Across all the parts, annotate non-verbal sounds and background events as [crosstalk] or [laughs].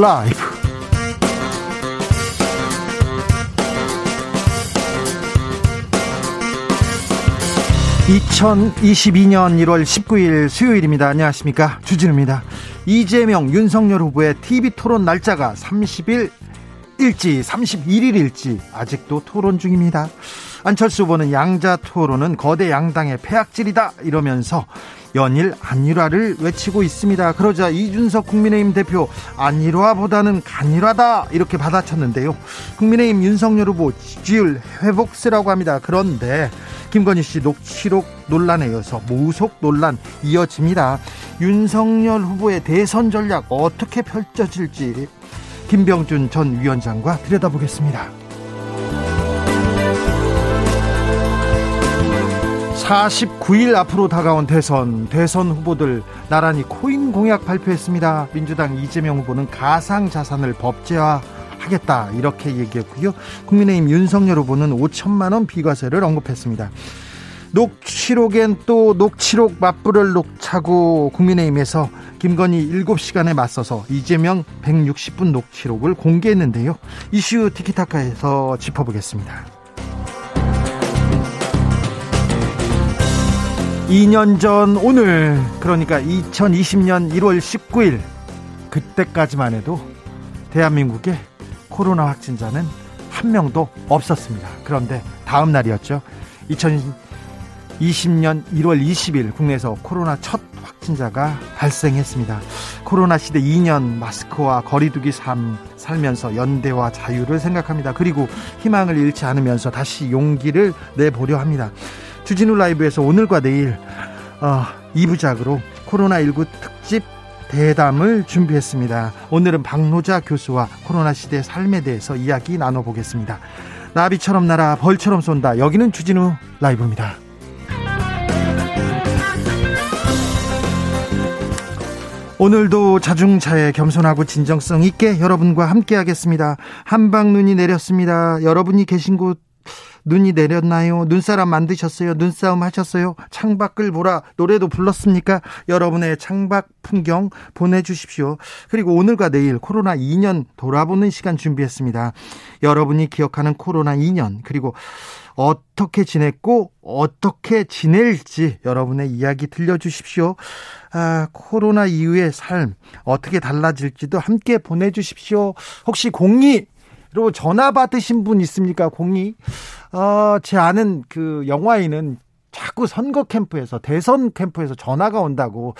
라이브. (2022년 1월 19일) 수요일입니다. 안녕하십니까? 주진우입니다. 이재명 윤석열 후보의 TV 토론 날짜가 30일 일지 31일일지 아직도 토론 중입니다 안철수 후보는 양자 토론은 거대 양당의 폐악질이다 이러면서 연일 안일화를 외치고 있습니다. 그러자 이준석 국민의힘 대표 안일화보다는 간일화다 이렇게 받아쳤는데요. 국민의힘 윤석열 후보 지지율 회복세라고 합니다. 그런데 김건희 씨 녹취록 논란에 이어서 모속 논란 이어집니다. 윤석열 후보의 대선 전략 어떻게 펼쳐질지 김병준 전 위원장과 들여다보겠습니다. 49일 앞으로 다가온 대선, 대선 후보들 나란히 코인 공약 발표했습니다. 민주당 이재명 후보는 가상 자산을 법제화 하겠다 이렇게 얘기했고요. 국민의힘 윤석열 후보는 5천만 원 비과세를 언급했습니다. 녹취록엔 또 녹취록 맞불을 녹차고 국민의힘에서 김건희 7시간에 맞서서 이재명 160분 녹취록을 공개했는데요. 이슈 티키타카에서 짚어보겠습니다. 2년 전 오늘 그러니까 2020년 1월 19일 그때까지만 해도 대한민국에 코로나 확진자는 한 명도 없었습니다. 그런데 다음 날이었죠. 2020년 1월 20일 국내에서 코로나 첫 확진자가 발생했습니다. 코로나 시대 2년 마스크와 거리두기 삶 살면서 연대와 자유를 생각합니다. 그리고 희망을 잃지 않으면서 다시 용기를 내보려 합니다. 주진우 라이브에서 오늘과 내일 어, 2부작으로 코로나19 특집 대담을 준비했습니다. 오늘은 박노자 교수와 코로나 시대 삶에 대해서 이야기 나눠보겠습니다. 나비처럼 날아 벌처럼 쏜다. 여기는 주진우 라이브입니다. 오늘도 자중차에 겸손하고 진정성 있게 여러분과 함께 하겠습니다. 한방 눈이 내렸습니다. 여러분이 계신 곳 눈이 내렸나요? 눈사람 만드셨어요? 눈싸움 하셨어요? 창밖을 보라 노래도 불렀습니까? 여러분의 창밖 풍경 보내주십시오. 그리고 오늘과 내일 코로나 2년 돌아보는 시간 준비했습니다. 여러분이 기억하는 코로나 2년 그리고 어떻게 지냈고 어떻게 지낼지 여러분의 이야기 들려주십시오. 아, 코로나 이후의 삶 어떻게 달라질지도 함께 보내주십시오. 혹시 공이 그리고 전화 받으신 분 있습니까? 공이 어, 제 아는 그 영화인은 자꾸 선거 캠프에서 대선 캠프에서 전화가 온다고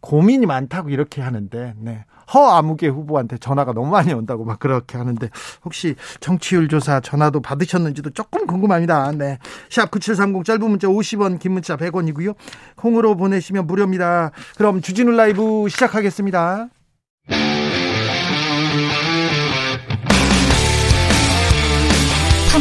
고민이 많다고 이렇게 하는데 네. 허아무개 후보한테 전화가 너무 많이 온다고 막 그렇게 하는데 혹시 정치율 조사 전화도 받으셨는지도 조금 궁금합니다. 네. 샵 9730 짧은 문자 50원 긴 문자 100원이고요. 콩으로 보내시면 무료입니다. 그럼 주진우 라이브 시작하겠습니다.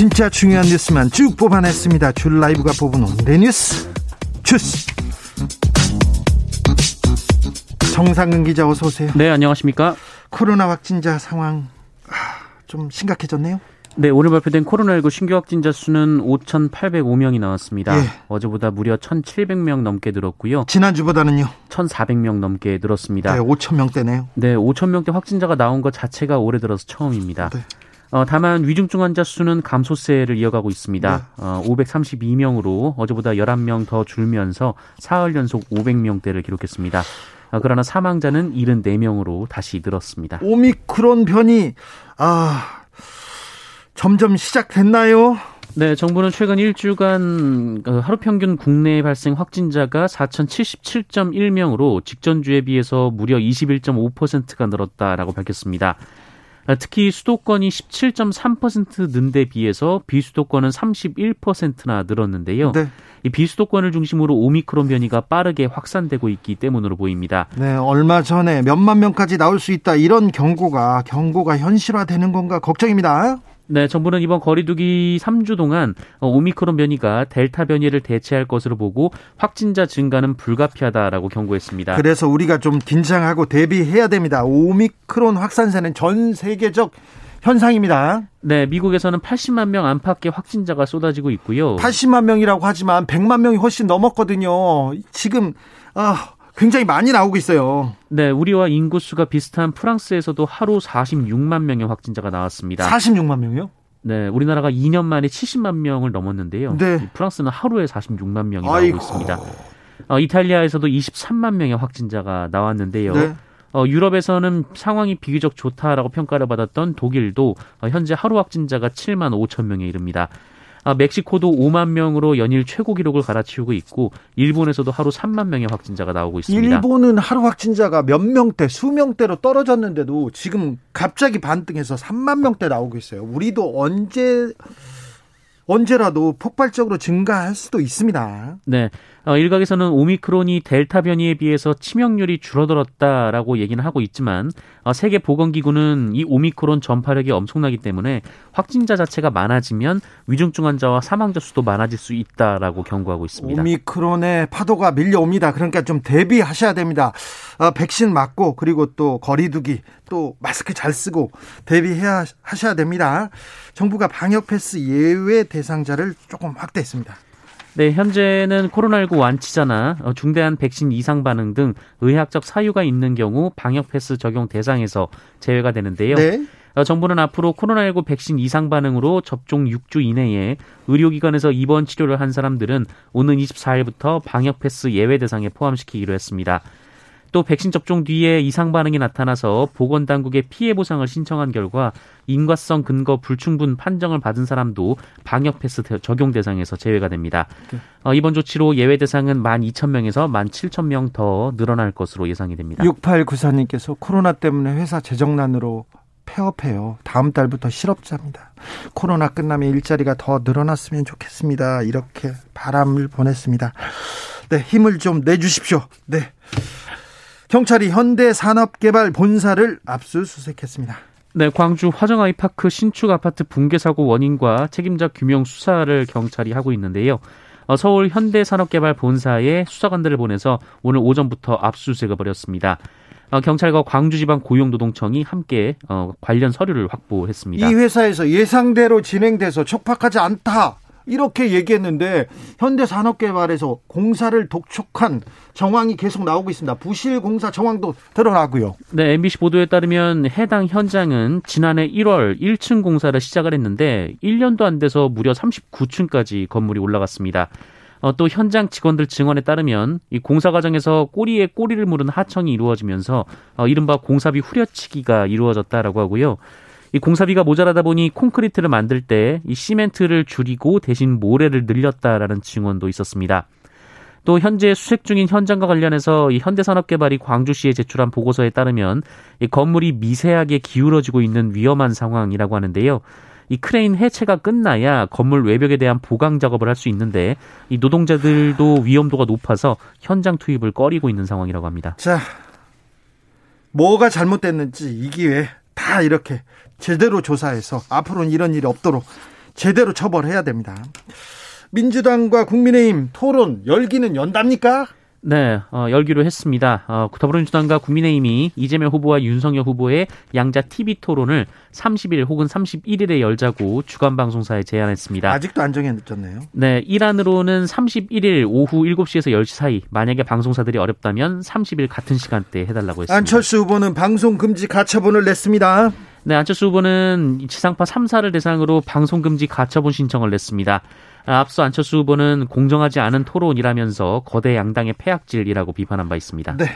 진짜 중요한 뉴스만 쭉 뽑아냈습니다. 줄 라이브가 뽑은 오늘의 뉴스 주스 정상근 기자 어서 오세요. 네 안녕하십니까. 코로나 확진자 상황 아, 좀 심각해졌네요. 네, 오늘 발표된 코로나19 신규 확진자 수는 5,805명이 나왔습니다. 예. 어제보다 무려 1,700명 넘게 늘었고요. 지난주보다는요? 1,400명 넘게 늘었습니다. 네, 5,000명대네요. 네, 5,000명대 확진자가 나온 것 자체가 올해 들어서 처음입니다. 네. 어, 다만 위중증 환자 수는 감소세를 이어가고 있습니다. 네. 어, 532명으로 어제보다 11명 더 줄면서 사흘 연속 500명대를 기록했습니다. 어, 그러나 사망자는 74명으로 다시 늘었습니다. 오미크론 변이 아 점점 시작됐나요? 네, 정부는 최근 일주간 그 하루 평균 국내 발생 확진자가 4,077.1명으로 직전주에 비해서 무려 21.5%가 늘었다라고 밝혔습니다. 특히 수도권이 17.3%는 데 비해서 비수도권은 31%나 늘었는데요. 네. 이 비수도권을 중심으로 오미크론 변이가 빠르게 확산되고 있기 때문으로 보입니다. 네, 얼마 전에 몇만 명까지 나올 수 있다 이런 경고가 경고가 현실화되는 건가 걱정입니다. 네, 정부는 이번 거리두기 3주 동안 오미크론 변이가 델타 변이를 대체할 것으로 보고 확진자 증가는 불가피하다라고 경고했습니다. 그래서 우리가 좀 긴장하고 대비해야 됩니다. 오미크론 확산세는 전 세계적 현상입니다. 네, 미국에서는 80만 명 안팎의 확진자가 쏟아지고 있고요. 80만 명이라고 하지만 100만 명이 훨씬 넘었거든요. 지금 아, 굉장히 많이 나오고 있어요. 네, 우리와 인구수가 비슷한 프랑스에서도 하루 46만 명의 확진자가 나왔습니다. 46만 명이요? 네, 우리나라가 2년 만에 70만 명을 넘었는데요. 네. 프랑스는 하루에 46만 명이 아이고. 나오고 있습니다. 어, 이탈리아에서도 23만 명의 확진자가 나왔는데요. 네. 어, 유럽에서는 상황이 비교적 좋다라고 평가를 받았던 독일도 어, 현재 하루 확진자가 7만 5천 명에 이릅니다. 아, 멕시코도 5만 명으로 연일 최고 기록을 갈아치우고 있고 일본에서도 하루 3만 명의 확진자가 나오고 있습니다. 일본은 하루 확진자가 몇 명대, 수명대로 떨어졌는데도 지금 갑자기 반등해서 3만 명대 나오고 있어요. 우리도 언제 언제라도 폭발적으로 증가할 수도 있습니다. 네. 어, 일각에서는 오미크론이 델타 변이에 비해서 치명률이 줄어들었다라고 얘기는 하고 있지만 어, 세계 보건기구는 이 오미크론 전파력이 엄청나기 때문에 확진자 자체가 많아지면 위중증 환자와 사망자 수도 많아질 수 있다라고 경고하고 있습니다. 오미크론의 파도가 밀려옵니다. 그러니까 좀 대비하셔야 됩니다. 어, 백신 맞고 그리고 또 거리두기 또 마스크 잘 쓰고 대비해야 하셔야 됩니다. 정부가 방역 패스 예외 대상자를 조금 확대했습니다. 네, 현재는 코로나19 완치자나 어, 중대한 백신 이상 반응 등 의학적 사유가 있는 경우 방역 패스 적용 대상에서 제외가 되는데요. 네. 어, 정부는 앞으로 코로나19 백신 이상 반응으로 접종 6주 이내에 의료기관에서 입원 치료를 한 사람들은 오는 24일부터 방역 패스 예외 대상에 포함시키기로 했습니다. 또 백신 접종 뒤에 이상 반응이 나타나서 보건 당국에 피해 보상을 신청한 결과 인과성 근거 불충분 판정을 받은 사람도 방역 패스 적용 대상에서 제외가 됩니다. 네. 어, 이번 조치로 예외 대상은 12,000명에서 17,000명 더 늘어날 것으로 예상이 됩니다. 6894님께서 코로나 때문에 회사 재정난으로 폐업해요. 다음 달부터 실업자입니다. 코로나 끝나면 일자리가 더 늘어났으면 좋겠습니다. 이렇게 바람을 보냈습니다. 네, 힘을 좀 내주십시오. 네. 경찰이 현대산업개발 본사를 압수수색했습니다. 네, 광주 화정 아이파크 신축 아파트 붕괴 사고 원인과 책임자 규명 수사를 경찰이 하고 있는데요. 어, 서울 현대산업개발 본사에 수사관들을 보내서 오늘 오전부터 압수수색을 벌였습니다. 어, 경찰과 광주지방 고용노동청이 함께 어, 관련 서류를 확보했습니다. 이 회사에서 예상대로 진행돼서 촉박하지 않다. 이렇게 얘기했는데 현대산업개발에서 공사를 독촉한 정황이 계속 나오고 있습니다. 부실 공사 정황도 드러나고요. 네, MBC 보도에 따르면 해당 현장은 지난해 1월 1층 공사를 시작을 했는데 1년도 안 돼서 무려 39층까지 건물이 올라갔습니다. 어, 또 현장 직원들 증언에 따르면 이 공사 과정에서 꼬리에 꼬리를 물은 하청이 이루어지면서 어, 이른바 공사비 후려치기가 이루어졌다라고 하고요. 이 공사비가 모자라다 보니 콘크리트를 만들 때 이 시멘트를 줄이고 대신 모래를 늘렸다라는 증언도 있었습니다. 또 현재 수색 중인 현장과 관련해서 이 현대산업개발이 광주시에 제출한 보고서에 따르면 이 건물이 미세하게 기울어지고 있는 위험한 상황이라고 하는데요. 이 크레인 해체가 끝나야 건물 외벽에 대한 보강 작업을 할 수 있는데 이 노동자들도 위험도가 높아서 현장 투입을 꺼리고 있는 상황이라고 합니다. 자, 뭐가 잘못됐는지 이 기회 다 이렇게 제대로 조사해서 앞으로는 이런 일이 없도록 제대로 처벌해야 됩니다. 민주당과 국민의힘 토론 열기는 연답니까? 네, 어, 열기로 했습니다. 어, 더불어민주당과 국민의힘이 이재명 후보와 윤석열 후보의 양자 TV 토론을 30일 혹은 31일에 열자고 주간 방송사에 제안했습니다. 아직도 안 정해졌네요. 네, 일안으로는 31일 오후 7시에서 10시 사이 만약에 방송사들이 어렵다면 30일 같은 시간대에 해달라고 했습니다. 안철수 후보는 방송 금지 가처분을 냈습니다. 네, 안철수 후보는 지상파 3사를 대상으로 방송 금지 가처분 신청을 냈습니다. 앞서 안철수 후보는 공정하지 않은 토론이라면서 거대 양당의 폐악질이라고 비판한 바 있습니다. 네.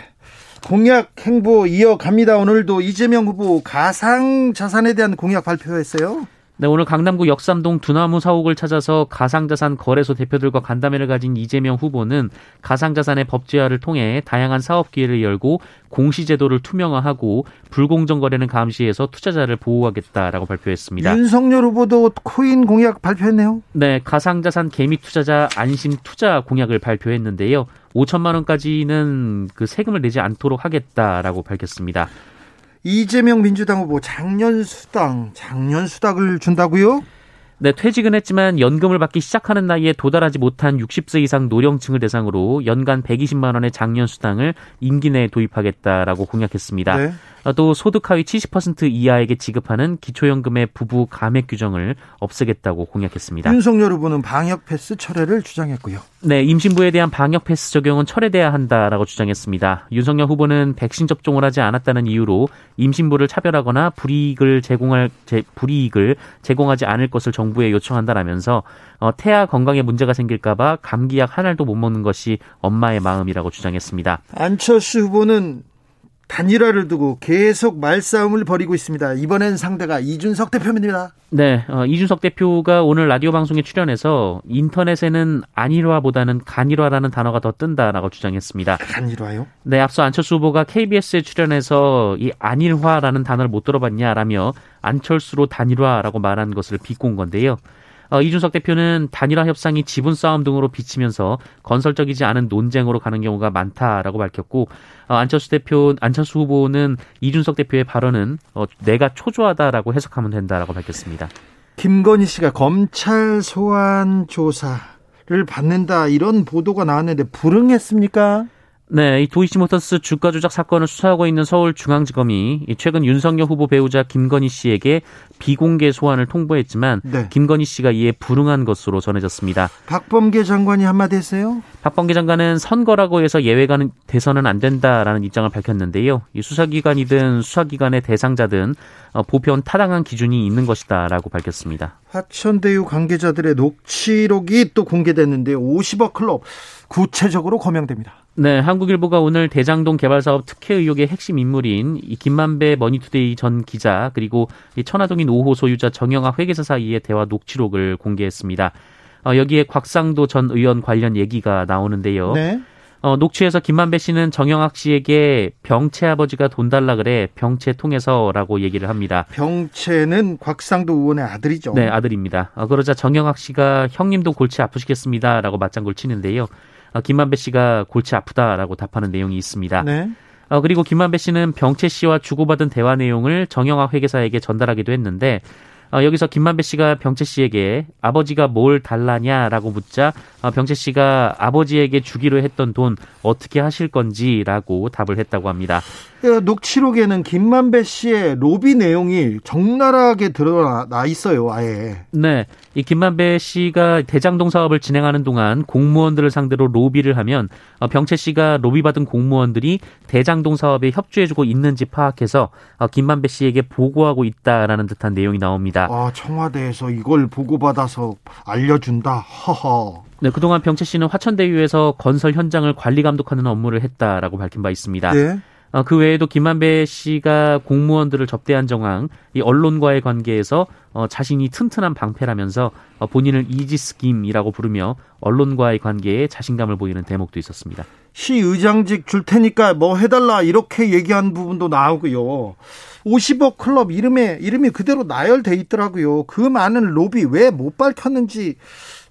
공약 행보 이어갑니다. 오늘도 이재명 후보 가상 자산에 대한 공약 발표했어요. 네, 오늘 강남구 역삼동 두나무 사옥을 찾아서 가상자산 거래소 대표들과 간담회를 가진 이재명 후보는 가상자산의 법제화를 통해 다양한 사업 기회를 열고 공시제도를 투명화하고 불공정 거래는 감시해서 투자자를 보호하겠다라고 발표했습니다. 윤석열 후보도 코인 공약 발표했네요. 네, 가상자산 개미 투자자 안심 투자 공약을 발표했는데요. 5천만 원까지는 그 세금을 내지 않도록 하겠다라고 밝혔습니다. 이재명 민주당 후보 작년 수당, 작년 수당을 준다고요? 네, 퇴직은 했지만 연금을 받기 시작하는 나이에 도달하지 못한 60세 이상 노령층을 대상으로 연간 120만 원의 작년 수당을 임기 내에 도입하겠다라고 공약했습니다. 네. 또 소득 하위 70% 이하에게 지급하는 기초연금의 부부 감액 규정을 없애겠다고 공약했습니다. 윤석열 후보는 방역 패스 철회를 주장했고요. 네, 임신부에 대한 방역 패스 적용은 철회돼야 한다라고 주장했습니다. 윤석열 후보는 백신 접종을 하지 않았다는 이유로 임신부를 차별하거나 불이익을 제공할 제, 불이익을 제공하지 않을 것을 정부에 요청한다라면서 어, 태아 건강에 문제가 생길까봐 감기약 한 알도 못 먹는 것이 엄마의 마음이라고 주장했습니다. 안철수 후보는 단일화를 두고 계속 말싸움을 벌이고 있습니다. 이번엔 상대가 이준석 대표입니다. 네, 어, 이준석 대표가 오늘 라디오 방송에 출연해서 인터넷에는 안일화보다는 간일화라는 단어가 더 뜬다라고 주장했습니다. 간일화요? 네, 앞서 안철수 후보가 KBS에 출연해서 이 안일화라는 단어를 못 들어봤냐라며 안철수로 단일화라고 말한 것을 비꼰 건데요. 어, 이준석 대표는 단일화 협상이 지분 싸움 등으로 비치면서 건설적이지 않은 논쟁으로 가는 경우가 많다라고 밝혔고 어, 안철수 대표 안철수 후보는 이준석 대표의 발언은 어, 내가 초조하다라고 해석하면 된다라고 밝혔습니다. 김건희 씨가 검찰 소환 조사를 받는다 이런 보도가 나왔는데 불응했습니까? 네, 이 도이치모터스 주가 조작 사건을 수사하고 있는 서울중앙지검이 최근 윤석열 후보 배우자 김건희 씨에게 비공개 소환을 통보했지만 네. 김건희 씨가 이에 불응한 것으로 전해졌습니다. 박범계 장관이 한마디 했어요? 박범계 장관은 선거라고 해서 예외가 돼서는 안 된다라는 입장을 밝혔는데요. 이 수사기관이든 수사기관의 대상자든 어, 보편 타당한 기준이 있는 것이다라고 밝혔습니다. 화천대유 관계자들의 녹취록이 또 공개됐는데 50억 클럽 구체적으로 거명됩니다. 네, 한국일보가 오늘 대장동 개발 사업 특혜 의혹의 핵심 인물인 이 김만배 머니투데이 전 기자 그리고 이 천화동인 5호 소유자 정영학 회계사 사이의 대화 녹취록을 공개했습니다. 어, 여기에 곽상도 전 의원 관련 얘기가 나오는데요. 네. 어, 녹취에서 김만배 씨는 정영학 씨에게 병채 아버지가 돈 달라 그래 병채 통해서라고 얘기를 합니다. 병채는 곽상도 의원의 아들이죠. 네, 아들입니다. 어, 그러자 정영학 씨가 형님도 골치 아프시겠습니다라고 맞장구를 치는데요. 어, 김만배 씨가 골치 아프다라고 답하는 내용이 있습니다. 네. 어, 그리고 김만배 씨는 병채 씨와 주고받은 대화 내용을 정영학 회계사에게 전달하기도 했는데 어, 여기서 김만배 씨가 병채 씨에게 아버지가 뭘 달라냐라고 묻자 어, 병채 씨가 아버지에게 주기로 했던 돈 어떻게 하실 건지라고 답을 했다고 합니다. 그 녹취록에는 김만배 씨의 로비 내용이 적나라하게 드러나 있어요, 아예. 네. 이 김만배 씨가 대장동 사업을 진행하는 동안 공무원들을 상대로 로비를 하면 어, 병채 씨가 로비 받은 공무원들이 대장동 사업에 협조해주고 있는지 파악해서 어, 김만배 씨에게 보고하고 있다라는 듯한 내용이 나옵니다. 아 청와대에서 이걸 보고받아서 알려준다. 허허. 네, 그동안 병채 씨는 화천대유에서 건설 현장을 관리 감독하는 업무를 했다라고 밝힌 바 있습니다. 네. 어, 그 외에도 김만배 씨가 공무원들을 접대한 정황, 이 언론과의 관계에서 어, 자신이 튼튼한 방패라면서 어, 본인을 이지스 김이라고 부르며 언론과의 관계에 자신감을 보이는 대목도 있었습니다. 시 의장직 줄 테니까 뭐 해달라 이렇게 얘기한 부분도 나오고요. 50억 클럽 이름에 이름이 그대로 나열돼 있더라고요. 그 많은 로비 왜 못 밝혔는지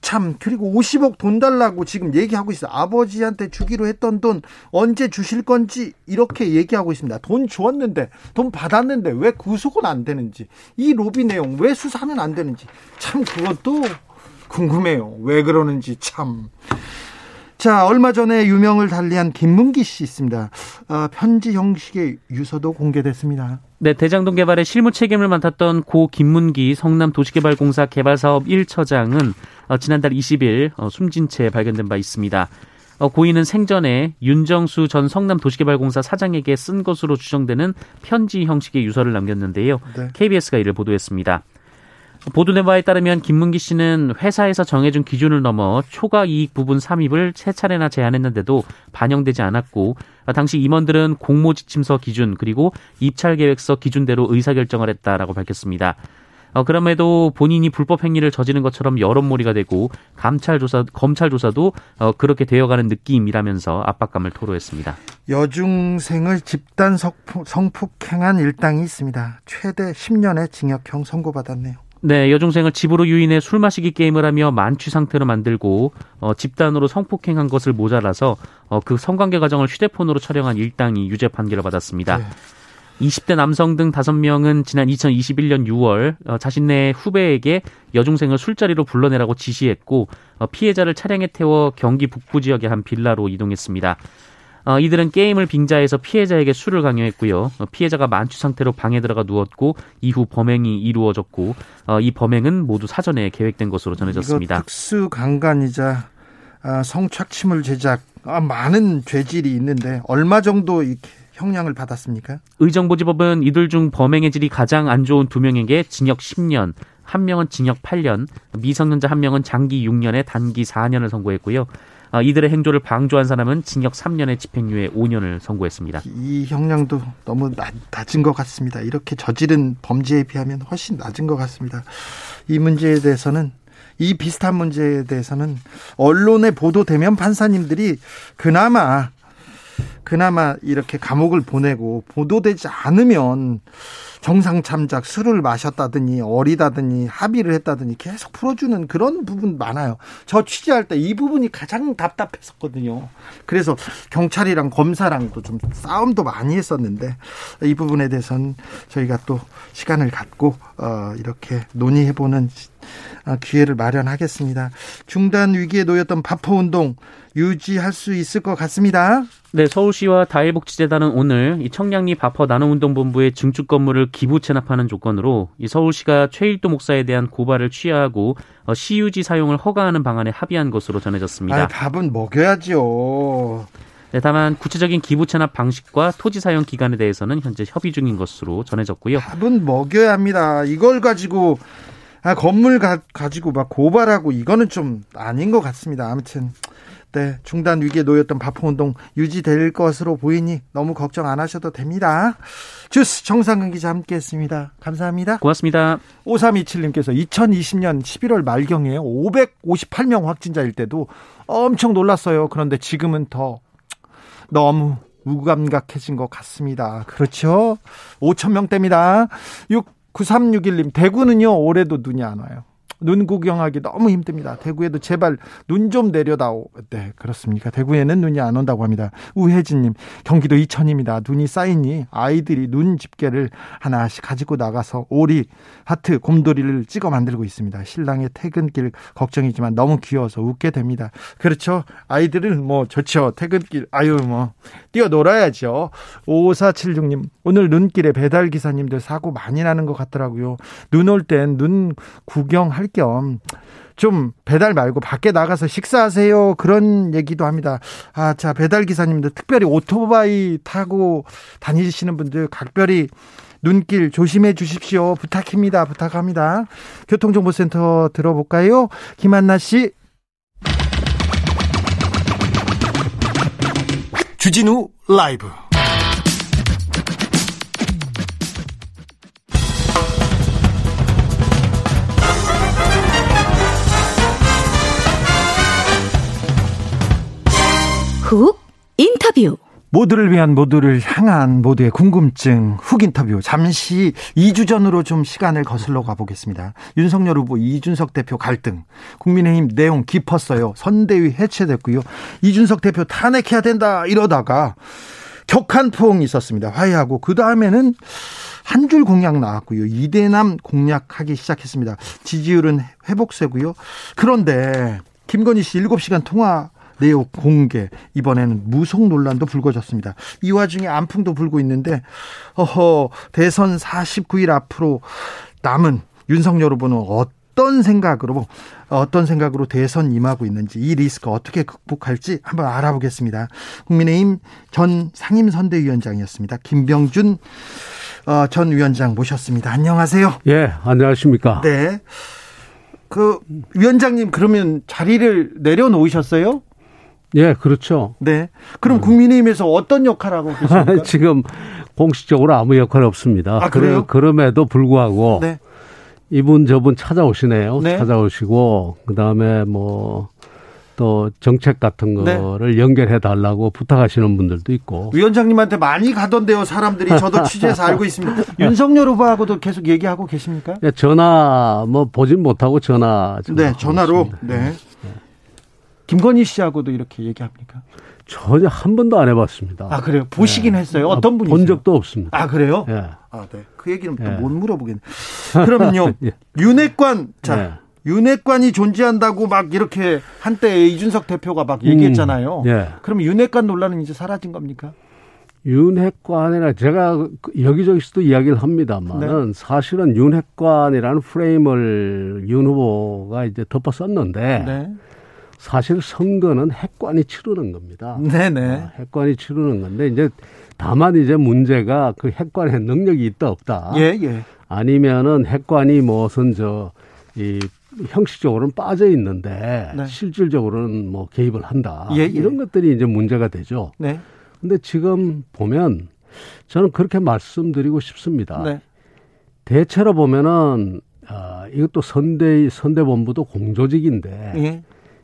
참 그리고 50억 돈 달라고 지금 얘기하고 있어. 아버지한테 주기로 했던 돈 언제 주실 건지 이렇게 얘기하고 있습니다. 돈 주었는데 돈 받았는데 왜 구속은 안 되는지 이 로비 내용 왜 수사는 안 되는지 참 그것도 궁금해요. 왜 그러는지 참. 자, 얼마 전에 유명을 달리한 김문기 씨 있습니다. 어, 편지 형식의 유서도 공개됐습니다. 네, 대장동 개발에 실무 책임을 맡았던 고 김문기 성남도시개발공사 개발사업 1처장은 어, 지난달 20일 어, 숨진 채 발견된 바 있습니다. 어, 고인은 생전에 윤정수 전 성남도시개발공사 사장에게 쓴 것으로 추정되는 편지 형식의 유서를 남겼는데요. 네. KBS가 이를 보도했습니다. 보도된 바에 따르면 김문기 씨는 회사에서 정해준 기준을 넘어 초과 이익 부분 삼입을 세 차례나 제안했는데도 반영되지 않았고 당시 임원들은 공모지침서 기준 그리고 입찰 계획서 기준대로 의사결정을 했다라고 밝혔습니다. 어, 그럼에도 본인이 불법 행위를 저지른 것처럼 여론몰이가 되고 감찰 조사 검찰 조사도 어, 그렇게 되어가는 느낌이라면서 압박감을 토로했습니다. 여중생을 집단 성폭행한 일당이 있습니다. 최대 10년의 징역형 선고받았네요. 네, 여중생을 집으로 유인해 술 마시기 게임을 하며 만취 상태로 만들고 어, 집단으로 성폭행한 것을 모자라서 어, 그 성관계 과정을 휴대폰으로 촬영한 일당이 유죄 판결을 받았습니다. 네. 20대 남성 등 5명은 지난 2021년 6월 어, 자신네 후배에게 여중생을 술자리로 불러내라고 지시했고 어, 피해자를 차량에 태워 경기 북부 지역의 한 빌라로 이동했습니다. 어, 이들은 게임을 빙자해서 피해자에게 술을 강요했고요. 어, 피해자가 만취 상태로 방에 들어가 누웠고 이후 범행이 이루어졌고 어, 이 범행은 모두 사전에 계획된 것으로 전해졌습니다. 특수 강간이자 아, 성착취물 제작 아, 많은 죄질이 있는데 얼마 정도 이렇게 형량을 받았습니까? 의정부지법은 이들 중 범행의 질이 가장 안 좋은 두 명에게 징역 10년, 한 명은 징역 8년, 미성년자 한 명은 장기 6년에 단기 4년을 선고했고요. 아, 이들의 행조를 방조한 사람은 징역 3년의 집행유예 5년을 선고했습니다. 이 형량도 너무 낮, 낮은 것 같습니다. 이렇게 저지른 범죄에 비하면 훨씬 낮은 것 같습니다. 이 문제에 대해서는 이 비슷한 문제에 대해서는 언론에 보도되면 판사님들이 그나마 그나마 이렇게 감옥을 보내고 보도되지 않으면 정상 참작 술을 마셨다더니 어리다더니 합의를 했다더니 계속 풀어주는 그런 부분 많아요. 저 취재할 때 이 부분이 가장 답답했었거든요. 그래서 경찰이랑 검사랑도 좀 싸움도 많이 했었는데 이 부분에 대해서는 저희가 또 시간을 갖고 어 이렇게 논의해보는 어, 기회를 마련하겠습니다. 중단 위기에 놓였던 바포 운동 유지할 수 있을 것 같습니다. 네, 서울시와 다일복지재단은 오늘 이 청량리 바퍼 나눔운동본부의 증축 건물을 기부 체납하는 조건으로 이 서울시가 최일도 목사에 대한 고발을 취하하고 어, 시유지 사용을 허가하는 방안에 합의한 것으로 전해졌습니다. 아, 밥은 먹여야죠. 네, 다만 구체적인 기부 체납 방식과 토지 사용 기간에 대해서는 현재 협의 중인 것으로 전해졌고요. 밥은 먹여야 합니다. 이걸 가지고 아, 건물 가, 가지고 막 고발하고 이거는 좀 아닌 것 같습니다. 아무튼 네, 중단 위기에 놓였던 바포운동 유지될 것으로 보이니 너무 걱정 안 하셔도 됩니다. 주스 정상근 기자 함께했습니다. 감사합니다. 고맙습니다. 5327님께서 2020년 11월 말경에 558명 확진자일 때도 엄청 놀랐어요. 그런데 지금은 더 너무 무감각해진 것 같습니다. 그렇죠? 5천 명대입니다. 9361님, 대구는요, 올해도 눈이 안 와요. 눈 구경하기 너무 힘듭니다. 대구에도 제발 눈 좀 내려다오. 네, 그렇습니까? 대구에는 눈이 안 온다고 합니다. 우혜진님, 경기도 이천입니다. 눈이 쌓이니 아이들이 눈 집게를 하나씩 가지고 나가서 오리, 하트, 곰돌이를 찍어 만들고 있습니다. 신랑의 퇴근길 걱정이지만 너무 귀여워서 웃게 됩니다. 그렇죠. 아이들은 뭐 좋죠. 퇴근길, 아유, 뭐, 뛰어놀아야죠. 5476님, 오늘 눈길에 배달 기사님들 사고 많이 나는 것 같더라고요. 눈 올 땐 눈 구경할 겸 좀 배달 말고 밖에 나가서 식사하세요. 그런 얘기도 합니다. 아, 자, 배달 기사님들 특별히 오토바이 타고 다니시는 분들 각별히 눈길 조심해 주십시오. 부탁입니다. 부탁합니다. 교통정보센터 들어볼까요? 김한나 씨. 주진우 라이브. 훅 인터뷰 모두를 위한 모두를 향한 모두의 궁금증 훅 인터뷰 잠시 2주 전으로 좀 시간을 거슬러 가보겠습니다. 윤석열 후보 이준석 대표 갈등 국민의힘 내용 깊었어요. 선대위 해체됐고요. 이준석 대표 탄핵해야 된다 이러다가 격한 포옹이 있었습니다. 화해하고 그 다음에는 한 줄 공약 나왔고요. 이대남 공약하기 시작했습니다. 지지율은 회복세고요. 그런데 김건희 씨 7시간 통화 내용 공개 이번에는 무속 논란도 불거졌습니다. 이 와중에 안풍도 불고 있는데 어허 대선 49일 앞으로 남은 윤석열 후보는 어떤 생각으로 어떤 생각으로 대선 임하고 있는지 이 리스크 어떻게 극복할지 한번 알아보겠습니다. 국민의힘 전 상임선대위원장이었습니다. 김병준 어, 전 위원장 모셨습니다. 안녕하세요. 예, 안녕하십니까. 네. 그 위원장님 그러면 자리를 내려놓으셨어요? 예, 그렇죠. 네. 그럼 음. 국민의힘에서 어떤 역할 하고 계십니까? [laughs] 지금 공식적으로 아무 역할 없습니다. 아, 그래요? 그럼에도 불구하고 네. 이분 저분 찾아오시네요. 네. 찾아오시고 그다음에 뭐 또 정책 같은 네. 거를 연결해 달라고 부탁하시는 분들도 있고. 위원장님한테 많이 가던데요, 사람들이. 저도 취재해서 알고 있습니다. [laughs] 윤석열 후보하고도 계속 얘기하고 계십니까? 예, 전화 뭐 보진 못하고 전화 좀 네, 전화로. 있습니다. 네. 김건희 씨하고도 이렇게 얘기합니까? 전혀 한 번도 안 해봤습니다. 아, 그래요? 보시긴 했어요. 아, 어떤 분이 본 적도 없습니다. 아, 그래요? 예. 아, 네. 그 얘기는 또 예. 못 물어보겠네. [laughs] 그러면요. 예. 윤핵관, 자, 네. 윤핵관이 존재한다고 막 이렇게 한때 이준석 대표가 막 얘기했잖아요. 음, 예. 그럼 윤핵관 논란은 이제 사라진 겁니까? 윤핵관이라 제가 그 여기저기서도 이야기를 합니다만은 네. 사실은 윤핵관이라는 프레임을 윤 후보가 이제 덮어썼는데 네. 사실 선거는 핵관이 치르는 겁니다. 네네. 아, 핵관이 치르는 건데 이제 다만 이제 문제가 그 핵관의 능력이 있다 없다. 예, 예. 아니면은 핵관이 무슨 저이 형식적으로는 빠져 있는데 네. 실질적으로는 뭐 개입을 한다. 예, 예. 이런 것들이 이제 문제가 되죠. 네. 근데 지금 보면 저는 그렇게 말씀드리고 싶습니다. 네. 대체로 보면은 아, 이것도 선대 선대본부도 공조직인데 예.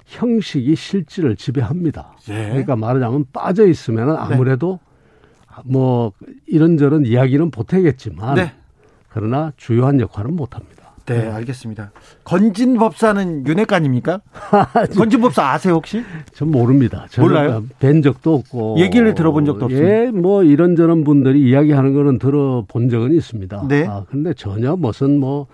형식이 실질을 지배합니다. 예. 그러니까 말하자면 빠져 있으면 아무래도 뭐 이런저런 이야기는 보태겠지만 네. 그러나 주요한 역할은 못합니다. 네, 알겠습니다. 건진 법사는 윤핵관입니까? [laughs] 건진 법사 아세요, 혹시? 전 모릅니다. 몰라요? 뵌 적도 없고 얘기를 들어본 적도 없습니다. 예, 뭐 이런저런 분들이 이야기하는 거는 들어본 적은 있습니다. 네. 아, 근데 전혀 무슨 뭐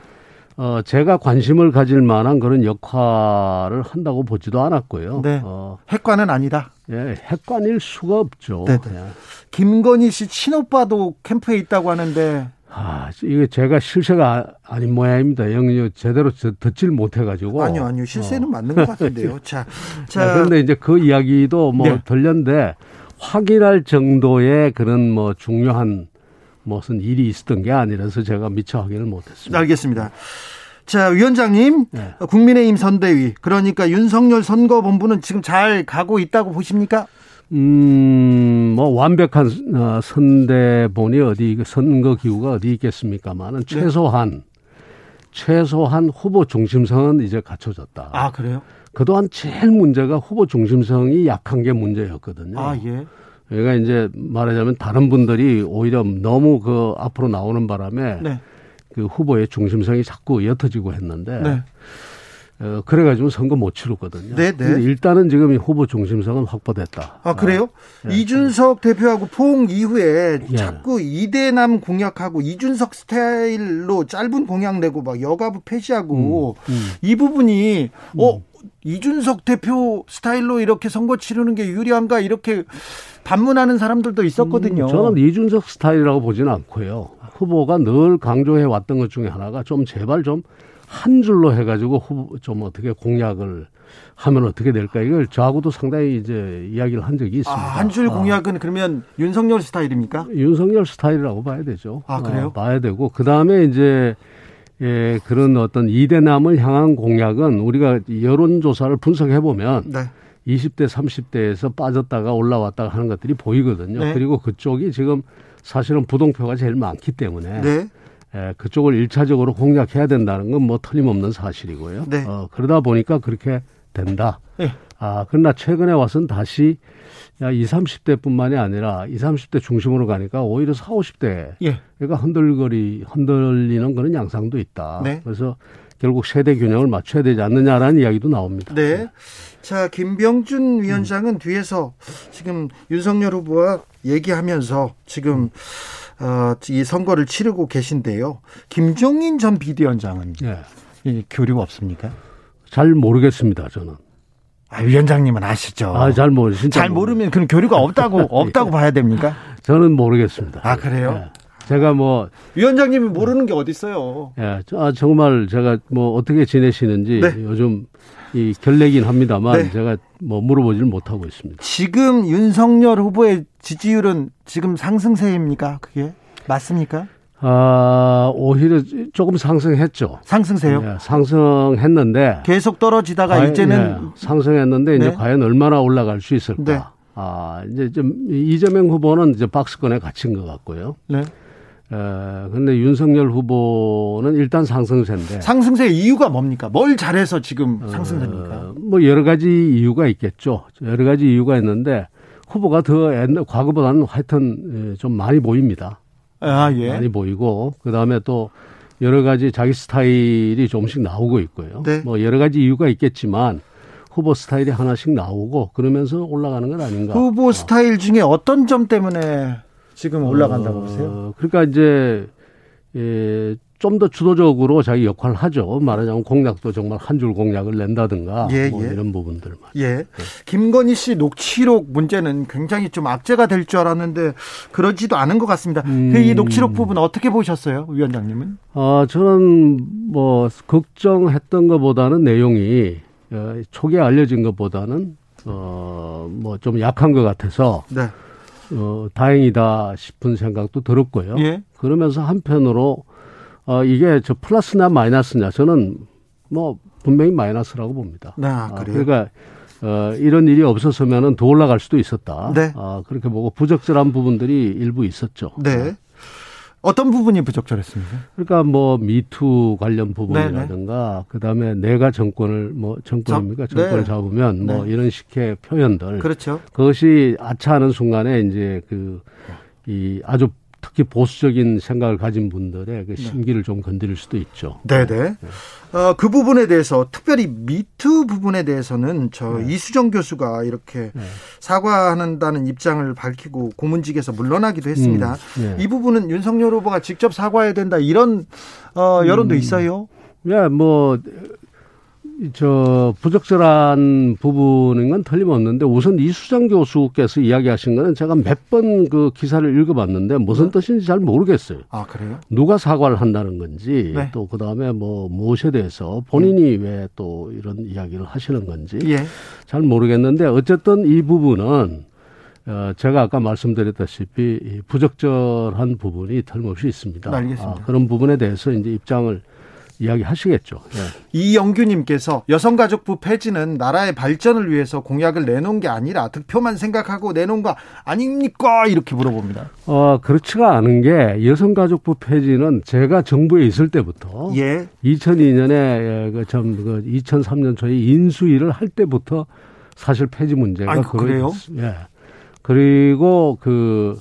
어, 제가 관심을 가질 만한 그런 역할을 한다고 보지도 않았고요. 네. 어, 핵관은 아니다. 예, 핵관일 수가 없죠. 네, 예. 김건희 씨 친오빠도 캠프에 있다고 하는데 아, 이게 제가 실세가 아- 아닌 모양입니다. 영리 제대로 저- 듣질 못해가지고. 아니요, 아니요. 실세는 맞는 것 [laughs] 같은데요. 자, 자, 자, 그런데 이제 그 이야기도 뭐 네. 들렸는데 확인할 정도의 그런 뭐 중요한 무슨 일이 있었던 게 아니라서 제가 미처 확인을 못했습니다. 알겠습니다. 자, 위원장님, 네. 국민의힘 선대위, 그러니까 윤석열 선거본부는 지금 잘 가고 있다고 보십니까? 음, 뭐 완벽한 어, 선대본이 어디 선거 기구가 어디 있겠습니까만은 네. 최소한 최소한 후보 중심성은 이제 갖춰졌다. 아, 그래요? 그동안 제일 문제가 후보 중심성이 약한 게 문제였거든요. 아, 예. 그러니까 이제 말하자면 다른 분들이 오히려 너무 그 앞으로 나오는 바람에 네. 그 후보의 중심성이 자꾸 옅어지고 했는데 네. 어, 그래가지고 선거 못 치렀거든요. 네, 네. 일단은 지금 이 후보 중심성은 확보됐다. 아, 그래요? 네. 이준석 대표하고 포옹 이후에 예. 자꾸 이대남 공약하고 이준석 스타일로 짧은 공약 내고 막 여가부 폐지하고 음. 이 부분이 어 이준석 대표 스타일로 이렇게 선거 치르는 게 유리한가 이렇게 반문하는 사람들도 있었거든요. 음, 저는 이준석 스타일이라고 보지는 않고요. 후보가 늘 강조해 왔던 것 중에 하나가 좀 제발 좀 한 줄로 해가지고 후보 좀 어떻게 공약을 하면 어떻게 될까 이걸 저하고도 상당히 이제 이야기를 한 적이 아, 있습니다. 한줄 아. 공약은 그러면 윤석열 스타일입니까? 윤석열 스타일이라고 봐야 되죠. 아, 그래요? 어, 봐야 되고 그 다음에 이제 예, 그런 어떤 이대남을 향한 공약은 우리가 여론조사를 분석해 보면 네. 20대, 30대에서 빠졌다가 올라왔다가 하는 것들이 보이거든요. 네. 그리고 그쪽이 지금 사실은 부동표가 제일 많기 때문에 네. 예, 그쪽을 일차적으로 공략해야 된다는 건 뭐 틀림없는 사실이고요. 네. 어, 그러다 보니까 그렇게 된다. 네. 아, 그러나 최근에 와서는 다시 야, 20, 30대 뿐만이 아니라 20, 30대 중심으로 가니까 오히려 40, 50대 예. 얘가 흔들거리 흔들리는 그런 양상도 있다. 네. 그래서 결국 세대 균형을 맞춰야 되지 않느냐라는 이야기도 나옵니다. 네. 자, 김병준 위원장은 뒤에서 지금 윤석열 후보와 얘기하면서 지금 어, 이 선거를 치르고 계신데요. 김종인 전 비대위원장은 예. 이 교류가 없습니까? 잘 모르겠습니다, 저는. 아, 위원장님은 아시죠? 아, 잘 모르. 잘 모르면 그럼 교류가 없다고 [laughs] 없다고 봐야 됩니까? 저는 모르겠습니다. 아, 그래요? 예. 제가 뭐, 위원장님이 모르는 게 어디 있어요? 예, 저- 아, 정말 제가 뭐 어떻게 지내시는지 네. 요즘 이 결례긴 합니다만 네. 제가 뭐 물어보지를 못하고 있습니다. 지금 윤석열 후보의 지지율은 지금 상승세입니까? 그게 맞습니까? 아, 오히려 조금 상승했죠. 상승세요? 예, 상승했는데 계속 떨어지다가 과연- 이제는 예, 상승했는데 이제 네. 과연 얼마나 올라갈 수 있을까? 네. 아, 이제 좀 이재명 후보는 이제 박스권에 갇힌 것 같고요. 네. 에, 근데 윤석열 후보는 일단 상승세인데. 상승세 이유가 뭡니까? 뭘 잘해서 지금 상승세입니까? 어, 뭐 여러 가지 이유가 있겠죠. 여러 가지 이유가 있는데 후보가 더 옛날 과거보다는 하여튼 예, 좀 많이 보입니다. 아, 예. 많이 보이고 그 다음에 또 여러 가지 자기 스타일이 조금씩 나오고 있고요. 네. 뭐 여러 가지 이유가 있겠지만 후보 스타일이 하나씩 나오고 그러면서 올라가는 건 아닌가. 후보 스타일 중에 어떤 점 때문에 지금 올라간다고 보세요? 어, 그러니까 이제 예, 좀 더 주도적으로 자기 역할을 하죠. 말하자면 공약도 정말 한 줄 공약을 낸다든가 예, 뭐 예. 이런 부분들만. 예. 김건희 씨 녹취록 문제는 굉장히 좀 악재가 될 줄 알았는데 그러지도 않은 것 같습니다. 음. 그 이 녹취록 부분 어떻게 보셨어요, 위원장님은? 어, 저는 뭐 걱정했던 것보다는 내용이 어, 초기에 알려진 것보다는 어, 뭐 좀 약한 것 같아서 네. 어, 다행이다 싶은 생각도 들었고요. 예. 그러면서 한편으로 어, 이게 저 플러스냐 마이너스냐 저는 뭐 분명히 마이너스라고 봅니다. 네, 아, 그래요? 그러니까 어, 이런 일이 없었으면은 더 올라갈 수도 있었다. 네. 아, 그렇게 보고 부적절한 부분들이 일부 있었죠. 네. 어떤 부분이 부적절했습니까? 그러니까 뭐 미투 관련 부분이라든가 그다음에 내가 정권을 뭐 정권입니까 자- 정권을 네. 잡으면 뭐 네. 이런 식의 표현들 그렇죠. 그것이 아차하는 순간에 이제 그 이 아주 특히 보수적인 생각을 가진 분들의 그 심기를 좀 건드릴 수도 있죠. 네네. 어, 그 부분에 대해서 특별히 미투 부분에 대해서는 저 네. 이수정 교수가 이렇게 사과한다는 입장을 밝히고 고문직에서 물러나기도 했습니다. 음, 네. 이 부분은 윤석열 후보가 직접 사과해야 된다 이런 어, 여론도 음. 있어요. 예, 뭐, 저, 부적절한 부분인 건 틀림없는데 우선 이수정 교수께서 이야기하신 거는 제가 몇 번 그 기사를 읽어봤는데 무슨 뜻인지 잘 모르겠어요. 아 그래요? 누가 사과를 한다는 건지 네. 또 그 다음에 뭐 무엇에 대해서 본인이 왜또 이런 이야기를 하시는 건지 예. 잘 모르겠는데 어쨌든 이 부분은 어, 제가 아까 말씀드렸다시피 이 부적절한 부분이 틀림없이 있습니다. 알겠습니다. 아, 그런 부분에 대해서 이제 입장을 이야기하시겠죠. 예. 이영규님께서 여성가족부 폐지는 나라의 발전을 위해서 공약을 내놓은 게 아니라 득표만 생각하고 내놓은 거 아닙니까? 이렇게 물어봅니다. 어, 그렇지가 않은 게 여성가족부 폐지는 제가 정부에 있을 때부터 예. 2002년에 그참 그 2003년 초에 인수위를 할 때부터 사실 폐지 문제가 아이고, 그래요? 됐- 예. 그리고 그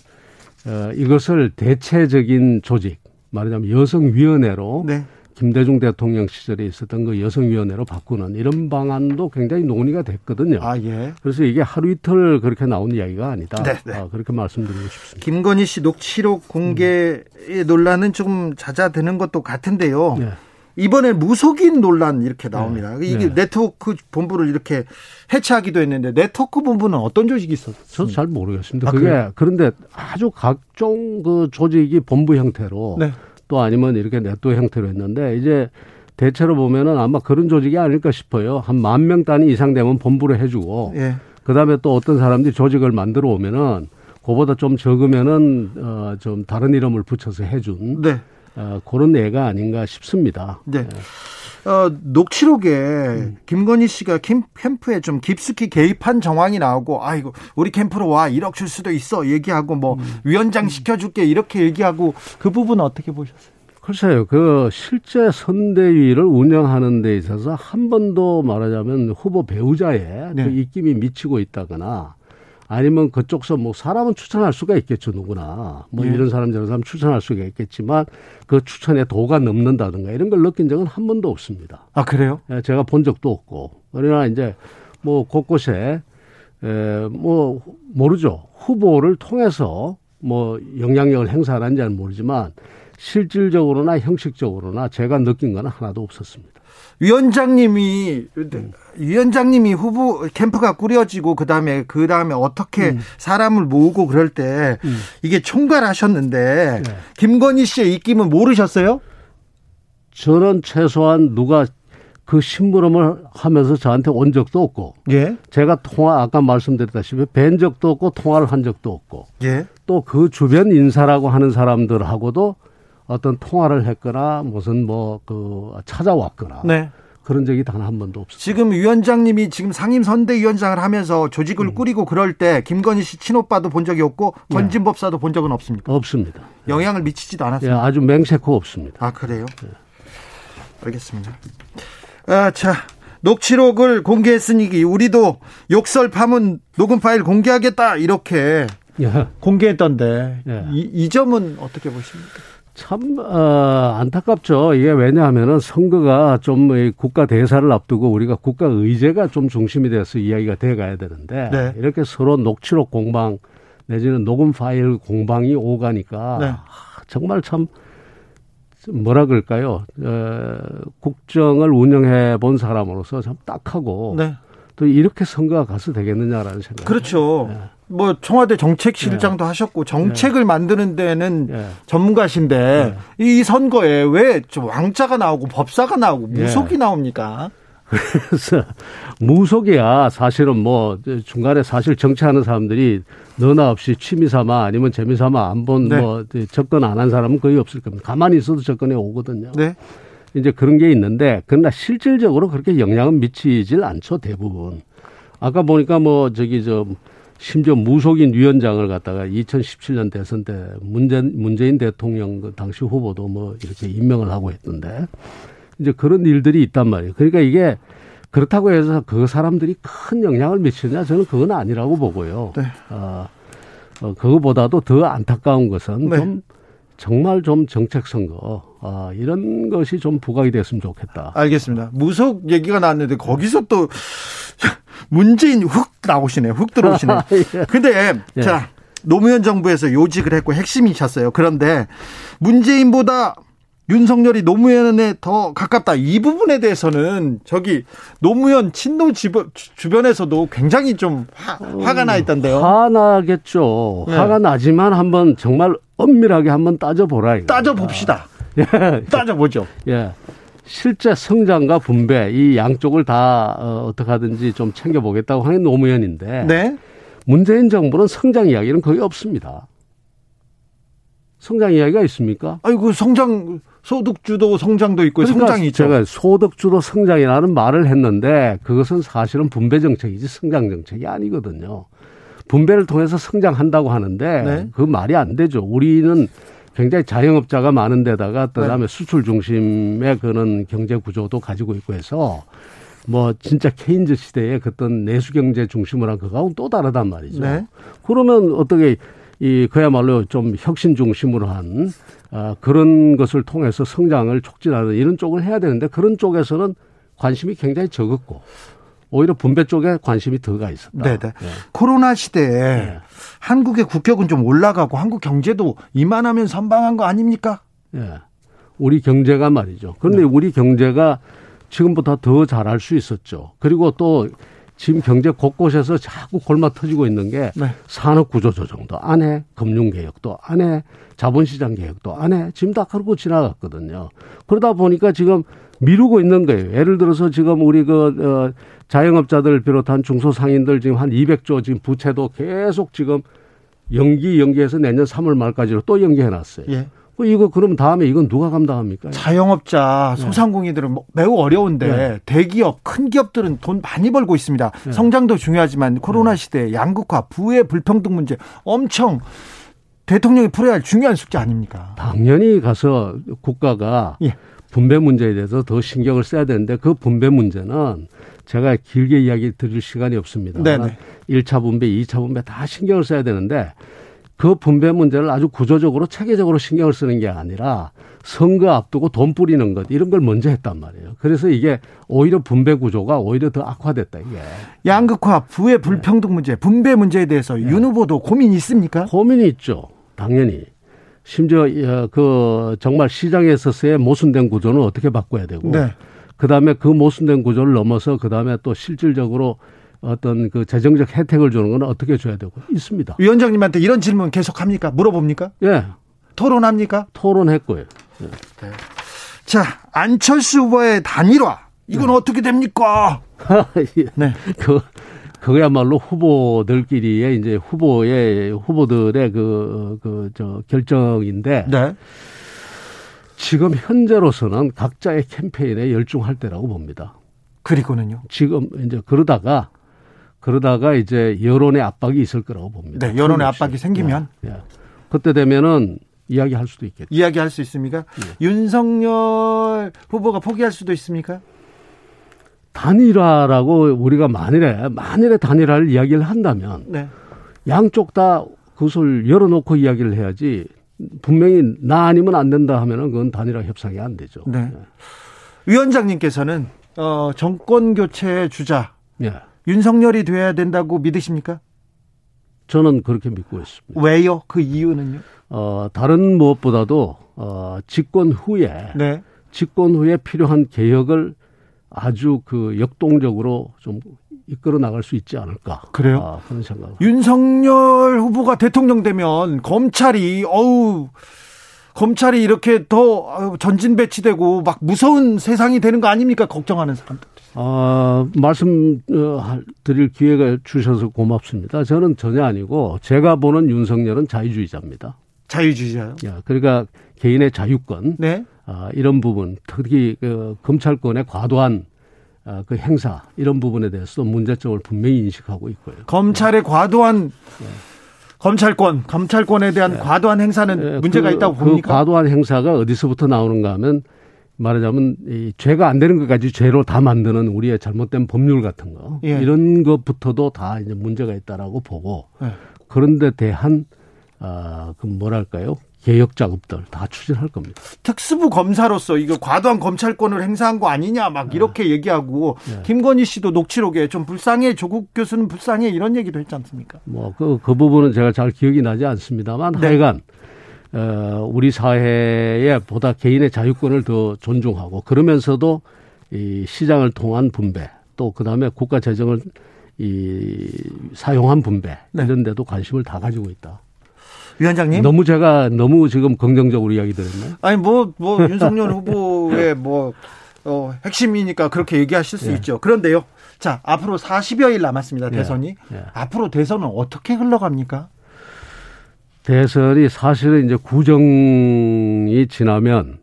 어, 이것을 대체적인 조직 말하자면 여성위원회로 네. 김대중 대통령 시절에 있었던 그 여성위원회로 바꾸는 이런 방안도 굉장히 논의가 됐거든요. 아 예. 그래서 이게 하루 이틀 그렇게 나온 이야기가 아니다. 네, 네. 아, 그렇게 말씀드리고 싶습니다. 김건희 씨 녹취록 공개 논란은 조금 잦아드는 것도 같은데요. 네. 이번에 무속인 논란 이렇게 나옵니다. 네. 이게 네. 네트워크 본부를 이렇게 해체하기도 했는데 네트워크 본부는 어떤 조직이 있었어요? 저도 잘 모르겠습니다. 아, 그게 그래요? 그런데 아주 각종 그 조직이 본부 형태로 네. 또 아니면 이렇게 네트워크 형태로 했는데 이제 대체로 보면은 아마 그런 조직이 아닐까 싶어요. 한 만 명 단위 이상 되면 본부를 해주고 예. 그다음에 또 어떤 사람들이 조직을 만들어 오면은 그보다 좀 적으면은 어 좀 다른 이름을 붙여서 해준 네. 어 그런 애가 아닌가 싶습니다. 네. 어, 녹취록에 음. 김건희 씨가 캠, 캠프에 좀 깊숙이 개입한 정황이 나오고, 아이고, 우리 캠프로 와, 1억 줄 수도 있어, 얘기하고, 뭐, 음. 위원장 시켜줄게, 이렇게 얘기하고, 그 부분은 어떻게 보셨어요? 글쎄요, 그 실제 선대위를 운영하는 데 있어서 한 번도 말하자면 후보 배우자의 네. 그 입김이 미치고 있다거나 아니면 그쪽서 뭐 사람은 추천할 수가 있겠죠, 누구나. 뭐 예. 이런 사람 저런 사람 추천할 수가 있겠지만 그 추천에 도가 넘는다든가 이런 걸 느낀 적은 한 번도 없습니다. 아, 그래요? 예, 제가 본 적도 없고. 그러나 이제 뭐 곳곳에 에, 뭐 모르죠. 후보를 통해서 뭐 영향력을 행사하는지는 모르지만 실질적으로나 형식적으로나 제가 느낀 건 하나도 없었습니다. 위원장님이, 음. 위원장님이 후보 캠프가 꾸려지고, 그 다음에, 그 다음에 어떻게 음. 사람을 모으고 그럴 때, 이게 총괄하셨는데, 네. 김건희 씨의 입김은 모르셨어요? 저는 최소한 누가 그 심부름을 하면서 저한테 온 적도 없고 예. 제가 통화 아까 말씀드렸다시피 뵌 적도 없고 통화를 한 적도 없고 예. 또그 주변 인사라고 하는 사람들하고도 어떤 통화를 했거나 무슨 뭐 그 찾아왔거나 네. 그런 적이 단 한 번도 없습니다. 지금 위원장님이 지금 상임 선대위원장을 하면서 조직을 음. 꾸리고 그럴 때 김건희 씨 친오빠도 본 적이 없고 네. 권진법사도 본 적은 없습니까? 없습니다. 영향을 미치지도 않았습니다. 예, 아주 맹세코 없습니다. 아 그래요? 네. 알겠습니다. 아, 자 녹취록을 공개했으니 우리도 욕설 파문 녹음 파일 공개하겠다 이렇게 예. 공개했던데 예. 이, 이 점은 어떻게 보십니까? 참 어, 안타깝죠. 이게 왜냐하면은 선거가 좀 국가 대사를 앞두고 우리가 국가 의제가 좀 중심이 돼서 이야기가 돼 가야 되는데 네. 이렇게 서로 녹취록 공방 내지는 녹음 파일 공방이 오가니까 네. 정말 참 뭐라 그럴까요? 어, 국정을 운영해 본 사람으로서 참 딱하고 네. 또 이렇게 선거가 가서 되겠느냐라는 생각. 그렇죠. 네. 뭐 청와대 정책실장도 네. 하셨고 정책을 네. 만드는 데는 네. 전문가신데 네. 이 선거에 왜 왕자가 나오고 법사가 나오고 네. 무속이 나옵니까? [laughs] 그래서 무속이야 사실은 뭐 중간에 사실 정치하는 사람들이 너나 없이 취미 삼아 아니면 재미 삼아 안 본뭐 네. 접근 안 한 사람은 거의 없을 겁니다. 가만히 있어도 접근해 오거든요. 네. 이제 그런 게 있는데 그러나 실질적으로 그렇게 영향은 미치질 않죠 대부분. 아까 보니까 뭐 저기 저 심지어 무속인 위원장을 갖다가 2017년 대선 때 문재인, 문재인 대통령 그 당시 후보도 뭐 이렇게 임명을 하고 했던데 이제 그런 일들이 있단 말이에요. 그러니까 이게 그렇다고 해서 그 사람들이 큰 영향을 미치느냐 저는 그건 아니라고 보고요. 네. 어, 어, 그거보다도 더 안타까운 것은 네. 좀 정말 좀 정책 선거 아, 이런 것이 좀 부각이 됐으면 좋겠다. 알겠습니다. 무속 얘기가 나왔는데 거기서 또 [laughs] 문재인 훅 나오시네요. 훅 들어오시네요. [laughs] 예. 근데 예. 자 노무현 정부에서 요직을 했고 핵심이셨어요. 그런데 문재인보다 윤석열이 노무현에 더 가깝다. 이 부분에 대해서는 저기 노무현 친노 주변에서도 굉장히 좀 화, 화가 나 있던데요. 화나겠죠. 네. 화가 나지만 한번 정말 엄밀하게 한번 따져보라. 따져봅시다. 예. 따져보죠. [laughs] 예. 실제 성장과 분배 이 양쪽을 다 어, 어떻게 하든지 좀 챙겨보겠다고 하는 노무현인데 네. 문재인 정부는 성장 이야기는 거의 없습니다. 성장 이야기가 있습니까? 아이고 성장 소득 주도 성장도 있고 그러니까 성장이 있죠. 제가 소득 주도 성장이라는 말을 했는데 그것은 사실은 분배 정책이지 성장 정책이 아니거든요. 분배를 통해서 성장한다고 하는데 네. 그 말이 안 되죠. 우리는 굉장히 자영업자가 많은 데다가 그다음에 네. 수출 중심의 그런 경제 구조도 가지고 있고 해서 뭐 진짜 케인즈 시대의 그떤 내수 경제 중심으로 한 그거하고는 또 다르단 말이죠. 네. 그러면 어떻게 이 그야말로 좀 혁신 중심으로 한 아, 그런 것을 통해서 성장을 촉진하는 이런 쪽을 해야 되는데 그런 쪽에서는 관심이 굉장히 적었고 오히려 분배 쪽에 관심이 더 가 있었다. 네네. 네. 코로나 시대에 네. 한국의 국격은 좀 올라가고 한국 경제도 이만하면 선방한 거 아닙니까? 네. 우리 경제가 말이죠. 그런데 네. 우리 경제가 지금보다 더 잘할 수 있었죠. 그리고 또 지금 경제 곳곳에서 자꾸 골마 터지고 있는 게 네. 산업 구조 조정도 안 해, 금융 개혁도 안 해, 자본시장 개혁도 안 해. 지금 다 그러고 지나갔거든요. 그러다 보니까 지금 미루고 있는 거예요. 예를 들어서 지금 우리 그 어, 자영업자들 비롯한 중소상인들 지금 한 200조 지금 부채도 계속 지금 연기 연기해서 내년 3월 말까지로 또 연기해 놨어요. 예. 그 이거 그럼 다음에 이건 누가 감당합니까? 자영업자, 네. 소상공인들은 네. 매우 어려운데 네. 대기업, 큰 기업들은 돈 많이 벌고 있습니다. 네. 성장도 중요하지만 코로나 네. 시대 양극화, 부의 불평등 문제 엄청 대통령이 풀어야 할 중요한 숙제 아닙니까? 당연히 가서 국가가 예. 분배 문제에 대해서 더 신경을 써야 되는데 그 분배 문제는 제가 길게 이야기 드릴 시간이 없습니다. 네네. 1차 분배, 2차 분배 다 신경을 써야 되는데 그 분배 문제를 아주 구조적으로 체계적으로 신경을 쓰는 게 아니라 선거 앞두고 돈 뿌리는 것 이런 걸 먼저 했단 말이에요. 그래서 이게 오히려 분배 구조가 오히려 더 악화됐다 이게. 양극화, 부의 불평등 네. 문제, 분배 문제에 대해서 네. 윤 후보도 고민이 있습니까? 고민이 있죠. 당연히. 심지어 어, 그 정말 시장에서의 모순된 구조는 어떻게 바꿔야 되고 네. 그다음에 그 모순된 구조를 넘어서 그다음에 또 실질적으로 어떤 그 재정적 혜택을 주는 건 어떻게 줘야 되고 있습니다. 위원장님한테 이런 질문 계속 합니까? 물어봅니까? 예. 토론합니까? 토론했고요. 예. 네. 자, 안철수 후보의 단일화. 이건 네. 어떻게 됩니까? [laughs] 예. 네. 그, 그야말로 후보들끼리의 이제 후보의, 후보들의 그, 그, 저, 결정인데. 네. 지금 현재로서는 각자의 캠페인에 열중할 때라고 봅니다. 그리고는요. 지금 이제 그러다가 그러다가 이제 여론의 압박이 있을 거라고 봅니다. 네, 여론의 압박이 생기면 예, 예. 그때 되면은 이야기할 수도 있겠죠. 이야기할 수 있습니까? 예. 윤석열 후보가 포기할 수도 있습니까? 단일화라고 우리가 만일에 만일에 단일화를 이야기를 한다면 네. 양쪽 다 그것을 열어놓고 이야기를 해야지 분명히 나 아니면 안 된다 하면은 그건 단일화 협상이 안 되죠. 네. 네. 위원장님께서는 어, 정권 교체 주자 네. 윤석열이 돼야 된다고 믿으십니까? 저는 그렇게 믿고 있습니다. 왜요? 그 이유는요? 어, 다른 무엇보다도 어, 집권 후에 네. 집권 후에 필요한 개혁을 아주 그 역동적으로 좀 이끌어 나갈 수 있지 않을까. 그래요? 아, 그런 생각. 윤석열 후보가 대통령 되면 검찰이 어우 검찰이 이렇게 더 전진 배치되고 막 무서운 세상이 되는 거 아닙니까? 걱정하는 사람들. 아, 말씀 어, 드릴 기회가 주셔서 고맙습니다. 저는 전혀 아니고 제가 보는 윤석열은 자유주의자입니다. 자유주의자요? 야, 그러니까 개인의 자유권, 네. 아, 이런 부분, 특히 그 검찰권의 과도한 아, 그 행사 이런 부분에 대해서도 문제점을 분명히 인식하고 있고요. 검찰의 네. 과도한 네. 검찰권, 검찰권에 대한 네. 과도한 행사는 네. 문제가 그, 있다고 봅니까? 그 과도한 행사가 어디서부터 나오는가 하면 말하자면 이 죄가 안 되는 것까지 죄로 다 만드는 우리의 잘못된 법률 같은 거 예. 이런 것부터도 다 이제 문제가 있다라고 보고 예. 그런데 대한 아그 뭐랄까요 개혁 작업들 다 추진할 겁니다. 특수부 검사로서 이거 과도한 검찰권을 행사한 거 아니냐 막 네. 이렇게 얘기하고 네. 김건희 씨도 녹취록에 좀 불쌍해 조국 교수는 불쌍해 이런 얘기도 했지 않습니까? 뭐그그 그 부분은 제가 잘 기억이 나지 않습니다만 네. 하여간 어, 우리 사회에 보다 개인의 자유권을 더 존중하고 그러면서도 이 시장을 통한 분배 또 그다음에 국가 재정을 이 사용한 분배 네. 이런 데도 관심을 다 가지고 있다. 위원장님 너무 제가 너무 지금 긍정적으로 이야기 드렸나요? 아니 뭐뭐 뭐 [laughs] 윤석열 후보의 뭐 어, 핵심이니까 그렇게 얘기하실 수 예. 있죠. 그런데요. 자, 앞으로 40여일 남았습니다. 예. 대선이. 예. 예. 앞으로 대선은 어떻게 흘러갑니까? 대선이 사실은 이제 구정이 지나면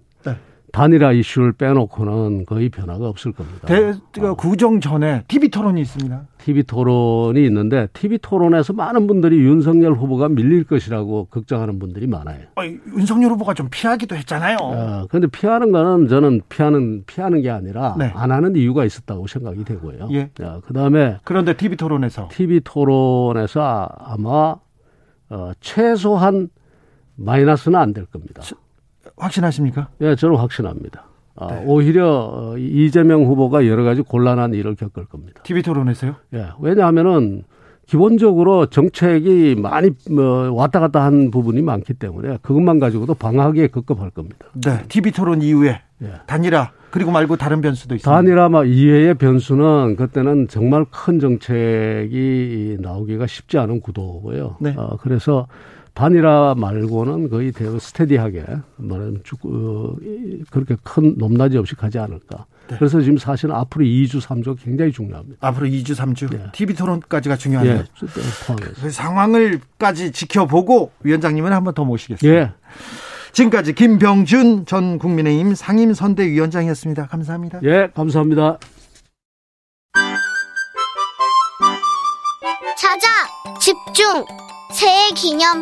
단일화 이슈를 빼놓고는 거의 변화가 없을 겁니다. 대, 그 구정 전에 TV 토론이 있습니다. TV 토론이 있는데 TV 토론에서 많은 분들이 윤석열 후보가 밀릴 것이라고 걱정하는 분들이 많아요. 아, 윤석열 후보가 좀 피하기도 했잖아요. 그런데 어, 피하는 거는 저는 피하는 피하는 게 아니라 네. 안 하는 이유가 있었다고 생각이 되고요. 예. 어, 그다음에 그런데 TV 토론에서 TV 토론에서 아마 어, 최소한 마이너스는 안 될 겁니다. 확신하십니까? 예, 저는 확신합니다. 아, 네. 오히려 어, 이재명 후보가 여러 가지 곤란한 일을 겪을 겁니다. TV 토론에서요? 예, 왜냐하면은 기본적으로 정책이 많이 뭐 왔다 갔다 한 부분이 많기 때문에 그것만 가지고도 방하기에 급급할 겁니다. 네, TV 토론 이후에 예. 단일화 그리고 말고 다른 변수도 있습니다. 단일화 막 이외의 변수는 그때는 정말 큰 정책이 나오기가 쉽지 않은 구도고요. 네. 어, 그래서 단일화 말고는 거의 대우 스테디하게 말하면 어, 그렇게 큰 높낮이 없이 가지 않을까. 네. 그래서 지금 사실은 앞으로 2주, 3주 굉장히 중요합니다. 앞으로 2주, 3주 네. TV 토론까지가 중요하네요. 네. 그 상황을까지 지켜보고 위원장님은 한 번 더 모시겠습니다. 예. 지금까지 김병준 전 국민의힘 상임선대위원장이었습니다. 감사합니다. 예, 감사합니다. 찾아 집중 새해 기념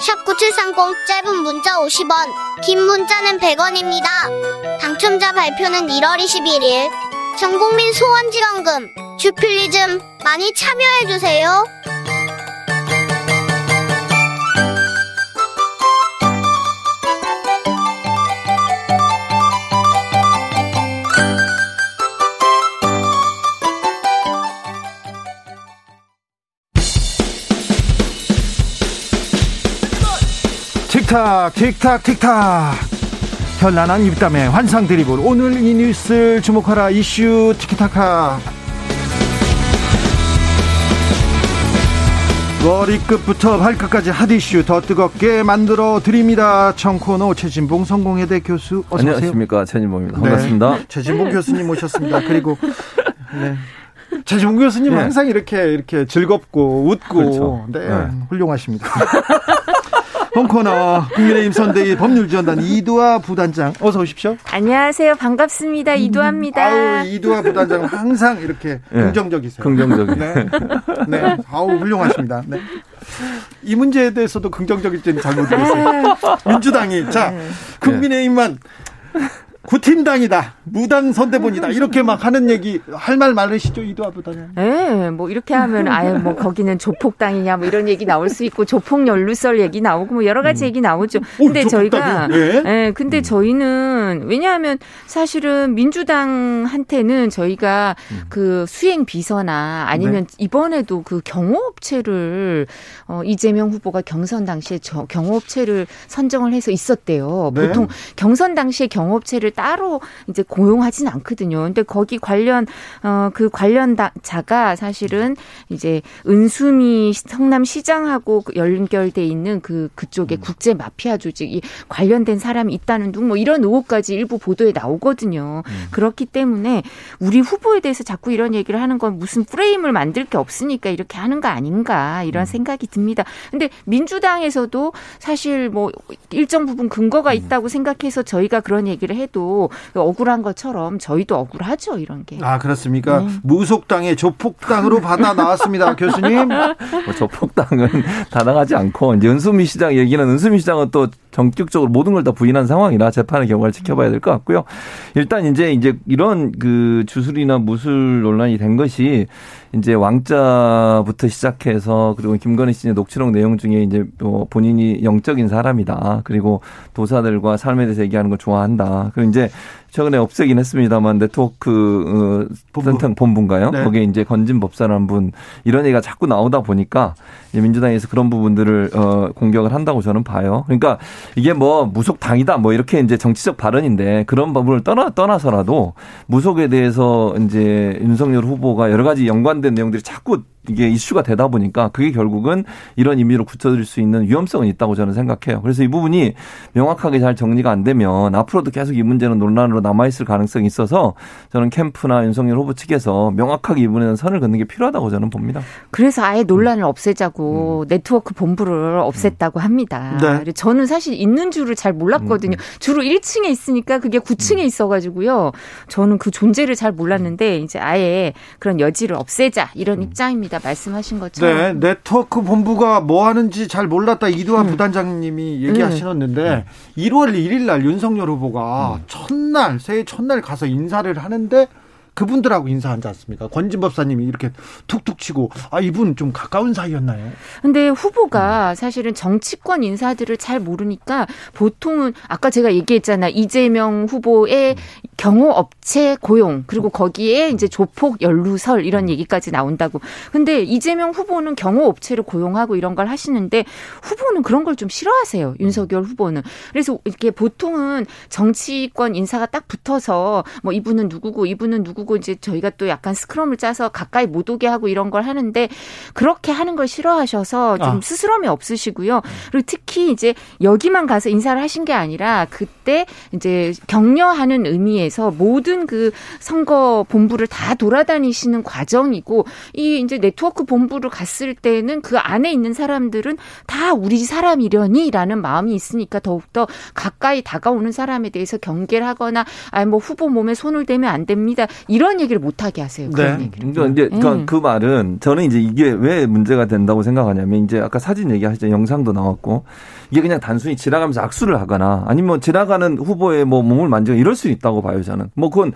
샵9730 짧은 문자 50원, 긴 문자는 100원입니다. 당첨자 발표는 1월 21일. 전국민 소원지원금, 주필리즘 많이 참여해주세요. 틱탁 틱탁 틱탁 현란한 입담의 환상 드리블 오늘 이 뉴스 주목하라 이슈 티키타카 머리끝부터 발끝까지 핫이슈 더 뜨겁게 만들어 드립니다. 청코노 최진봉 성공회대 교수 어서 오세요. 안녕하십니까 최진봉입니다. 반갑습니다. 네, 최진봉 교수님 모셨습니다. 그리고 네. 최진봉 교수님 네. 항상 이렇게 이렇게 즐겁고 웃고 그렇죠. 네, 네. 훌륭하십니다. [laughs] 홍코너 국민의힘 선대위 법률지원단 이두아 부단장 어서 오십시오. 안녕하세요. 반갑습니다. 이두아입니다. 아우 이두아 부단장 항상 이렇게 네. 긍정적이세요. 긍정적이. 네. 네. 아우 훌륭하십니다. 네. 이 문제에 대해서도 긍정적일지는 잘 모르겠어요. 민주당이 자 네. 국민의힘만 구팀당이다. 무당 선대본이다. 이렇게 막 하는 얘기 할 말 많으시죠 이도아보다는. 네, 뭐 이렇게 하면 아예 뭐 거기는 조폭당이냐 뭐 이런 얘기 나올 수 있고 조폭 연루설 얘기 나오고 뭐 여러 가지 음. 얘기 나오죠. 근데 오, 저희가 예? 네, 근데 음. 저희는 왜냐하면 사실은 민주당한테는 저희가 음. 그 수행 비서나 아니면 네. 이번에도 그 경호업체를 어 이재명 후보가 경선 당시에 저 경호업체를 선정을 해서 있었대요. 네. 보통 경선 당시에 경호업체를 따로 이제 고용하진 않거든요. 근데 거기 관련 어 그 관련 자가 사실은 이제 은수미 성남 시장하고 그 연결돼 있는 그 그쪽에 음. 국제 마피아 조직이 관련된 사람이 있다는 등뭐 이런 의혹까지 일부 보도에 나오거든요. 음. 그렇기 때문에 우리 후보에 대해서 자꾸 이런 얘기를 하는 건 무슨 프레임을 만들 게 없으니까 이렇게 하는 거 아닌가 이런 음. 생각이 듭니다. 근데 민주당에서도 사실 뭐 일정 부분 근거가 음. 있다고 생각해서 저희가 그런 얘기를 해도 억울한 것처럼 저희도 억울하죠 이런 게. 아 그렇습니까? 네. 무속당의 조폭당으로 받아 나왔습니다, [laughs] 교수님. 뭐 조폭당은 다당하지 않고 이제 은수미 시장 얘기는 은수미 시장은 또 전격적으로 모든 걸 다 부인한 상황이라 재판의 결과를 지켜봐야 될 것 같고요. 일단 이제 이제 이런 그 주술이나 무술 논란이 된 것이 이제 왕자부터 시작해서 그리고 김건희 씨의 녹취록 내용 중에 이제 뭐 본인이 영적인 사람이다. 그리고 도사들과 삶에 대해서 얘기하는 걸 좋아한다. 그리고 이제 최근에 없애긴 했습니다만 네트워크 어, 본부. 본부인가요? 네. 거기에 이제 건진 법사라는 분 이런 얘기가 자꾸 나오다 보니까 민주당에서 그런 부분들을 어, 공격을 한다고 저는 봐요. 그러니까 이게 뭐 무속 당이다 뭐 이렇게 이제 정치적 발언인데 그런 부분을 떠나 떠나서라도 무속에 대해서 이제 윤석열 후보가 여러 가지 연관된 내용들이 자꾸 이게 이슈가 되다 보니까 그게 결국은 이런 의미로 굳혀질 수 있는 위험성은 있다고 저는 생각해요. 그래서 이 부분이 명확하게 잘 정리가 안 되면 앞으로도 계속 이 문제는 논란으로 남아있을 가능성이 있어서 저는 캠프나 윤석열 후보 측에서 명확하게 이번에는 선을 긋는 게 필요하다고 저는 봅니다. 그래서 아예 논란을 없애자고 음. 네트워크 본부를 없앴다고 합니다. 네. 저는 사실 있는 줄을 잘 몰랐거든요. 음. 주로 1층에 있으니까 그게 9층에 음. 있어가지고요. 저는 그 존재를 잘 몰랐는데 이제 아예 그런 여지를 없애자 이런 음. 입장입니다. 있습니다. 말씀하신 것처럼. 네, 네트워크 본부가 뭐 하는지 잘 몰랐다 이두아 음. 부단장님이 얘기하시는데 음. 1월 1일 날 윤석열 후보가 음. 첫날 새해 첫날 가서 인사를 하는데 그분들하고 인사하지 않습니까? 권진 법사님이 이렇게 툭툭 치고 아 이분 좀 가까운 사이였나요? 근데 후보가 음. 사실은 정치권 인사들을 잘 모르니까 보통은 아까 제가 얘기했잖아 이재명 후보의 음. 경호업체 고용 그리고 거기에 이제 조폭 연루설 이런 음. 얘기까지 나온다고. 근데 이재명 후보는 경호업체를 고용하고 이런 걸 하시는데 후보는 그런 걸 좀 싫어하세요. 윤석열 후보는. 그래서 이렇게 보통은 정치권 인사가 딱 붙어서 뭐 이분은 누구고 이분은 누구 누구고 이제 저희가 또 약간 스크럼을 짜서 가까이 못 오게 하고 이런 걸 하는데 그렇게 하는 걸 싫어하셔서 좀 아. 스스럼이 없으시고요. 그리고 특히 이제 여기만 가서 인사를 하신 게 아니라 그때 이제 격려하는 의미에 서 모든 그 선거 본부를 다 돌아다니시는 과정이고 이 이제 네트워크 본부를 갔을 때는 그 안에 있는 사람들은 다 우리 사람이려니라는 마음이 있으니까 더욱더 가까이 다가오는 사람에 대해서 경계를 하거나 아니 뭐 후보 몸에 손을 대면 안 됩니다. 이런 얘기를 못 하게 하세요. 그런 네. 얘기를. 그러니까 이제 그러니까 네. 그 말은 저는 이제 이게 왜 문제가 된다고 생각하냐면 이제 아까 사진 얘기하셨죠. 영상도 나왔고 이게 그냥 단순히 지나가면서 악수를 하거나 아니면 뭐 지나가는 후보의 뭐 몸을 만지고 이럴 수 있다고 봐요 저는. 뭐 그건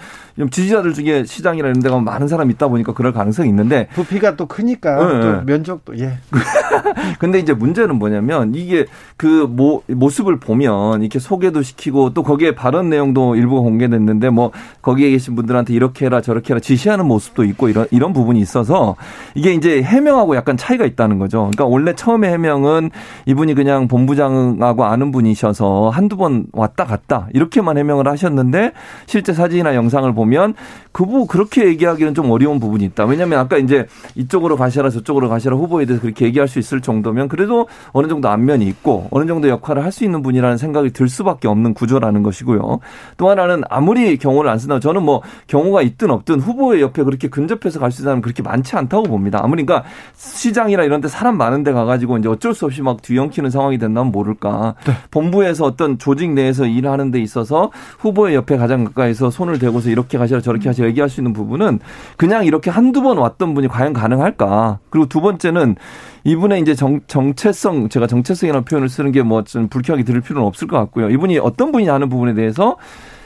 지지자들 중에 시장이나 이런 데 가면 많은 사람이 있다 보니까 그럴 가능성이 있는데 부피가 또 크니까 네. 또 면적도 예. [laughs] 근데 이제 문제는 뭐냐면 이게 그 모, 모습을 보면 이렇게 소개도 시키고 또 거기에 발언 내용도 일부가 공개됐는데 뭐 거기에 계신 분들한테 이렇게 해라 저렇게 해라 지시하는 모습도 있고 이런 이런 부분이 있어서 이게 이제 해명하고 약간 차이가 있다는 거죠. 그러니까 원래 처음에 해명은 이분이 그냥 본부장 부장하고 아는 분이셔서 한두 번 왔다 갔다 이렇게만 해명을 하셨는데 실제 사진이나 영상을 보면 그부 그렇게 얘기하기는 좀 어려운 부분이 있다. 왜냐하면 아까 이제 이쪽으로 가시라 저쪽으로 가시라 후보에 대해서 그렇게 얘기할 수 있을 정도면 그래도 어느 정도 안면이 있고 어느 정도 역할을 할 수 있는 분이라는 생각이 들 수밖에 없는 구조라는 것이고요. 또 하나는 아무리 경호를 안 쓴다고 저는 뭐 경호가 있든 없든 후보의 옆에 그렇게 근접해서 갈 수 있는 사람은 그렇게 많지 않다고 봅니다. 아무리 그러니까 시장이나 이런 데 사람 많은 데 가가지고 이제 어쩔 수 없이 막 뒤엉키는 상황이 된다면 모를까. 네. 본부에서 어떤 조직 내에서 일하는 데 있어서 후보의 옆에 가장 가까이서 손을 대고서 이렇게 가시라 저렇게 하시라 얘기할 수 있는 부분은 그냥 이렇게 한두 번 왔던 분이 과연 가능할까. 그리고 두 번째는 이분의 이제 정, 정체성, 제가 정체성이라는 표현을 쓰는 게 뭐 좀 불쾌하게 들을 필요는 없을 것 같고요. 이분이 어떤 분이냐 하는 부분에 대해서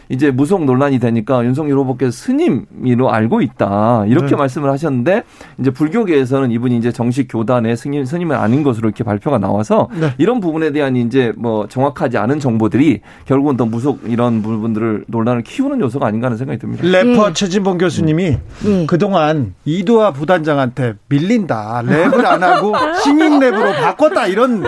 이제 무속 논란이 되니까 윤석열 후보께서 스님으로 알고 있다 이렇게 네. 말씀을 하셨는데 이제 불교계에서는 이분이 이제 정식 교단의 스님 스님은 아닌 것으로 이렇게 발표가 나와서 네. 이런 부분에 대한 이제 뭐 정확하지 않은 정보들이 결국은 더 무속 이런 부분들을 논란을 키우는 요소가 아닌가 하는 생각이 듭니다. 래퍼 예. 최진봉 교수님이 예. 그동안 이도화 부단장한테 밀린다 랩을 안 하고 시민 랩으로 바꿨다 이런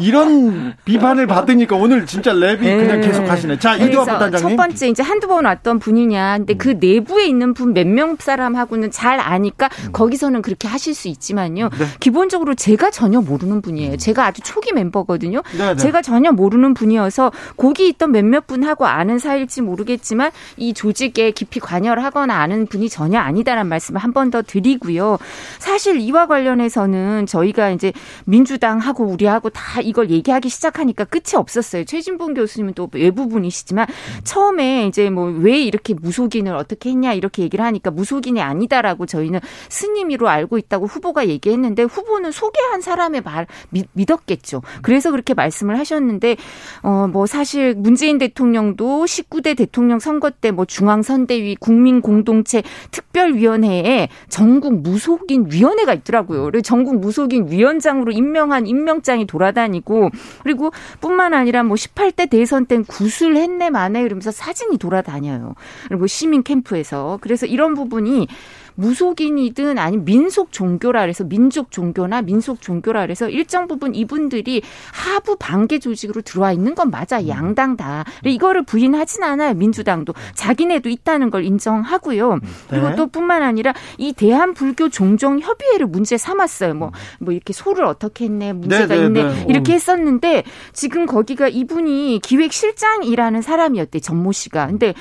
이런 비판을 받으니까 오늘 진짜 랩이 네. 그냥 계속 하시네. 자 이도화 부단장 첫 번째 이제 한두 번 왔던 분이냐. 근데 그 음. 내부에 있는 분 몇 명 사람하고는 잘 아니까 음. 거기서는 그렇게 하실 수 있지만요. 네. 기본적으로 제가 전혀 모르는 분이에요. 음. 제가 아주 초기 멤버거든요. 네, 네. 제가 전혀 모르는 분이어서 거기 있던 몇몇 분하고 아는 사이일지 모르겠지만 이 조직에 깊이 관여를 하거나 아는 분이 전혀 아니다라는 말씀을 한 번 더 드리고요. 사실 이와 관련해서는 저희가 이제 민주당하고 우리하고 다 이걸 얘기하기 시작하니까 끝이 없었어요. 최진봉 교수님은 또 외부 분이시지만 처음에 이제 뭐 왜 이렇게 무속인을 어떻게 했냐 이렇게 얘기를 하니까 무속인이 아니다라고 저희는 스님이로 알고 있다고 후보가 얘기했는데 후보는 소개한 사람의 말 믿, 믿었겠죠. 그래서 그렇게 말씀을 하셨는데 어 뭐 사실 문재인 대통령도 19대 대통령 선거 때 뭐 중앙선대위 국민공동체 특별위원회에 전국 무속인 위원회가 있더라고요. 그리고 전국 무속인 위원장으로 임명한 임명장이 돌아다니고 그리고 뿐만 아니라 뭐 18대 대선 땐 구술했네 만에 이러면서 사진이 돌아다녀요. 그리고 시민 캠프에서. 그래서 이런 부분이 무속인이든 아니면 민속 종교라 그래서 민족 종교나 민속 종교라 그래서 일정 부분 이분들이 하부 반계 조직으로 들어와 있는 건 맞아. 음. 양당 다. 이거를 부인하진 않아요. 민주당도. 자기네도 있다는 걸 인정하고요. 음. 그리고 네. 또 뿐만 아니라 이 대한 불교 종정협의회를 문제 삼았어요. 뭐, 뭐 이렇게 소를 어떻게 했네. 문제가 네, 네, 있네. 네. 이렇게 했었는데 지금 거기가 이분이 기획실장이라는 사람이었대. 전모 씨가. 근데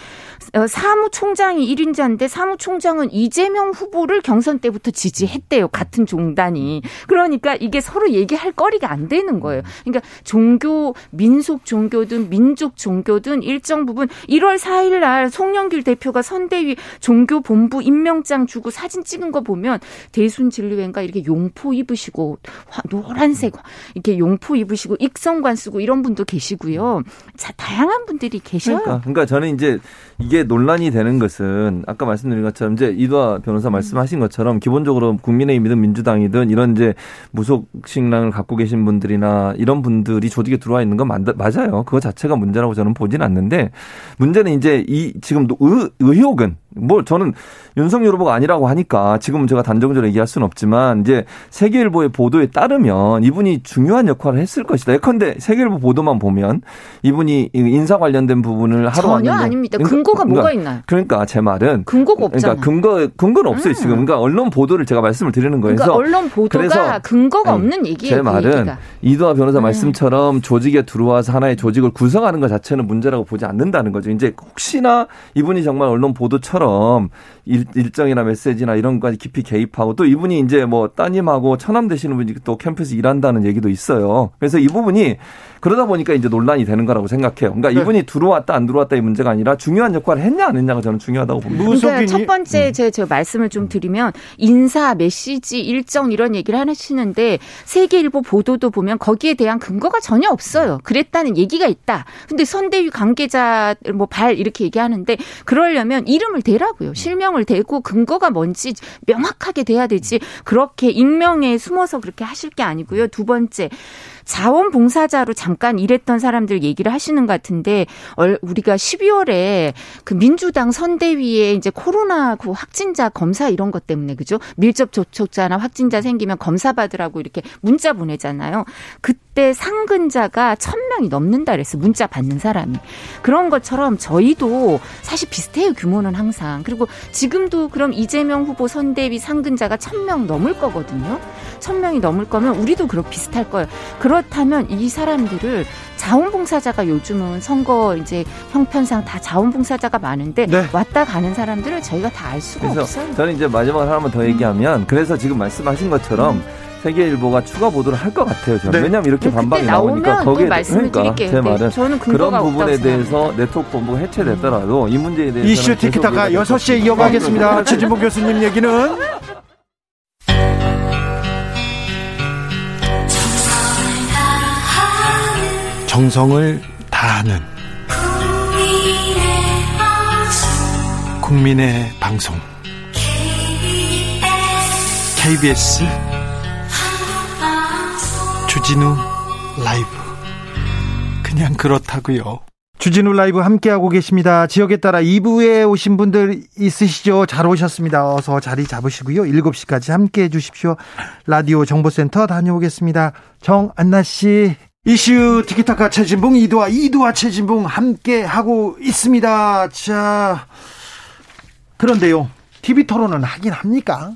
어, 사무총장이 1인자인데 사무총장은 이재명 후보를 경선 때부터 지지했대요. 같은 종단이. 그러니까 이게 서로 얘기할 거리가 안 되는 거예요. 그러니까 종교, 민속 종교든 민족 종교든 일정 부분 1월 4일 날 송영길 대표가 선대위 종교 본부 임명장 주고 사진 찍은 거 보면 대순진료회인가 이렇게 용포 입으시고 노란색 이렇게 용포 입으시고 익성관 쓰고 이런 분도 계시고요. 자, 다양한 분들이 계셔요. 그러니까, 그러니까 저는 이제 이게 논란이 되는 것은 아까 말씀드린 것처럼 이제 이도아 변호사 말씀하신 것처럼 기본적으로 국민의힘이든 민주당이든 이런 이제 무속 신랑을 갖고 계신 분들이나 이런 분들이 조직에 들어와 있는 건 맞아요. 그거 자체가 문제라고 저는 보진 않는데 문제는 이제 이 지금 의, 의혹은 뭐 저는 윤석열 후보가 아니라고 하니까 지금은 제가 단정적으로 얘기할 수는 없지만 이제 세계일보의 보도에 따르면 이분이 중요한 역할을 했을 것이다. 예컨대 세계일보 보도만 보면 이분이 인사 관련된 부분을 하러 전혀 왔는데 아닙니다. 그러니까, 근거가 그러니까, 뭐가 있나요? 그러니까 제 말은 근거가 없잖아요. 그러니까 근거 근거는 없어요 음. 지금. 그러니까 언론 보도를 제가 말씀을 드리는 거예요. 그러니까 언론 보도가 근거가 없는 얘기예요. 제그 말은 그 이도아 변호사 음. 말씀처럼 조직에 들어와서 하나의 조직을 구성하는 것 자체는 문제라고 보지 않는다는 거죠. 이제 혹시나 이분이 정말 언론 보도처럼 일, 일 정이나 메시지나 이런 것까지 깊이 개입하고 또 이분이 이제 뭐 따님하고 처남 되시는 분이 또 캠프에서 일한다는 얘기도 있어요. 그래서 이 부분이 그러다 보니까 이제 논란이 되는 거라고 생각해요. 그러니까 네. 이분이 들어왔다 안 들어왔다의 문제가 아니라 중요한 역할을 했냐 안 했냐가 저는 중요하다고 봅니다. 그러니까 첫 번째 음. 제, 제 말씀을 좀 드리면 인사 메시지 일정 이런 얘기를 하시는데 세계일보 보도도 보면 거기에 대한 근거가 전혀 없어요. 그랬다는 얘기가 있다. 근데 선대위 관계자 뭐 발 이렇게 얘기하는데 그러려면 이름을 대라고요. 실명 을 대고 근거가 뭔지 명확하게 돼야 되지. 그렇게 익명에 숨어서 그렇게 하실 게 아니고요. 두 번째 자원봉사자로 잠깐 일했던 사람들 얘기를 하시는 것 같은데 우리가 12월에 그 민주당 선대위에 이제 코로나 그 확진자 검사 이런 것 때문에 그죠? 밀접 접촉자나 확진자 생기면 검사 받으라고 이렇게 문자 보내잖아요. 그때 상근자가 1000명 1000명이 넘는다 그랬어. 문자 받는 사람이. 그런 것처럼 저희도 사실 비슷해요. 규모는 항상. 그리고 지금도 그럼 이재명 후보 선대위 상근자가 1000명 넘을 거거든요. 1000명이 넘을 거면 우리도 그렇 비슷할 거예요. 그 렇다면 이 사람들을 자원봉사자가 요즘은 선거 이제 형편상 다 자원봉사자가 많은데 네. 왔다 가는 사람들을 저희가 다 알 수가 없어요. 저는 이제 마지막으로 하나만 더 얘기하면 그래서 지금 말씀하신 것처럼 음. 세계일보가 추가 보도를 할 것 같아요. 저는. 네. 왜냐하면 이렇게 네, 반박이 나오니까 거기에 말씀을 그러니까 드릴게요. 제 네, 말은 저는 그런 부분에 대해서 네트워크 본부가 해체됐더라도 음. 이 문제에 대해서 이슈 티키타카 6시에 이어가겠습니다. 최진봉 교수님 얘기는 정성을 다하는 국민의 방송 KBS 주진우 라이브 그냥 그렇다고요. 주진우 라이브 함께하고 계십니다. 지역에 따라 2부에 오신 분들 있으시죠? 잘 오셨습니다. 어서 자리 잡으시고요. 7시까지 함께해 주십시오. 라디오 정보센터 다녀오겠습니다. 정안나 씨. 이슈 티키타카 최진봉 이두와 이두와 최진봉 함께 하고 있습니다. 자, 그런데요. TV 토론은 하긴 합니까?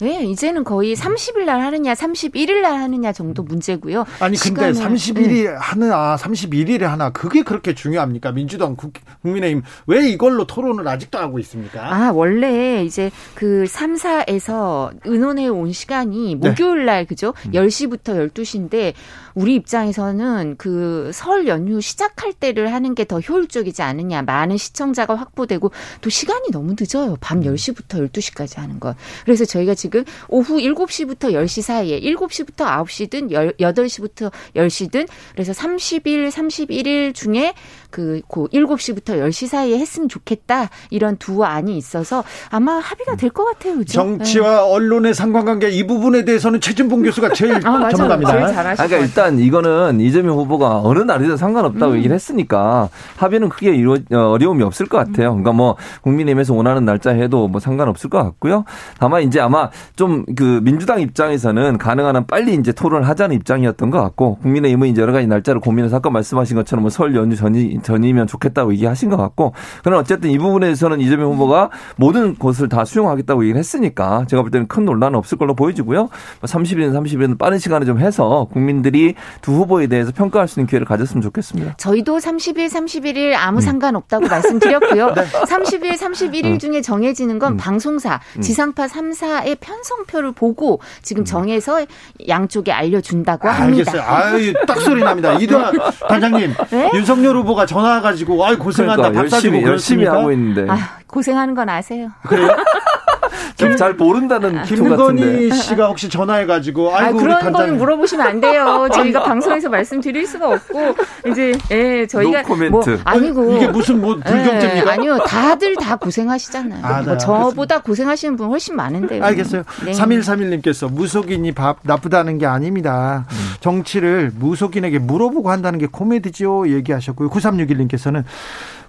네, 이제는 거의 30일 날 하느냐, 31일 날 하느냐 정도 문제고요. 아니 근데 31일 네. 하느냐, 31일에 하나 그게 그렇게 중요합니까? 민주당 국, 민의힘 왜 이걸로 토론을 아직도 하고 있습니까? 아, 원래 이제 그 3사에서 의논해 온 시간이 네. 목요일 날 그죠? 음. 10시부터 12시인데 우리 입장에서는 그 설 연휴 시작할 때를 하는 게 더 효율적이지 않느냐. 많은 시청자가 확보되고 또 시간이 너무 늦어요. 밤 10시부터 음. 12시까지 하는 거. 그래서 저희가 지금 오후 7시부터 10시 사이에 7시부터 9시든 8시부터 10시든 그래서 30일, 31일 중에 그, 그 7시부터 10시 사이에 했으면 좋겠다. 이런 두 안이 있어서 아마 합의가 될 것 같아요. 그죠? 정치와 네. 언론의 상관관계 이 부분에 대해서는 최진봉 교수가 제일 [laughs] 아, 전문가입니다. 제일 그러니까 일단 이거는 이재명 후보가 어느 날이든 상관없다고 음. 얘기를 했으니까 합의는 크게 이루, 어, 어려움이 없을 것 같아요. 그러니까 뭐 국민의힘에서 원하는 날짜 해도 뭐 상관없을 것 같고요. 다만 이제 아마 좀 그 민주당 입장에서는 가능한 한 빨리 이제 토론을 하자는 입장이었던 것 같고 국민의힘은 이제 여러 가지 날짜를 고민해서 아까 말씀하신 것처럼 뭐 설 연휴 전이 전이면 좋겠다고 얘기하신 것 같고 그러나 어쨌든 이 부분에 서는 이재명 후보가 모든 것을 다 수용하겠다고 얘기를 했으니까 제가 볼 때는 큰 논란은 없을 걸로 보여지고요. 30일은 뭐 30일은 빠른 시간에 좀 해서 국민들이 두 후보에 대해서 평가할 수 있는 기회를 가졌으면 좋겠습니다. 저희도 30일, 31일 아무 음. 상관없다고 말씀드렸고요. [laughs] 네. 30일, 31일 음. 중에 정해지는 건 음. 방송사, 음. 지상파 3사의 편성표를 보고 지금 음. 정해서 양쪽에 알려준다고 합니다. 알겠어요. 아유, 딱 소리 납니다. 이동환 [laughs] 단장님, 네? 윤석열 후보가 전화 가지고 아이 고생한다 그러니까, 밥 열심히, 열심히 하고 있는데. 아, 고생하는 건 아세요. 그래요? [laughs] 잘 모른다는 김건희 씨가 혹시 전화해가지고 아이고 아, 그런 거는 물어보시면 안 돼요. [laughs] 저희가 방송에서 말씀드릴 수가 없고 이제 예 저희가 뭐 아니고 이게 무슨 뭐 불경제입니까? 예, 아니요 다들 다 고생하시잖아요. 아, 뭐 네, 저보다 고생하시는 분 훨씬 많은데요. 알겠어요. 네. 3131님께서 무속인이 밥 나쁘다는 게 아닙니다. 음. 정치를 무속인에게 물어보고 한다는 게 코미디죠. 얘기하셨고요. 9361님께서는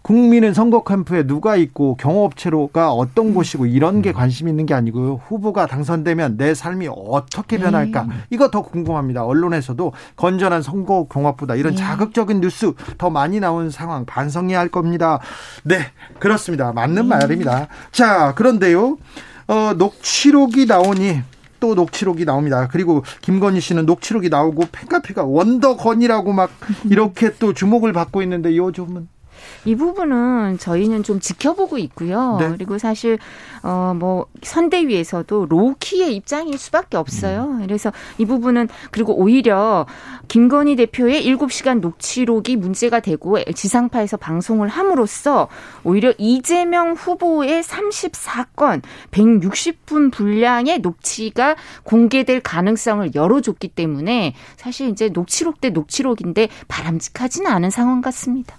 국민은 선거 캠프에 누가 있고 경호업체로가 어떤 곳이고 이런 게 관심 있는 게 아니고요. 후보가 당선되면 내 삶이 어떻게 네. 변할까? 네. 이거 더 궁금합니다. 언론에서도 건전한 선거 경합보다 이런 네. 자극적인 뉴스 더 많이 나오는 상황 반성해야 할 겁니다. 네, 그렇습니다. 맞는 네. 말입니다. 자, 그런데요. 어, 녹취록이 나오니 또 녹취록이 나옵니다. 그리고 김건희 씨는 녹취록이 나오고 팬카페가 원더건이라고 막 이렇게 또 주목을 받고 있는데 요즘은 이 부분은 저희는 좀 지켜보고 있고요. 네. 그리고 사실 어 뭐 선대위에서도 로키의 입장일 수밖에 없어요. 음. 그래서 이 부분은 그리고 오히려 김건희 대표의 7시간 녹취록이 문제가 되고 지상파에서 방송을 함으로써 오히려 이재명 후보의 34건 160분 분량의 녹취가 공개될 가능성을 열어줬기 때문에 사실 이제 녹취록 대 녹취록인데 바람직하지는 않은 상황 같습니다.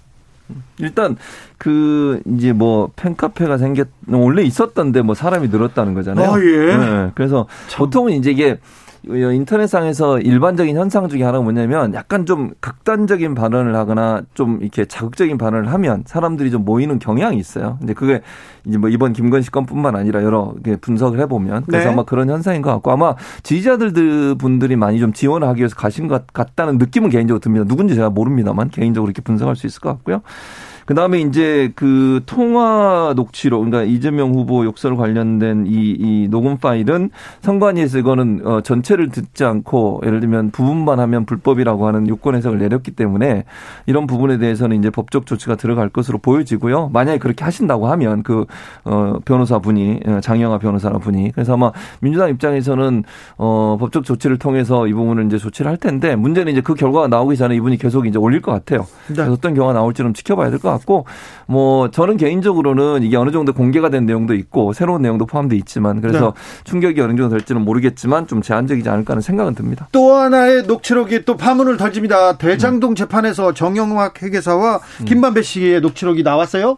일단 그 이제 뭐 팬카페가 생겼 원래 있었던데 뭐 사람이 늘었다는 거잖아요. 아, 예. 네. 그래서 참. 보통은 이제 이게 인터넷상에서 일반적인 현상 중에 하나가 뭐냐면 약간 좀 극단적인 발언을 하거나 좀 이렇게 자극적인 발언을 하면 사람들이 좀 모이는 경향이 있어요. 근데 그게 이제 뭐 이번 김건희 건뿐만 아니라 여러 분석을 해보면 그래서 네. 아마 그런 현상인 것 같고 아마 지지자들 분들이 많이 좀 지원을 하기 위해서 가신 것 같다는 느낌은 개인적으로 듭니다. 누군지 제가 모릅니다만 개인적으로 이렇게 분석할 수 있을 것 같고요. 그 다음에 이제 그 통화 녹취록, 그러니까 이재명 후보 욕설 관련된 이, 이 녹음 파일은 선관위에서 이거는 어, 전체를 듣지 않고 예를 들면 부분만 하면 불법이라고 하는 요건 해석을 내렸기 때문에 이런 부분에 대해서는 이제 법적 조치가 들어갈 것으로 보여지고요. 만약에 그렇게 하신다고 하면 그, 어, 변호사 분이, 어, 장영아 변호사 분이. 그래서 아마 민주당 입장에서는 어, 법적 조치를 통해서 이 부분을 이제 조치를 할 텐데 문제는 이제 그 결과가 나오기 전에 이분이 계속 이제 올릴 것 같아요. 네. 그래서 어떤 경우가 나올지는 지켜봐야 될 것 같고 같고 뭐 저는 개인적으로는 이게 어느 정도 공개가 된 내용도 있고 새로운 내용도 포함돼 있지만 그래서 네. 충격이 어느 정도 될지는 모르겠지만 좀 제한적이지 않을까 하는 생각은 듭니다. 또 하나의 녹취록이 또 파문을 던집니다. 대장동 음. 재판에서 정영학 회계사와 음. 김만배 씨의 녹취록이 나왔어요?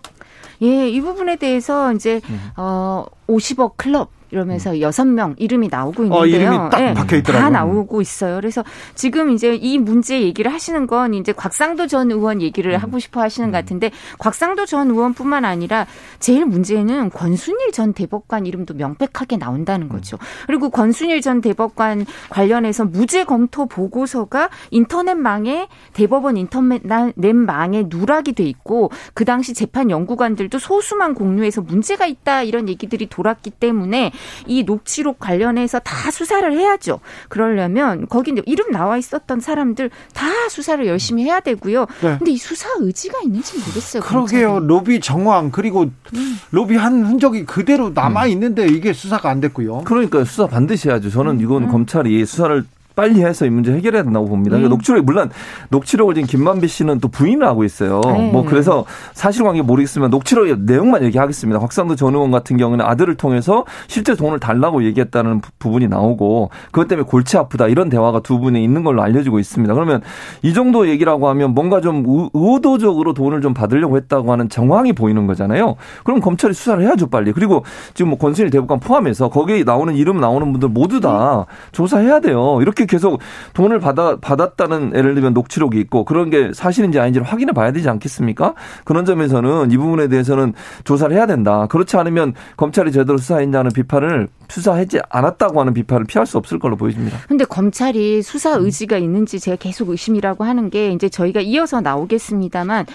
예, 이 부분에 대해서 이제 음. 어 50억 클럽 이러면서 음. 여섯 명 이름이 나오고 있는데요. 어, 이름이 딱 네, 박혀 있더라고요. 다 나오고 있어요. 그래서 지금 이제 이 문제 얘기를 하시는 건 이제 곽상도 전 의원 얘기를 음. 하고 싶어 하시는 음. 것 같은데 곽상도 전 의원뿐만 아니라 제일 문제는 권순일 전 대법관 이름도 명백하게 나온다는 거죠. 그리고 권순일 전 대법관 관련해서 무죄 검토 보고서가 인터넷망에 대법원 인터넷망에 누락이 돼 있고 그 당시 재판 연구관들도 소수만 공유해서 문제가 있다 이런 얘기들이 돌았기 때문에 이 녹취록 관련해서 다 수사를 해야죠. 그러려면 거기 이름 나와 있었던 사람들 다 수사를 열심히 해야 되고요. 네. 근데 이 수사 의지가 있는지 모르겠어요. 그러게요. 검찰이. 로비 정황 그리고 음. 로비한 흔적이 그대로 남아 있는데 이게 수사가 안 됐고요. 그러니까 수사 반드시 해야죠. 저는 이건 음. 검찰이 수사를 빨리 해서 이 문제 해결해야 된다고 봅니다. 네. 녹취록 물론 녹취록을 지금 김만배 씨는 또 부인을 하고 있어요. 네. 뭐 그래서 사실관계 모르겠으면 녹취록의 내용만 얘기하겠습니다. 확산도 전 의원 같은 경우는 아들을 통해서 실제 돈을 달라고 얘기했다는 부분이 나오고 그것 때문에 골치 아프다 이런 대화가 두 분이 있는 걸로 알려지고 있습니다. 그러면 이 정도 얘기라고 하면 뭔가 좀 의도적으로 돈을 좀 받으려고 했다고 하는 정황이 보이는 거잖아요. 그럼 검찰이 수사를 해야죠 빨리. 그리고 지금 뭐 권순일 대법관 포함해서 거기에 나오는 이름 나오는 분들 모두 다 조사해야 돼요. 이렇게 계속 돈을 받아 받았다는 예를 들면 녹취록이 있고 그런 게 사실인지 아닌지를 확인해 봐야 되지 않겠습니까? 그런 점에서는 이 부분에 대해서는 조사를 해야 된다. 그렇지 않으면 검찰이 제대로 수사했냐는 비판을 수사하지 않았다고 하는 비판을 피할 수 없을 걸로 보여집니다. 근데 검찰이 수사 의지가 있는지 제가 계속 의심이라고 하는 게 이제 저희가 이어서 나오겠습니다만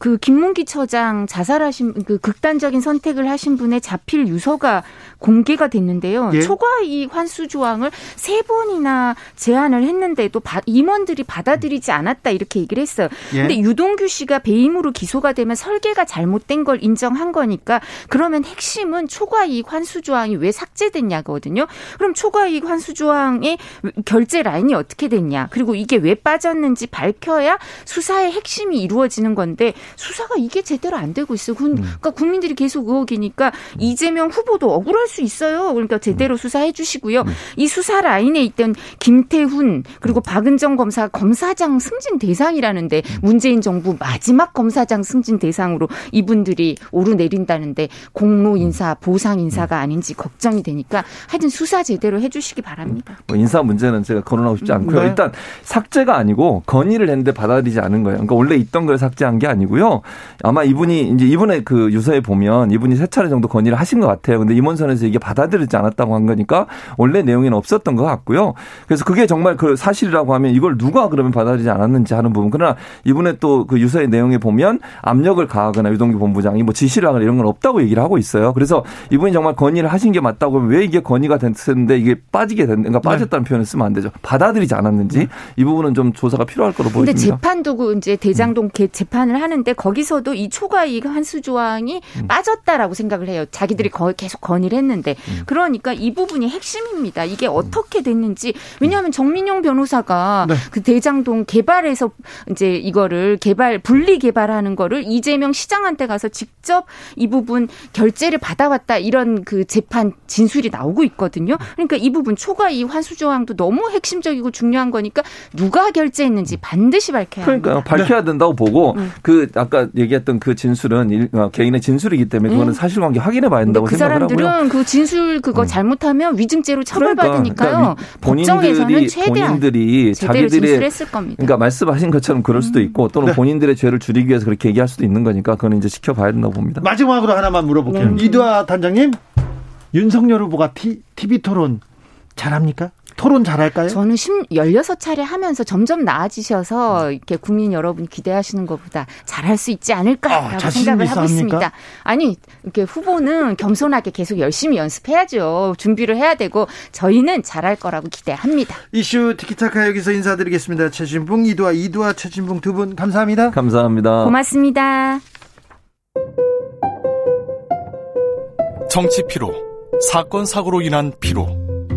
그 김문기 처장 자살하신 그 극단적인 선택을 하신 분의 자필 유서가 공개가 됐는데요. 예? 초과이익 환수 조항을 세 번이나 제안을 했는데도 임원들이 받아들이지 않았다 이렇게 얘기를 했어요. 예? 근데 유동규 씨가 배임으로 기소가 되면 설계가 잘못된 걸 인정한 거니까 그러면 핵심은 초과 이익 환수 조항이 왜 삭제됐냐거든요. 그럼 초과 이익 환수 조항의 결제 라인이 어떻게 됐냐? 그리고 이게 왜 빠졌는지 밝혀야 수사의 핵심이 이루어지는 건데 수사가 이게 제대로 안 되고 있어요. 음. 그러니까 국민들이 계속 의혹이니까 이재명 후보도 억울할 수 있어요. 그러니까 제대로 수사해 주시고요. 음. 이 수사 라인에 있던 김 태훈 그리고 박은정 검사 검사장 승진 대상이라는데 문재인 정부 마지막 검사장 승진 대상으로 이분들이 오르내린다는데 공로 인사 보상 인사가 아닌지 걱정이 되니까 하여튼 수사 제대로 해주시기 바랍니다. 뭐 인사 문제는 제가 거론하고 싶지 않고요. 네. 일단 삭제가 아니고 건의를 했는데 받아들이지 않은 거예요. 그러니까 원래 있던 걸 삭제한 게 아니고요. 아마 이분이 이제 이분의 그 유서에 보면 이분이 세 차례 정도 건의를 하신 것 같아요. 근데 임원선에서 이게 받아들이지 않았다고 한 거니까 원래 내용에는 없었던 것 같고요. 그래서 그게 정말 그 사실이라고 하면 이걸 누가 그러면 받아들이지 않았는지 하는 부분. 그러나 이분의 또그 유서의 내용에 보면 압력을 가하거나 유동규 본부장이 뭐 지시를 하거나 이런 건 없다고 얘기를 하고 있어요. 그래서 이분이 정말 건의를 하신 게 맞다고 하면 왜 이게 건의가 됐는데 이게 빠지게 됐는가 그러니까 빠졌다는 네. 표현을 쓰면 안 되죠. 받아들이지 않았는지 네. 이 부분은 좀 조사가 필요할 거로 보입니다. 근데 재판도 그 이제 대장동 음. 재판을 하는데 거기서도 이 초과 이익 환수 조항이 음. 빠졌다라고 생각을 해요. 자기들이 거 계속 건의를 했는데 음. 그러니까 이 부분이 핵심입니다. 이게 어떻게 됐는지 왜냐하면 정민용 변호사가 네. 그 대장동 개발에서 이제 이거를 개발 분리 개발하는 거를 이재명 시장한테 가서 직접 이 부분 결제를 받아왔다 이런 그 재판 진술이 나오고 있거든요. 그러니까 이 부분 초과 이 환수 조항도 너무 핵심적이고 중요한 거니까 누가 결제했는지 반드시 밝혀야 그러니까요. 합니다. 밝혀야 된다고 보고 음. 그 아까 얘기했던 그 진술은 일, 어, 개인의 진술이기 때문에 그거는 음. 사실관계 확인해 봐야 된다고 그 생각을 하고요. 그 사람들은 그 진술 그거 음. 잘못하면 위증죄로 처벌받으니까요. 그러니까, 그러니까 법정에서 는 최대한 본인들이 자기들의 그러니까 말씀하신 것처럼 그럴 수도 음. 있고 또는 네. 본인들의 죄를 줄이기 위해서 그렇게 얘기할 수도 있는 거니까 그거는 이제 지켜봐야 된다고 봅니다. 마지막으로 하나만 물어볼게요. 네. 이두아 단장님, 윤석열 후보가 티, TV 토론 잘합니까? 토론 잘할까요? 저는 16차례 하면서 점점 나아지셔서 이렇게 국민 여러분 기대하시는 것보다 잘할 수 있지 않을까라고 아, 생각을 하고 있습니다. 아니, 이렇게 후보는 겸손하게 계속 열심히 연습해야죠. 준비를 해야 되고 저희는 잘할 거라고 기대합니다. 이슈 티키타카 여기서 인사드리겠습니다. 최진봉, 이두아, 이두아, 최진봉 두 분 감사합니다. 감사합니다. 고맙습니다. 정치 피로, 사건 사고로 인한 피로.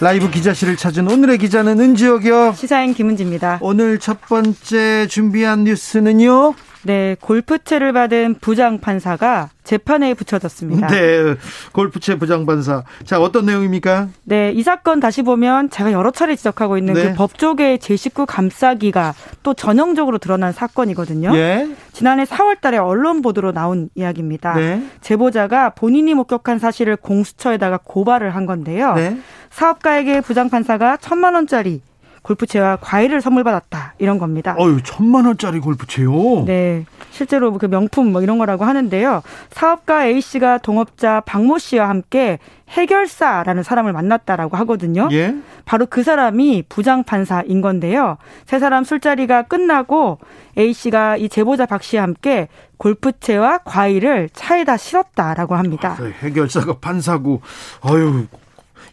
라이브 기자실을 찾은 오늘의 기자는 은지옥이요. 시사인 김은지입니다. 오늘 첫 번째 준비한 뉴스는요. 네, 골프채를 받은 부장판사가 재판에 붙여졌습니다. 네, 골프채 부장판사. 자, 어떤 내용입니까? 네, 이 사건 다시 보면 제가 여러 차례 지적하고 있는 네. 그 법조계의 제 식구 감싸기가 또 전형적으로 드러난 사건이거든요. 예. 지난해 4월 달에 언론 보도로 나온 이야기입니다. 네. 제보자가 본인이 목격한 사실을 공수처에다가 고발을 한 건데요. 네. 사업가에게 부장판사가 천만 원짜리 골프채와 과일을 선물 받았다 이런 겁니다. 어유 천만 원짜리 골프채요? 네, 실제로 그 명품 뭐 이런 거라고 하는데요. 사업가 A 씨가 동업자 박모 씨와 함께 해결사라는 사람을 만났다라고 하거든요. 예? 바로 그 사람이 부장 판사인 건데요. 세 사람 술자리가 끝나고 A 씨가 이 제보자 박 씨와 함께 골프채와 과일을 차에다 실었다라고 합니다. 아, 해결사가 판사고, 아유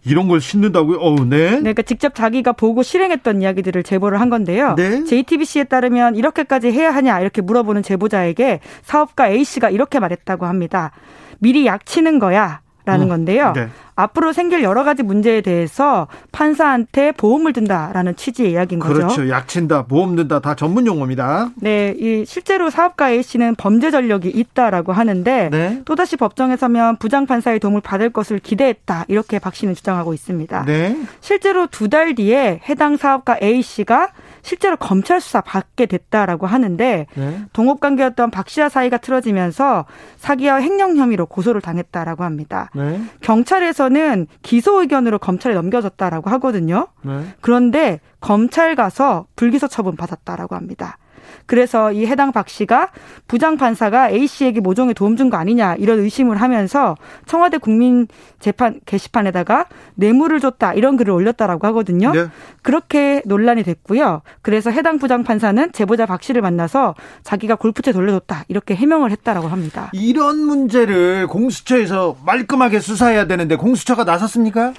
이런 걸 신는다고요? 어, 네. 네. 그러니까 직접 자기가 보고 실행했던 이야기들을 제보를 한 건데요. 네. JTBC에 따르면 이렇게까지 해야 하냐 이렇게 물어보는 제보자에게 사업가 A 씨가 이렇게 말했다고 합니다. 미리 약 치는 거야. 라는 음. 건데요. 네. 앞으로 생길 여러 가지 문제에 대해서 판사한테 보험을 든다라는 취지의 이야기인 거죠. 그렇죠. 약친다, 보험 든다 다 전문 용어입니다. 네, 이 실제로 사업가 A 씨는 범죄 전력이 있다라고 하는데 네. 또다시 법정에 서면 부장 판사의 도움을 받을 것을 기대했다 이렇게 박 씨는 주장하고 있습니다. 네. 실제로 두 달 뒤에 해당 사업가 A 씨가 실제로 검찰 수사 받게 됐다라고 하는데 네. 동업 관계였던 박 씨와 사이가 틀어지면서 사기와 횡령 혐의로 고소를 당했다라고 합니다. 네. 경찰에서는 기소 의견으로 검찰에 넘겨졌다라고 하거든요. 네. 그런데 검찰 가서 불기소 처분 받았다라고 합니다. 그래서 이 해당 박 씨가 부장 판사가 A 씨에게 모종에 도움 준 거 아니냐 이런 의심을 하면서 청와대 국민 재판 게시판에다가 뇌물을 줬다 이런 글을 올렸다라고 하거든요. 네. 그렇게 논란이 됐고요. 그래서 해당 부장 판사는 제보자 박 씨를 만나서 자기가 골프채 돌려줬다 이렇게 해명을 했다라고 합니다. 이런 문제를 공수처에서 말끔하게 수사해야 되는데 공수처가 나섰습니까?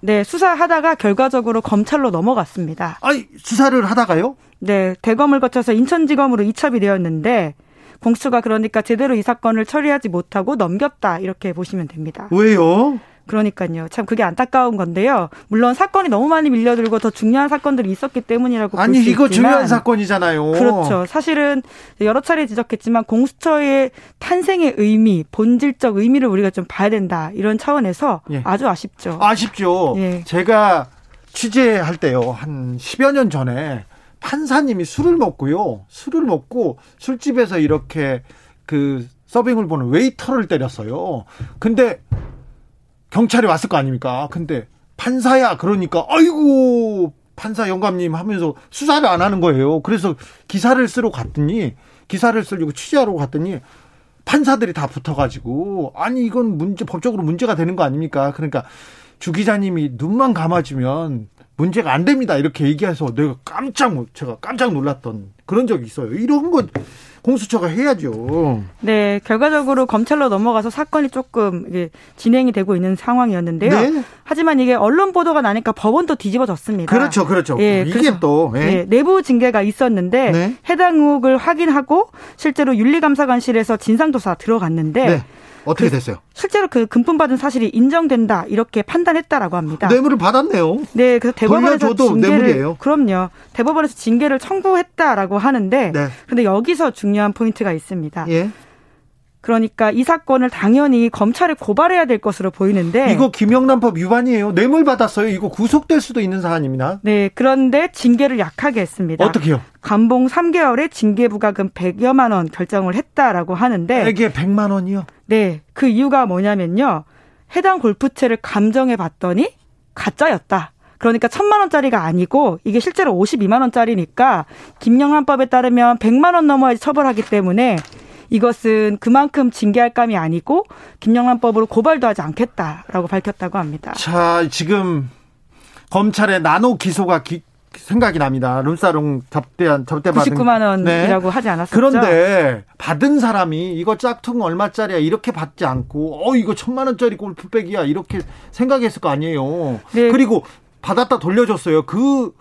네, 수사하다가 결과적으로 검찰로 넘어갔습니다. 아니, 수사를 하다가요? 네, 대검을 거쳐서 인천지검으로 이첩이 되었는데 공수처가 그러니까 제대로 이 사건을 처리하지 못하고 넘겼다 이렇게 보시면 됩니다. 왜요? 그러니까요. 참 그게 안타까운 건데요. 물론 사건이 너무 많이 밀려들고 더 중요한 사건들이 있었기 때문이라고 아니 이거 중요한 사건이잖아요. 그렇죠. 사실은 여러 차례 지적했지만 공수처의 탄생의 의미, 본질적 의미를 우리가 좀 봐야 된다. 이런 차원에서 예. 아주 아쉽죠. 아쉽죠. 예. 제가 취재할 때요. 한 10여 년 전에 판사님이 술을 먹고요. 술을 먹고 술집에서 이렇게 그 서빙을 보는 웨이터를 때렸어요. 근데 경찰이 왔을 거 아닙니까? 근데 판사야 그러니까 아이고 판사 영감님 하면서 수사를 안 하는 거예요. 그래서 기사를 쓰러 갔더니 기사를 쓰려고 취재하러 갔더니 판사들이 다 붙어가지고 아니 이건 문제 법적으로 문제가 되는 거 아닙니까? 그러니까 주 기자님이 눈만 감아주면 문제가 안 됩니다. 이렇게 얘기해서 내가 깜짝 제가 깜짝 놀랐던 그런 적이 있어요. 이런 거 공수처가 해야죠. 네, 결과적으로 검찰로 넘어가서 사건이 조금 진행이 되고 있는 상황이었는데요. 네. 하지만 이게 언론 보도가 나니까 법원도 뒤집어졌습니다. 그렇죠, 그렇죠. 예, 이게 또 예. 네, 내부 징계가 있었는데 네. 해당 의혹을 확인하고 실제로 윤리감사관실에서 진상조사 들어갔는데 네. 어떻게 그 됐어요? 실제로 그 금품 받은 사실이 인정된다 이렇게 판단했다라고 합니다. 뇌물을 받았네요. 네, 그래서 대법원에서 징계를 뇌물이에요. 그럼요. 대법원에서 징계를 청구했다라고 하는데 네. 근데 여기서 중요한 포인트가 있습니다. 예. 그러니까 이 사건을 당연히 검찰에 고발해야 될 것으로 보이는데 이거 김영란법 위반이에요. 뇌물 받았어요. 이거 구속될 수도 있는 사안입니다. 네, 그런데 징계를 약하게 했습니다. 어떻게요? 감봉 3개월에 징계 부과금 100여만 원 결정을 했다라고 하는데 이게 100만 원이요? 네, 그 이유가 뭐냐면요. 해당 골프채를 감정해 봤더니 가짜였다. 그러니까 천만 원짜리가 아니고 이게 실제로 52만 원짜리니까 김영란법에 따르면 100만 원 넘어야지 처벌하기 때문에 이것은 그만큼 징계할 감이 아니고 김영란법으로 고발도 하지 않겠다라고 밝혔다고 합니다. 자, 지금 검찰의 나노 기소가 기, 생각이 납니다. 룸사롱 접대한 접대 받은 99만 원이라고 네. 하지 않았었죠. 그런데 받은 사람이 이거 짝퉁 얼마짜리야 이렇게 받지 않고 어 이거 천만 원짜리 골프백이야 이렇게 생각했을 거 아니에요. 네. 그리고 받았다 돌려줬어요. 그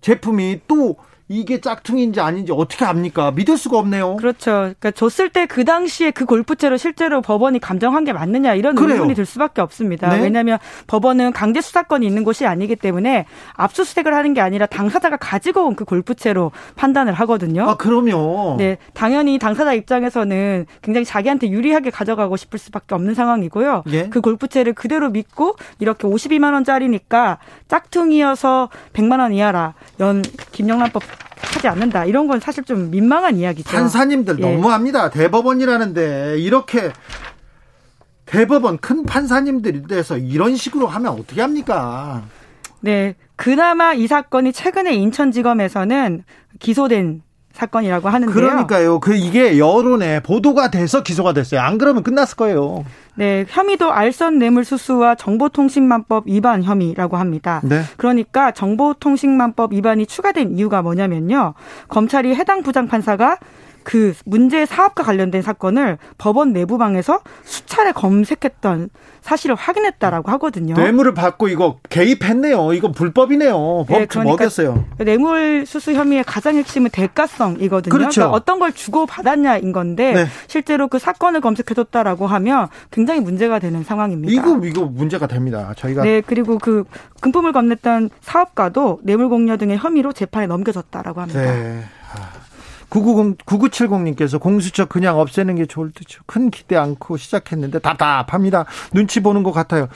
제품이 또 이게 짝퉁인지 아닌지 어떻게 압니까? 믿을 수가 없네요. 그렇죠. 그러니까 줬을 때 그 당시에 그 골프채로 실제로 법원이 감정한 게 맞느냐 이런 그래요. 의문이 들 수밖에 없습니다. 네? 왜냐하면 법원은 강제 수사권이 있는 곳이 아니기 때문에 압수수색을 하는 게 아니라 당사자가 가지고 온 그 골프채로 판단을 하거든요. 아, 그럼요. 네, 당연히 당사자 입장에서는 굉장히 자기한테 유리하게 가져가고 싶을 수밖에 없는 상황이고요. 예? 그 골프채를 그대로 믿고 이렇게 52만 원짜리니까 짝퉁이어서 100만 원 이하라 연 김영란법 하지 않는다. 이런 건 사실 좀 민망한 이야기죠. 판사님들 예. 너무합니다. 대법원이라는데 이렇게 대법원 큰 판사님들이 돼서 이런 식으로 하면 어떻게 합니까? 네. 그나마 이 사건이 최근에 인천지검에서는 기소된 사건이라고 하는데요. 그러니까요. 그 이게 여론에 보도가 돼서 기소가 됐어요. 안 그러면 끝났을 거예요. 네, 혐의도 알선 뇌물 수수와 정보통신망법 위반 혐의라고 합니다. 네. 그러니까 정보통신망법 위반이 추가된 이유가 뭐냐면요. 검찰이 해당 부장 판사가 그 문제 사업과 관련된 사건을 법원 내부방에서 수차례 검색했던 사실을 확인했다라고 하거든요. 뇌물을 받고 이거 개입했네요. 이거 불법이네요. 법 네, 그러니까 먹였어요. 뇌물 수수 혐의의 가장 핵심은 대가성이거든요. 그렇죠. 그러니까 어떤 걸 주고 받았냐인 건데 네. 실제로 그 사건을 검색해뒀다라고 하면 굉장히 문제가 되는 상황입니다. 이거 이거 문제가 됩니다. 저희가 네 그리고 그 금품을 건넸던 사업가도 뇌물 공여 등의 혐의로 재판에 넘겨졌다라고 합니다. 네. 990, 9970님께서 공수처 그냥 없애는 게 좋을 듯요. 큰 기대 않고 시작했는데 답답합니다. 눈치 보는 것 같아요.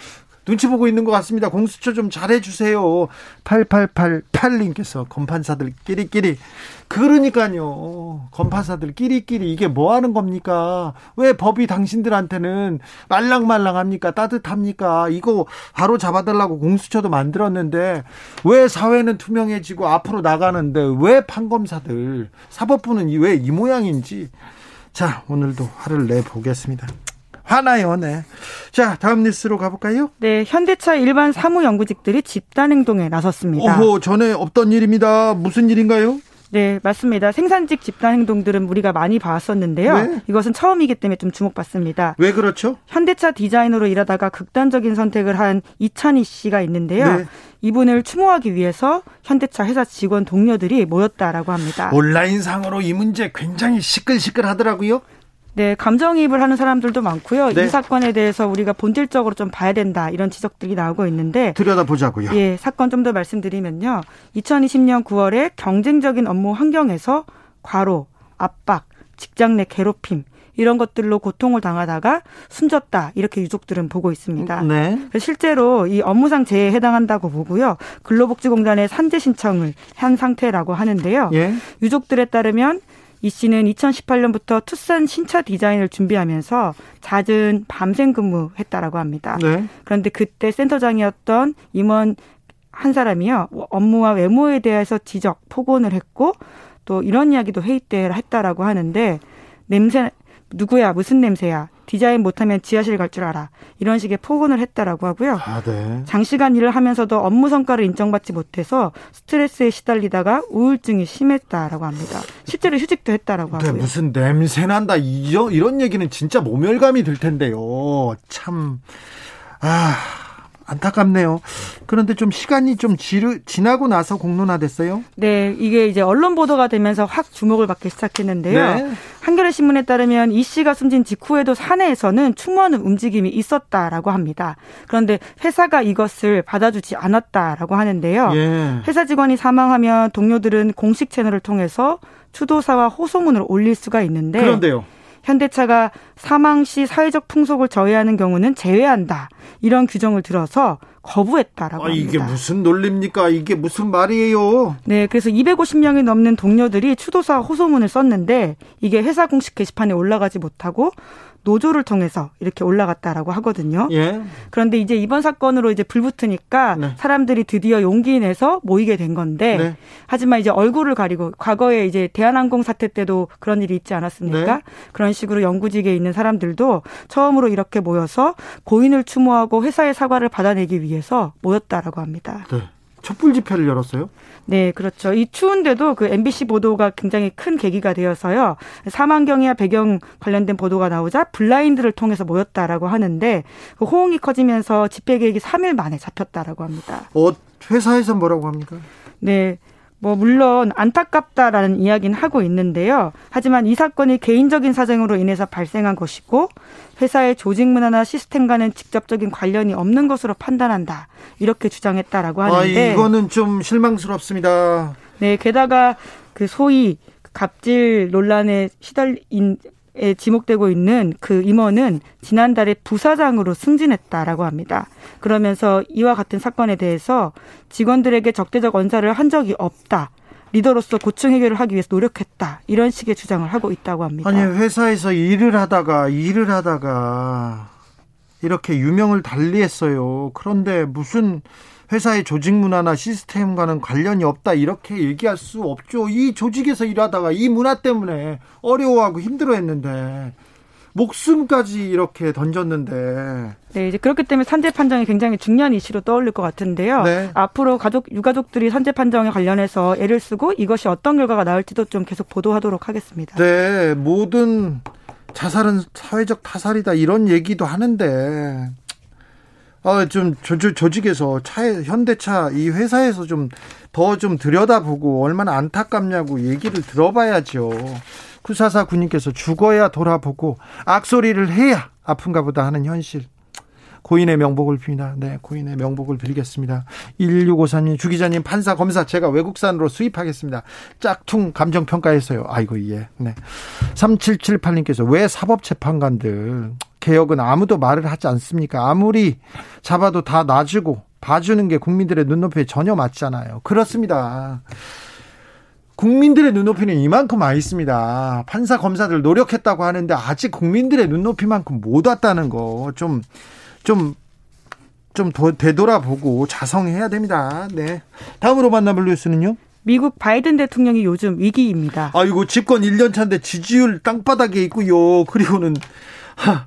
눈치 보고 있는 것 같습니다. 공수처 좀 잘해주세요. 8888님께서 검판사들 끼리끼리. 그러니까요. 검판사들 끼리끼리 이게 뭐 하는 겁니까? 왜 법이 당신들한테는 말랑말랑합니까? 따뜻합니까? 이거 바로 잡아달라고 공수처도 만들었는데 왜 사회는 투명해지고 앞으로 나가는데 왜 판검사들 사법부는 왜 이 모양인지 자 오늘도 화를 내 보겠습니다. 화나요, 네. 자, 다음 뉴스로 가볼까요? 네, 현대차 일반 사무 연구직들이 집단 행동에 나섰습니다. 오호, 전에 없던 일입니다. 무슨 일인가요? 네, 맞습니다. 생산직 집단 행동들은 우리가 많이 봐왔었는데요. 네. 이것은 처음이기 때문에 좀 주목받습니다. 왜 그렇죠? 현대차 디자이너로 일하다가 극단적인 선택을 한 이찬희 씨가 있는데요. 네. 이분을 추모하기 위해서 현대차 회사 직원 동료들이 모였다라고 합니다. 온라인상으로 이 문제 굉장히 시끌시끌하더라고요. 네, 감정이입을 하는 사람들도 많고요. 네. 이 사건에 대해서 우리가 본질적으로 좀 봐야 된다 이런 지적들이 나오고 있는데 들여다보자고요. 예, 사건 좀 더 말씀드리면요. 2020년 9월에 경쟁적인 업무 환경에서 과로, 압박, 직장 내 괴롭힘 이런 것들로 고통을 당하다가 숨졌다 이렇게 유족들은 보고 있습니다. 네. 실제로 이 업무상 재해에 해당한다고 보고요. 근로복지공단에 산재 신청을 한 상태라고 하는데요. 예. 유족들에 따르면 이 씨는 2018년부터 투싼 신차 디자인을 준비하면서 잦은 밤샘 근무했다라고 합니다. 네. 그런데 그때 센터장이었던 임원 한 사람이요 업무와 외모에 대해서 지적 폭언을 했고 또 이런 이야기도 회의 때 했다라고 하는데 냄새 누구야 무슨 냄새야 디자인 못하면 지하실 갈 줄 알아. 이런 식의 폭언을 했다라고 하고요. 아, 네. 장시간 일을 하면서도 업무 성과를 인정받지 못해서 스트레스에 시달리다가 우울증이 심했다라고 합니다. 실제로 휴직도 했다라고 하고요. 무슨 냄새 난다 이런 이런 얘기는 진짜 모멸감이 들 텐데요. 참 아. 안타깝네요. 그런데 좀 시간이 좀 지르, 지나고 나서 공론화됐어요? 네, 이게 이제 언론 보도가 되면서 확 주목을 받기 시작했는데요. 네. 한겨레 신문에 따르면 이 씨가 숨진 직후에도 사내에서는 추모하는 움직임이 있었다라고 합니다. 그런데 회사가 이것을 받아주지 않았다라고 하는데요. 예. 회사 직원이 사망하면 동료들은 공식 채널을 통해서 추도사와 호소문을 올릴 수가 있는데 그런데요. 현대차가 사망 시 사회적 풍속을 저해하는 경우는 제외한다. 이런 규정을 들어서 거부했다라고 아, 합니다. 이게 무슨 논리입니까? 이게 무슨 말이에요? 네, 그래서 250명이 넘는 동료들이 추도사 호소문을 썼는데 이게 회사 공식 게시판에 올라가지 못하고 노조를 통해서 이렇게 올라갔다라고 하거든요. 예. 그런데 이제 이번 사건으로 이제 불붙으니까 네. 사람들이 드디어 용기 내서 모이게 된 건데 네. 하지만 이제 얼굴을 가리고 과거에 이제 대한항공 사태 때도 그런 일이 있지 않았습니까? 네. 그런 식으로 연구직에 있는 사람들도 처음으로 이렇게 모여서 고인을 추모하고 회사의 사과를 받아내기 위해서 모였다라고 합니다. 네. 촛불 집회를 열었어요? 네, 그렇죠. 이 추운데도 그 MBC 보도가 굉장히 큰 계기가 되어서요. 사망경이와 배경 관련된 보도가 나오자 블라인드를 통해서 모였다라고 하는데 그 호응이 커지면서 집회 계획이 3일 만에 잡혔다라고 합니다. 어, 회사에서 뭐라고 합니까? 네. 뭐 물론 안타깝다라는 이야기는 하고 있는데요. 하지만 이 사건이 개인적인 사정으로 인해서 발생한 것이고 회사의 조직 문화나 시스템과는 직접적인 관련이 없는 것으로 판단한다. 이렇게 주장했다라고 하는데 아, 이거는 좀 실망스럽습니다. 네, 게다가 그 소위 갑질 논란에 시달린 에 지목되고 있는 그 임원은 지난달에 부사장으로 승진했다라고 합니다. 그러면서 이와 같은 사건에 대해서 직원들에게 적대적 언사를 한 적이 없다. 리더로서 고충 해결을 하기 위해서 노력했다. 이런 식의 주장을 하고 있다고 합니다. 아니, 회사에서 일을 하다가 일을 하다가 이렇게 유명을 달리했어요. 그런데 무슨 회사의 조직 문화나 시스템과는 관련이 없다 이렇게 얘기할 수 없죠. 이 조직에서 일하다가 이 문화 때문에 어려워하고 힘들어했는데 목숨까지 이렇게 던졌는데. 네, 이제 그렇기 때문에 산재 판정이 굉장히 중요한 이슈로 떠올릴 것 같은데요. 네. 앞으로 가족 유가족들이 산재 판정에 관련해서 애를 쓰고 이것이 어떤 결과가 나올지도 좀 계속 보도하도록 하겠습니다. 네, 모든 자살은 사회적 타살이다 이런 얘기도 하는데 어, 좀 조, 조, 조직에서 차에 현대차 이 회사에서 좀 더좀 좀 들여다보고 얼마나 안타깝냐고 얘기를 들어봐야죠. 구사사 군님께서 죽어야 돌아보고 악소리를 해야 아픈가 보다 하는 현실. 고인의 명복을 빕니다. 네, 고인의 명복을 빌겠습니다. 1654님, 주기자님, 판사, 검사, 제가 외국산으로 수입하겠습니다. 짝퉁 감정평가했어요. 아이고, 예. 네. 3778님께서 왜 사법재판관들 개혁은 아무도 말을 하지 않습니까? 아무리 잡아도 다 놔주고 봐주는 게 국민들의 눈높이에 전혀 맞잖아요. 그렇습니다. 국민들의 눈높이는 이만큼 와 있습니다. 판사 검사들 노력했다고 하는데 아직 국민들의 눈높이만큼 못 왔다는 거 좀 좀좀 되돌아보고 자성해야 됩니다. 네. 다음으로 만나볼 뉴스는요. 미국 바이든 대통령이 요즘 위기입니다. 아이고 집권 1년 차인데 지지율 땅바닥에 있고요. 그리고는 하,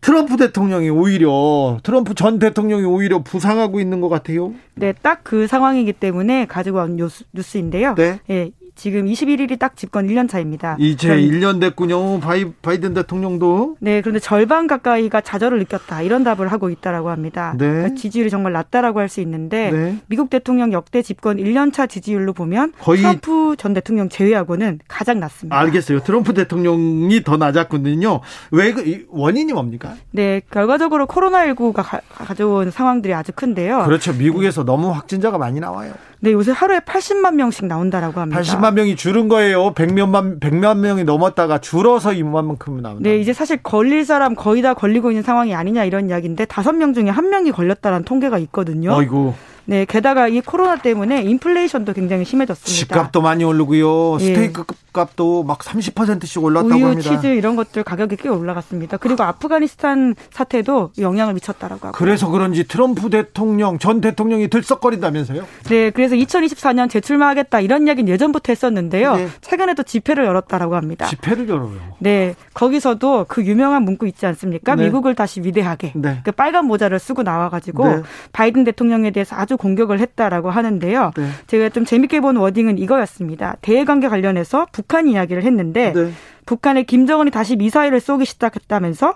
트럼프 대통령이 오히려 트럼프 전 대통령이 오히려 부상하고 있는 것 같아요. 네, 딱 그 상황이기 때문에 가지고 온 뉴스, 뉴스인데요. 네. 예, 지금 21일이 딱 집권 1년 차입니다. 이제 그럼, 1년 됐군요. 바이, 바이든 대통령도. 네, 그런데 절반 가까이가 좌절을 느꼈다. 이런 답을 하고 있다라고 합니다. 네. 그러니까 지지율이 정말 낮다라고 할 수 있는데 네. 미국 대통령 역대 집권 1년 차 지지율로 보면 거의 트럼프 전 대통령 제외하고는 가장 낮습니다. 알겠어요. 트럼프 대통령이 더 낮았거든요. 왜 그, 원인이 뭡니까? 네, 결과적으로 코로나19가 가, 가져온 상황들이 아주 큰데요. 그렇죠. 미국에서 너무 확진자가 많이 나와요. 네, 요새 하루에 80만 명씩 나온다라고 합니다. 80만 명이 줄은 거예요. 100몇만 100만 명이 넘었다가 줄어서 이만큼 나온다. 네, 이제 사실 걸릴 사람 거의 다 걸리고 있는 상황이 아니냐 이런 이야기인데 다섯 명 중에 한 명이 걸렸다는 통계가 있거든요. 아이고. 네, 게다가 이 코로나 때문에 인플레이션도 굉장히 심해졌습니다. 집값도 많이 오르고요. 예. 스테이크 값도 막 30%씩 올랐다고 우유, 합니다. 치즈 이런 것들 가격이 꽤 올라갔습니다. 그리고 아프가니스탄 사태도 영향을 미쳤다라고 하고. 그래서 그런지 트럼프 대통령 전 대통령이 들썩거린다면서요? 네, 그래서 2024년 재출마하겠다 이런 이야기는 예전부터 했었는데요. 네. 최근에도 집회를 열었다라고 합니다. 집회를 열어요. 네, 거기서도 그 유명한 문구 있지 않습니까? 네. 미국을 다시 위대하게. 네. 그 빨간 모자를 쓰고 나와가지고 네. 바이든 대통령에 대해서 아주 공격을 했다라고 하는데요. 네. 제가 좀 재밌게 본 워딩은 이거였습니다. 대외 관계 관련해서 북한 이야기를 했는데 네. 북한의 김정은이 다시 미사일을 쏘기 시작했다면서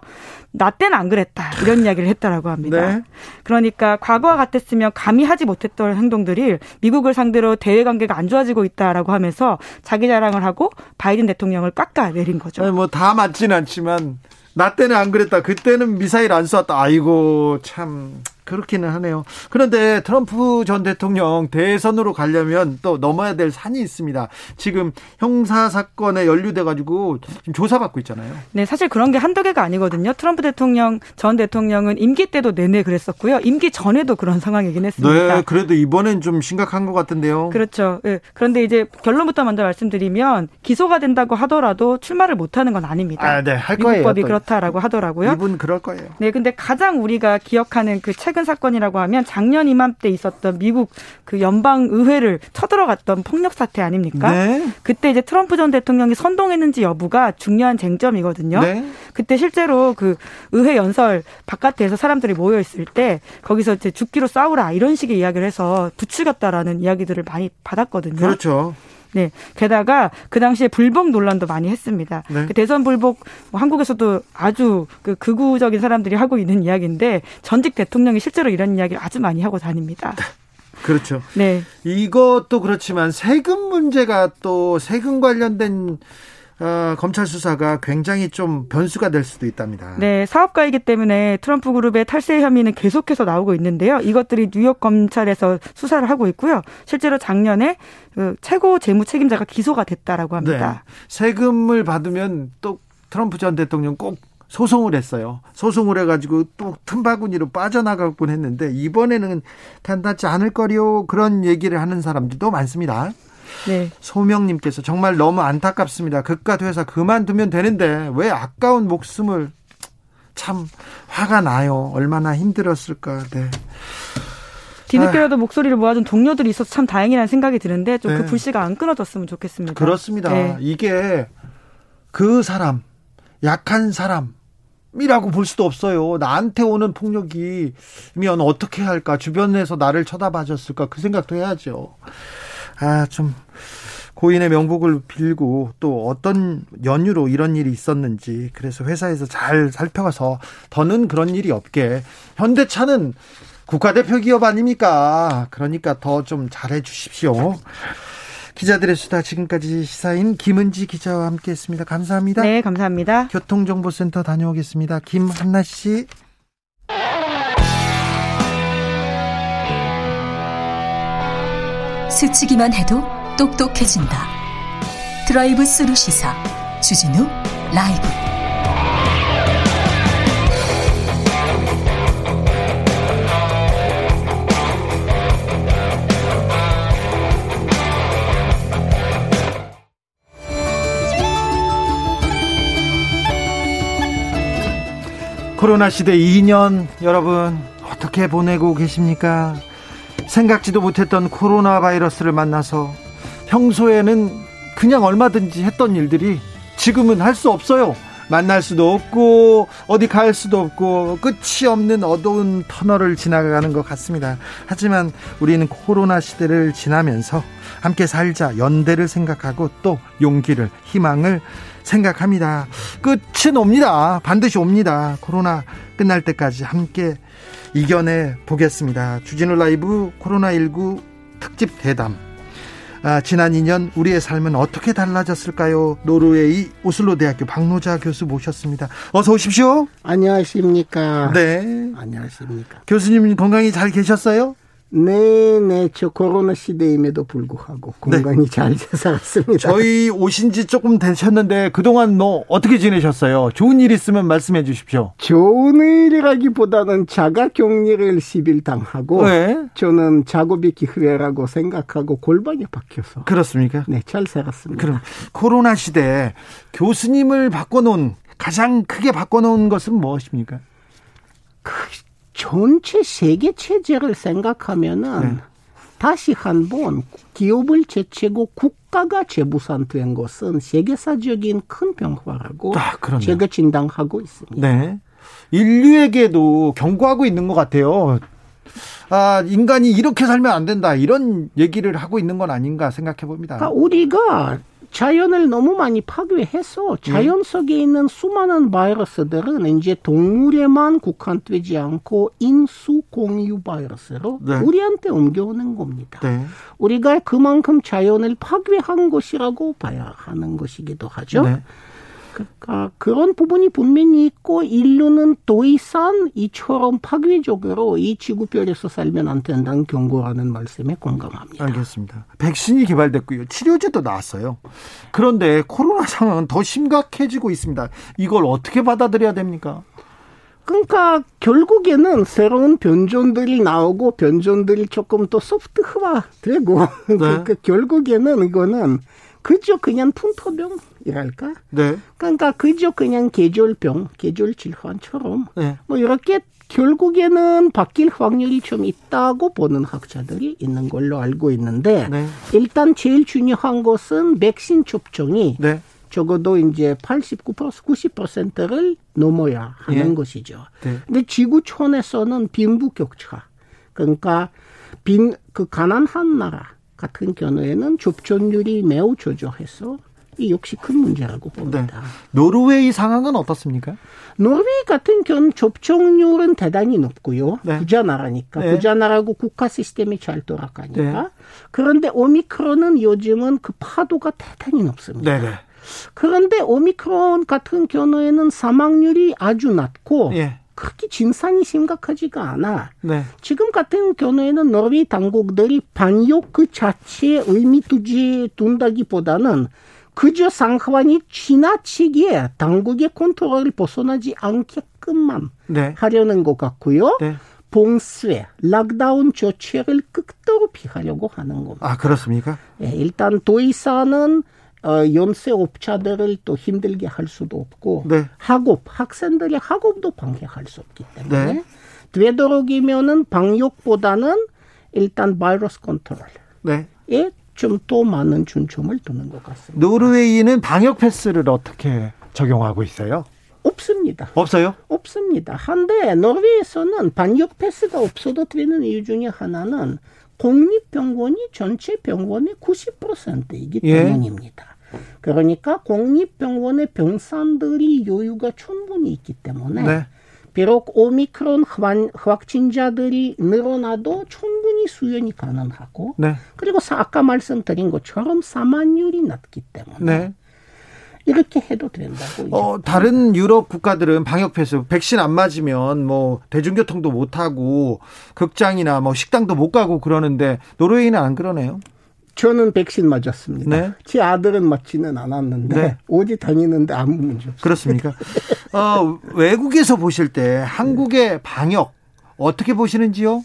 나 때는 안 그랬다 이런 이야기를 했다라고 합니다. 네. 그러니까 과거와 같았으면 감히 하지 못했던 행동들이 미국을 상대로 대외 관계가 안 좋아지고 있다라고 하면서 자기 자랑을 하고 바이든 대통령을 깎아내린 거죠. 뭐다 맞지는 않지만 나 때는 안 그랬다. 그때는 미사일 안 쐈다. 아이고 참 그렇기는 하네요. 그런데 트럼프 전 대통령 대선으로 가려면 또 넘어야 될 산이 있습니다. 지금 형사 사건에 연루돼 가지고 조사받고 있잖아요. 네, 사실 그런 게 한두 개가 아니거든요. 트럼프 대통령 전 대통령은 임기 때도 내내 그랬었고요. 임기 전에도 그런 상황이긴 했습니다. 네, 그래도 이번엔 좀 심각한 것 같은데요. 그렇죠. 네, 그런데 이제 결론부터 먼저 말씀드리면 기소가 된다고 하더라도 출마를 못 하는 건 아닙니다. 아, 네, 할 거예요. 미국법이 그렇다라고 하더라고요. 이분 그럴 거예요. 네, 근데 가장 우리가 기억하는 그 최근 최근 사건이라고 하면 작년 이맘때 있었던 미국 그 연방 의회를 쳐들어갔던 폭력 사태 아닙니까? 네. 그때 이제 트럼프 전 대통령이 선동했는지 여부가 중요한 쟁점이거든요. 네. 그때 실제로 그 의회 연설 바깥에서 사람들이 모여 있을 때 거기서 이제 죽기로 싸우라 이런 식의 이야기를 해서 부추겼다라는 이야기들을 많이 받았거든요. 그렇죠. 네. 게다가 그 당시에 불복 논란도 많이 했습니다. 네. 그 대선 불복 뭐 한국에서도 아주 그 극우적인 사람들이 하고 있는 이야기인데 전직 대통령이 실제로 이런 이야기를 아주 많이 하고 다닙니다. 그렇죠. 네. 이것도 그렇지만 세금 문제가 또 세금 관련된 어, 검찰 수사가 굉장히 좀 변수가 될 수도 있답니다. 네, 사업가이기 때문에 트럼프 그룹의 탈세 혐의는 계속해서 나오고 있는데요. 이것들이 뉴욕 검찰에서 수사를 하고 있고요. 실제로 작년에 그 최고 재무 책임자가 기소가 됐다라고 합니다. 네, 세금을 받으면 또 트럼프 전 대통령 꼭 소송을 했어요. 소송을 해가지고 또 틈바구니로 빠져나가곤 했는데 이번에는 간단치 않을 거리요 그런 얘기를 하는 사람들도 많습니다. 네. 소명님께서 정말 너무 안타깝습니다. 그깟 회사 그만두면 되는데 왜 아까운 목숨을 참 화가 나요. 얼마나 힘들었을까. 네. 뒤늦게라도 아. 목소리를 모아준 동료들이 있어서 참 다행이라는 생각이 드는데 좀그 네. 불씨가 안 끊어졌으면 좋겠습니다. 그렇습니다. 네. 이게 그 사람, 약한 사람, 이라고 볼 수도 없어요. 나한테 오는 폭력이면 어떻게 할까? 주변에서 나를 쳐다봐 줬을까? 그 생각도 해야죠. 아, 좀 고인의 명복을 빌고 또 어떤 연유로 이런 일이 있었는지 그래서 회사에서 잘 살펴가서 더는 그런 일이 없게 현대차는 국가대표 기업 아닙니까? 그러니까 더 좀 잘해 주십시오. 기자들의 수다 지금까지 시사인 김은지 기자와 함께했습니다. 감사합니다. 네, 감사합니다. 교통정보센터 다녀오겠습니다. 김한나 씨. 스치기만 해도 똑똑해진다. 드라이브 스루 시사 주진우 라이브. 코로나 시대 2년 여러분 어떻게 보내고 계십니까? 생각지도 못했던 코로나 바이러스를 만나서 평소에는 그냥 얼마든지 했던 일들이 지금은 할 수 없어요. 만날 수도 없고 어디 갈 수도 없고 끝이 없는 어두운 터널을 지나가는 것 같습니다. 하지만 우리는 코로나 시대를 지나면서 함께 살자 연대를 생각하고 또 용기를 희망을 생각합니다. 끝은 옵니다. 반드시 옵니다. 코로나 끝날 때까지 함께 이겨내 보겠습니다. 주진우 라이브 코로나19 특집 대담. 아, 지난 2년 우리의 삶은 어떻게 달라졌을까요? 노르웨이 오슬로 대학교 박노자 교수 모셨습니다. 어서 오십시오. 안녕하십니까? 네. 안녕하십니까? 교수님 건강히 잘 계셨어요? 네네 저 코로나 시대임에도 불구하고 건강히 네. 잘 살았습니다. 저희 오신 지 조금 되셨는데 그동안 뭐 어떻게 지내셨어요? 좋은 일 있으면 말씀해 주십시오. 좋은 일이라기보다는 자가 격리를 10일 당하고 네. 저는 작업이 기회라고 생각하고 골반이 박혀서 그렇습니까? 네, 잘 살았습니다. 그럼 코로나 시대에 교수님을 바꿔놓은 가장 크게 바꿔놓은 것은 무엇입니까? 그 전체 세계 체제를 생각하면은 네. 다시 한번 기업을 제치고 국가가 재부산된 것은 세계사적인 큰 변화라고 아, 제가 진단하고 있습니다. 네. 인류에게도 경고하고 있는 것 같아요. 아, 인간이 이렇게 살면 안 된다. 이런 얘기를 하고 있는 건 아닌가 생각해 봅니다. 그러니까 우리가 자연을 너무 많이 파괴해서 자연 속에 있는 수많은 바이러스들은 이제 동물에만 국한되지 않고 인수 공유 바이러스로 네. 우리한테 옮겨오는 겁니다. 네. 우리가 그만큼 자연을 파괴한 것이라고 봐야 하는 것이기도 하죠. 네. 그러니까 그런 부분이 분명히 있고 인류는 더 이상 이처럼 파괴적으로 이 지구별에서 살면 안 된다는 경고하는 말씀에 공감합니다. 알겠습니다. 백신이 개발됐고요. 치료제도 나왔어요. 그런데 코로나 상황은 더 심각해지고 있습니다. 이걸 어떻게 받아들여야 됩니까? 그러니까 결국에는 새로운 변종들이 나오고 변종들이 조금 더 소프트화되고 네. [laughs] 그러니까 결국에는 이거는 그저 그냥 풍토병이랄까? 네. 그러니까 그저 그냥 계절병, 계절 질환처럼 네. 뭐 이렇게 결국에는 바뀔 확률이 좀 있다고 보는 학자들이 있는 걸로 알고 있는데 네. 일단 제일 중요한 것은 백신 접종이 네. 적어도 이제 89% 90%를 넘어야 하는 예. 것이죠. 네. 근데 지구촌에서는 빈부격차 그러니까 빈 그 가난한 나라 같은 경우에는 접종률이 매우 저조해서 이 역시 큰 문제라고 봅니다. 네. 노르웨이 상황은 어떻습니까? 노르웨이 같은 경우는 접종률은 대단히 높고요. 네. 부자 나라니까. 네. 부자 나라고 국가 시스템이 잘 돌아가니까. 네. 그런데 오미크론은 요즘은 그 파도가 대단히 높습니다. 네, 네. 그런데 오미크론 같은 경우에는 사망률이 아주 낮고 예. 그렇게 증상이 심각하지가 않아. 네. 지금 같은 경우에는 노르웨이 당국들이 방역 그 자체에 의미 두지 둔다기보다는 그저 상황이 지나치게 당국의 컨트롤을 벗어나지 않게끔만 네. 하려는 것 같고요. 네. 봉쇄, lockdown 조치를 극도로 피하려고 하는 겁니다. 아 그렇습니까? 예, 일단 도의사는 어, 영세업자들을 또 힘들게 할 수도 없고 네. 학업 학생들의 학업도 방해할 수 없기 때문에 네. 되도록이면은 방역보다는 일단 바이러스 컨트롤에 네. 좀더 많은 중점을 두는 것 같습니다. 노르웨이는 방역 패스를 어떻게 적용하고 있어요? 없습니다. 없어요? 없습니다. 한데 노르웨이에서는 방역 패스가 없어도 되는 이유 중에 하나는 공립병원이 전체 병원의 90%이기 때문입니다. 예. 그러니까 공립병원의 병상들이 여유가 충분히 있기 때문에 네. 비록 오미크론 확진자들이 늘어나도 충분히 수연이 가능하고 네. 그리고 아까 말씀드린 것처럼 사망률이 낮기 때문에 네. 이렇게 해도 된다고. 어, 다른 유럽 국가들은 방역 패스, 백신 안 맞으면 뭐 대중교통도 못 하고 극장이나 뭐 식당도 못 가고 그러는데 노르웨이는 안 그러네요. 저는 백신 맞았습니다. 네. 제 아들은 맞지는 않았는데 네. 오지 다니는데 아무 문제 없어요. 그렇습니까? [laughs] 어, 외국에서 보실 때 한국의 방역 어떻게 보시는지요?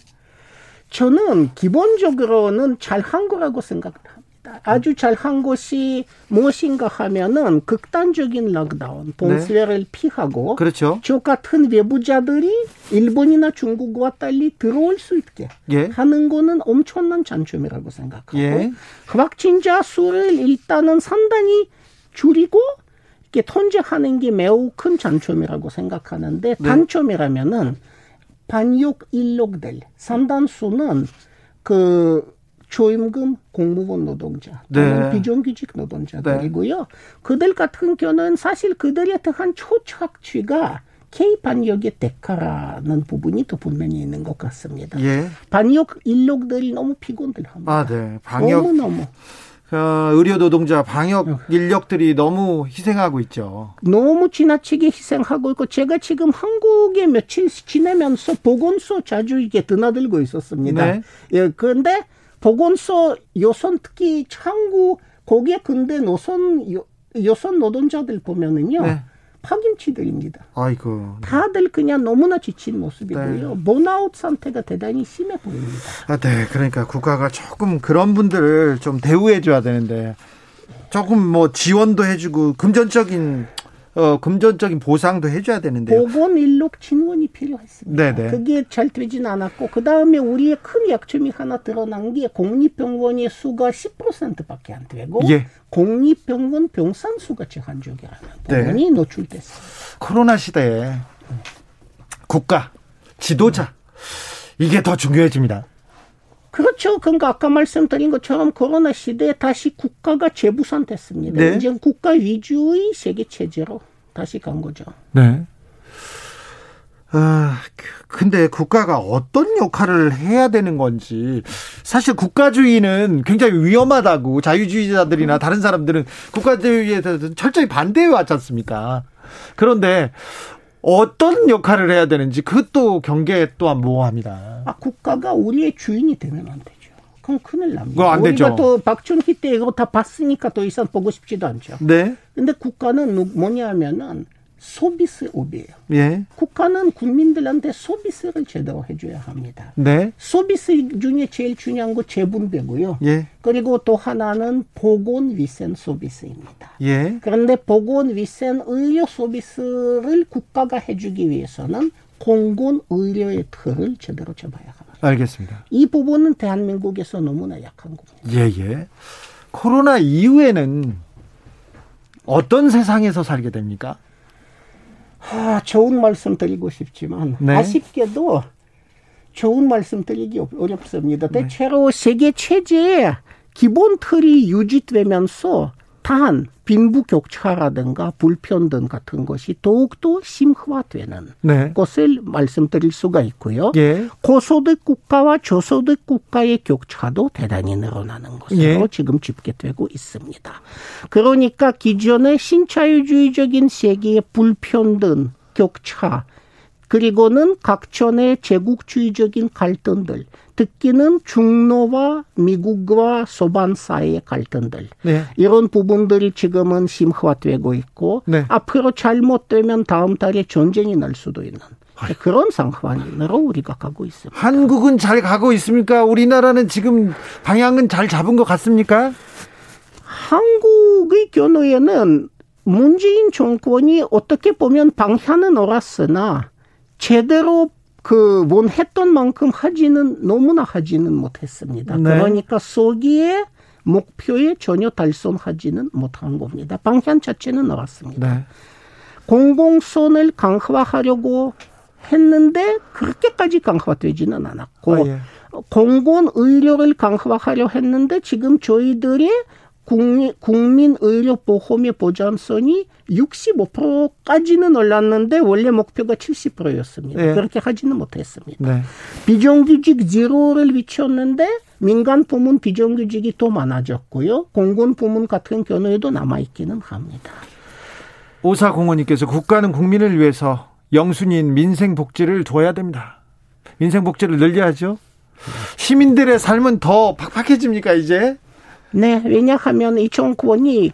저는 기본적으로는 잘 한 거라고 생각합니다. 아주 잘한 것이 무엇인가 하면은 극단적인 락다운, 봉쇄를 네. 피하고 그렇죠. 저 같은 외부자들이 일본이나 중국과 달리 들어올 수 있게 예. 하는 거는 엄청난 장점이라고 생각하고 예. 확진자 수를 일단은 상당히 줄이고 이렇게 통제하는 게 매우 큰 장점이라고 생각하는데 네. 단점이라면은 반역 인력들 상당수는 그 초임금 공무원 노동자 또는 네. 비정규직 노동자들이고요. 네. 그들 같은 경우는 사실 그들의 특한 초착취가 K 반역의 대가라는 부분이 또 분명히 있는 것 같습니다. 예. 반역 인력들이 너무 피곤들합니다. 아, 네. 방역 너무 너무. 어, 의료 노동자, 방역 인력들이 너무 희생하고 있죠. 너무 지나치게 희생하고 있고 제가 지금 한국에 며칠 지내면서 보건소 자주 이게 드나들고 있었습니다. 네. 예, 그런데 보건소 여성 특히 창구 거기에 근데 노선 여성 노동자들 보면은요. 네. 파김치들입니다. 아이고. 다들 그냥 너무나 지친 모습이고요. 네. 번아웃 상태가 대단히 심해 보입니다. 아, 네. 그러니까 국가가 조금 그런 분들을 좀 대우해 줘야 되는데 조금 뭐 지원도 해주고 금전적인 어, 금전적인 보상도 해줘야 되는데 보건 인력 진원이 필요했습니다. 네네. 그게 잘 되진 않았고 그 다음에 우리의 큰 약점이 하나 드러난 게 국립병원의 수가 10%밖에 안 되고 예. 공립병원 병상 수가 제한 적이라는 부분이 네. 노출됐어요. 코로나 시대에 국가 지도자 이게 더 중요해집니다. 그렇죠. 그러니까 아까 말씀드린 것처럼 코로나 시대에 다시 국가가 재부산됐습니다. 네. 이제 국가 위주의 세계 체제로 다시 간 거죠. 네. 아, 근데 국가가 어떤 역할을 해야 되는 건지 사실 국가주의는 굉장히 위험하다고 자유주의자들이나 다른 사람들은 국가주의에 대해서 철저히 반대해 왔지 않습니까? 그런데 어떤 역할을 해야 되는지 그것도 경계 또한 모호합니다. 아, 국가가 우리의 주인이 되면 안 되죠. 그럼 큰일 납니다. 안 우리가 되죠. 또 박정희 때 이거 다 봤으니까 더 이상 보고 싶지도 않죠. 네. 근데 국가는 뭐냐면은 소비스업이에요. 예. 국가는 국민들한테 소비스를 제대로 해줘야 합니다. 네. 소비스 중에 제일 중요한 거 재분배고요. 예. 그리고 또 하나는 보건위생 서비스입니다. 예. 그런데 보건위생 의료 서비스를 국가가 해주기 위해서는 공공의료의 틀을 제대로 잡아야 합니다. 알겠습니다. 이 부분은 대한민국에서 너무나 약한 겁니다. 예, 예. 코로나 이후에는 어떤 세상에서 살게 됩니까? 아, 좋은 말씀 드리고 싶지만 네. 아쉽게도 좋은 말씀 드리기 어렵습니다. 네. 대체로 세계 체제의 기본 틀이 유지되면서 단 빈부격차라든가 불평등 같은 것이 더욱더 심화되는 네. 것을 말씀드릴 수가 있고요. 예. 고소득 국가와 저소득 국가의 격차도 대단히 늘어나는 것으로 예. 지금 집계되고 있습니다. 그러니까 기존의 신자유주의적인 세계의 불평등, 격차, 그리고는 각천의 제국주의적인 갈등들, 특히는 중노와 미국과 소반 사이의 갈등들 네. 이런 부분들이 지금은 심화되고 있고 네. 앞으로 잘못되면 다음 달에 전쟁이 날 수도 있는 그런 상황으로 우리가 가고 있습니다. 한국은 잘 가고 있습니까? 우리나라는 지금 방향은 잘 잡은 것 같습니까? 한국의 경우에는 문재인 정권이 어떻게 보면 방향은 옳았으나 제대로 그 원했던 만큼 하지는 너무나 하지는 못했습니다. 네. 그러니까 소기에 목표에 전혀 달성하지는 못한 겁니다. 방향 자체는 나왔습니다. 네. 공공선을 강화하려고 했는데 그렇게까지 강화되지는 않았고 아, 예. 공공 의료를 강화하려 했는데 지금 저희들이 국민, 국민 의료 보험의 보장성이 65%까지는 올랐는데 원래 목표가 70%였습니다. 네. 그렇게 하지는 못했습니다. 네. 비정규직 제로를 비쳤는데 민간 부문 비정규직이 더 많아졌고요. 공군 부문 같은 경우에도 남아있기는 합니다. 오사공원님께서 국가는 국민을 위해서 영순인 민생 복지를 둬야 됩니다. 민생 복지를 늘려야죠. 시민들의 삶은 더 팍팍해집니까 이제? 네, 왜냐하면 이 정권이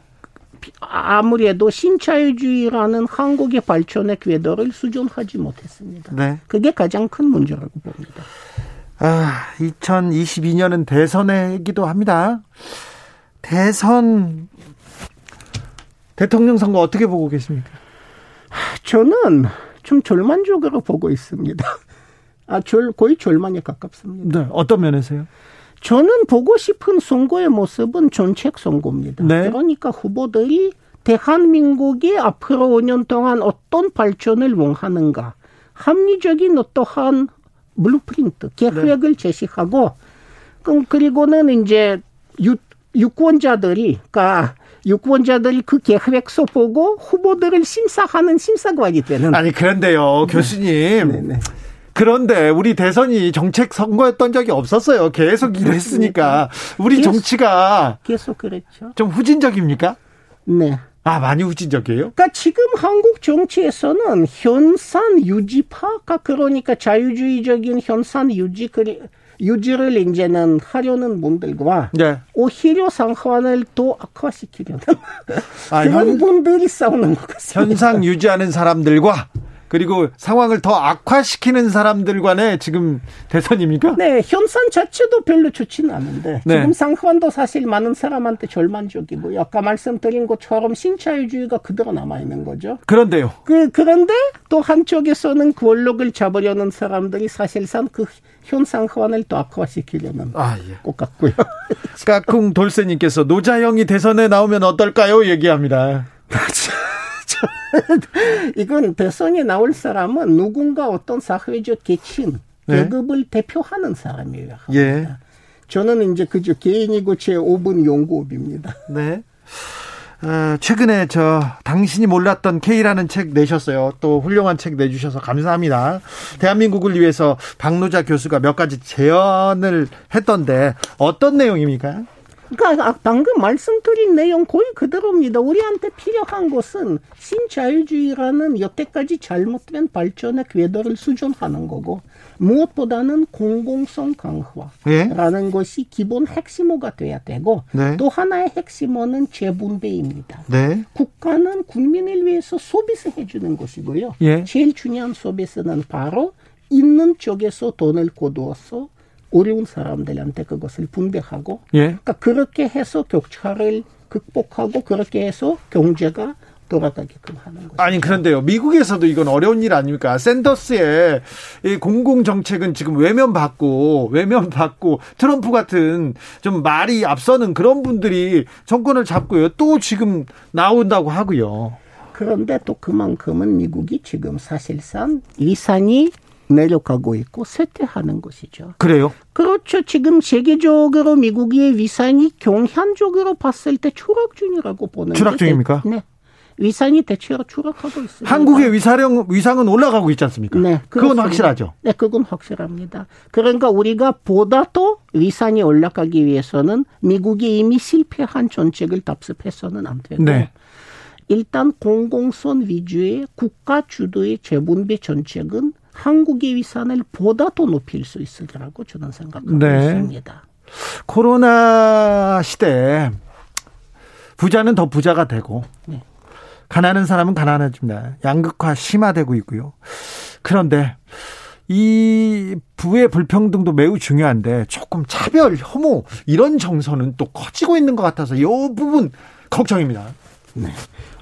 아무래도 신자유주의라는 한국의 발전의 궤도를 수정하지 못했습니다. 네. 그게 가장 큰 문제라고 봅니다. 아, 2022년은 대선이기도 합니다. 대선 대통령 선거 어떻게 보고 계십니까? 저는 좀 절망적으로 보고 있습니다. 아, 절, 거의 절망에 가깝습니다. 네, 어떤 면에서요? 저는 보고 싶은 선거의 모습은 정책 선거입니다. 네. 그러니까 후보들이 대한민국이 앞으로 5년 동안 어떤 발전을 원하는가 합리적인 어떠한 blueprint 계획을 네. 제시하고 그리고는 이제 유, 유권자들이 그러니까 유권자들이 그 계획서 보고 후보들을 심사하는 심사관이 되는 아니 그런데요 교수님 네네. 그런데 우리 대선이 정책 선거였던 적이 없었어요. 계속 일했으니까 우리 계속, 정치가 계속 그랬죠. 좀 후진적입니까? 네. 아, 많이 후진적이에요? 그러니까 지금 한국 정치에서는 현상 유지파가 그러니까 자유주의적인 현상 유지 유지를 이제는 하려는 분들과 네. 오히려 상황을 더 악화시키려는 아, [laughs] 그런 현, 분들이 싸우는 것 같습니다. 현상 유지하는 사람들과 그리고 상황을 더 악화시키는 사람들 간의 지금 대선입니까? 네, 현상 자체도 별로 좋지는 않은데 네. 지금 상황도 사실 많은 사람한테 절망적이고 아까 말씀드린 것처럼 신자유주의가 그대로 남아 있는 거죠. 그런데요. 그 그런데 또 한쪽에서는 권력을 잡으려는 사람들이 사실상 그 현상 화환을 또 악화시키려는 아, 예. 것 같고요. [laughs] 까꿍 돌쇠님께서 노자영이 대선에 나오면 어떨까요? 얘기합니다. [laughs] [laughs] 이건 대선에 나올 사람은 누군가 어떤 사회적 계층, 네. 계급을 대표하는 사람이에요. 예. 저는 이제 그저 개인이고 제 5분 연구업입니다. [laughs] 네. 어, 최근에 저 당신이 몰랐던 K라는 책 내셨어요. 또 훌륭한 책 내주셔서 감사합니다. 대한민국을 위해서 박노자 교수가 몇 가지 제언을 했던데 어떤 내용입니까? 그러니까 아, 방금 말씀드린 내용 거의 그대로입니다. 우리한테 필요한 것은 신자유주의라는 여태까지 잘못된 발전의 궤도를 수정하는 거고 무엇보다는 공공성 강화라는 예? 것이 기본 핵심어가 돼야 되고 네. 또 하나의 핵심어는 재분배입니다. 네. 국가는 국민을 위해서 서비스 해주는 것이고요. 예? 제일 중요한 서비스는 바로 있는 쪽에서 돈을 거두어서 어려운 사람들한테 그것을 분배하고 예. 그러니까 그렇게 해서 격차를 극복하고 그렇게 해서 경제가 돌아가게끔 하는 거죠. 아니 그런데요. 미국에서도 이건 어려운 일 아닙니까? 샌더스의 이 공공 정책은 지금 외면받고 외면받고 트럼프 같은 좀 말이 앞서는 그런 분들이 정권을 잡고요. 또 지금 나온다고 하고요. 그런데 또 그만큼은 미국이 지금 사실상 위산이 내려가고 있고 쇠퇴하는 것이죠. 그래요? 그렇죠. 지금 세계적으로 미국의 위상이 경향적으로 봤을 때 추락 중이라고 보는 추락 중입니까? 네. 위상이 대체로 추락하고 있습니다. 한국의 위사령 위상은 올라가고 있지 않습니까? 네, 그렇습니다. 그건 확실하죠. 네, 그건 확실합니다. 그러니까 우리가 보다 더 위상이 올라가기 위해서는 미국이 이미 실패한 정책을 답습해서는 안 되고 네. 일단 공공선 위주의 국가 주도의 재분배 정책은 한국의 위산을 보다 더 높일 수 있을 거라고 저는 생각하고 네. 있습니다. 코로나 시대에 부자는 더 부자가 되고 네. 가난한 사람은 가난해집니다. 양극화 심화되고 있고요. 그런데 이 부의 불평등도 매우 중요한데 조금 차별, 혐오 이런 정서는 또 커지고 있는 것 같아서 이 부분 걱정입니다. 네.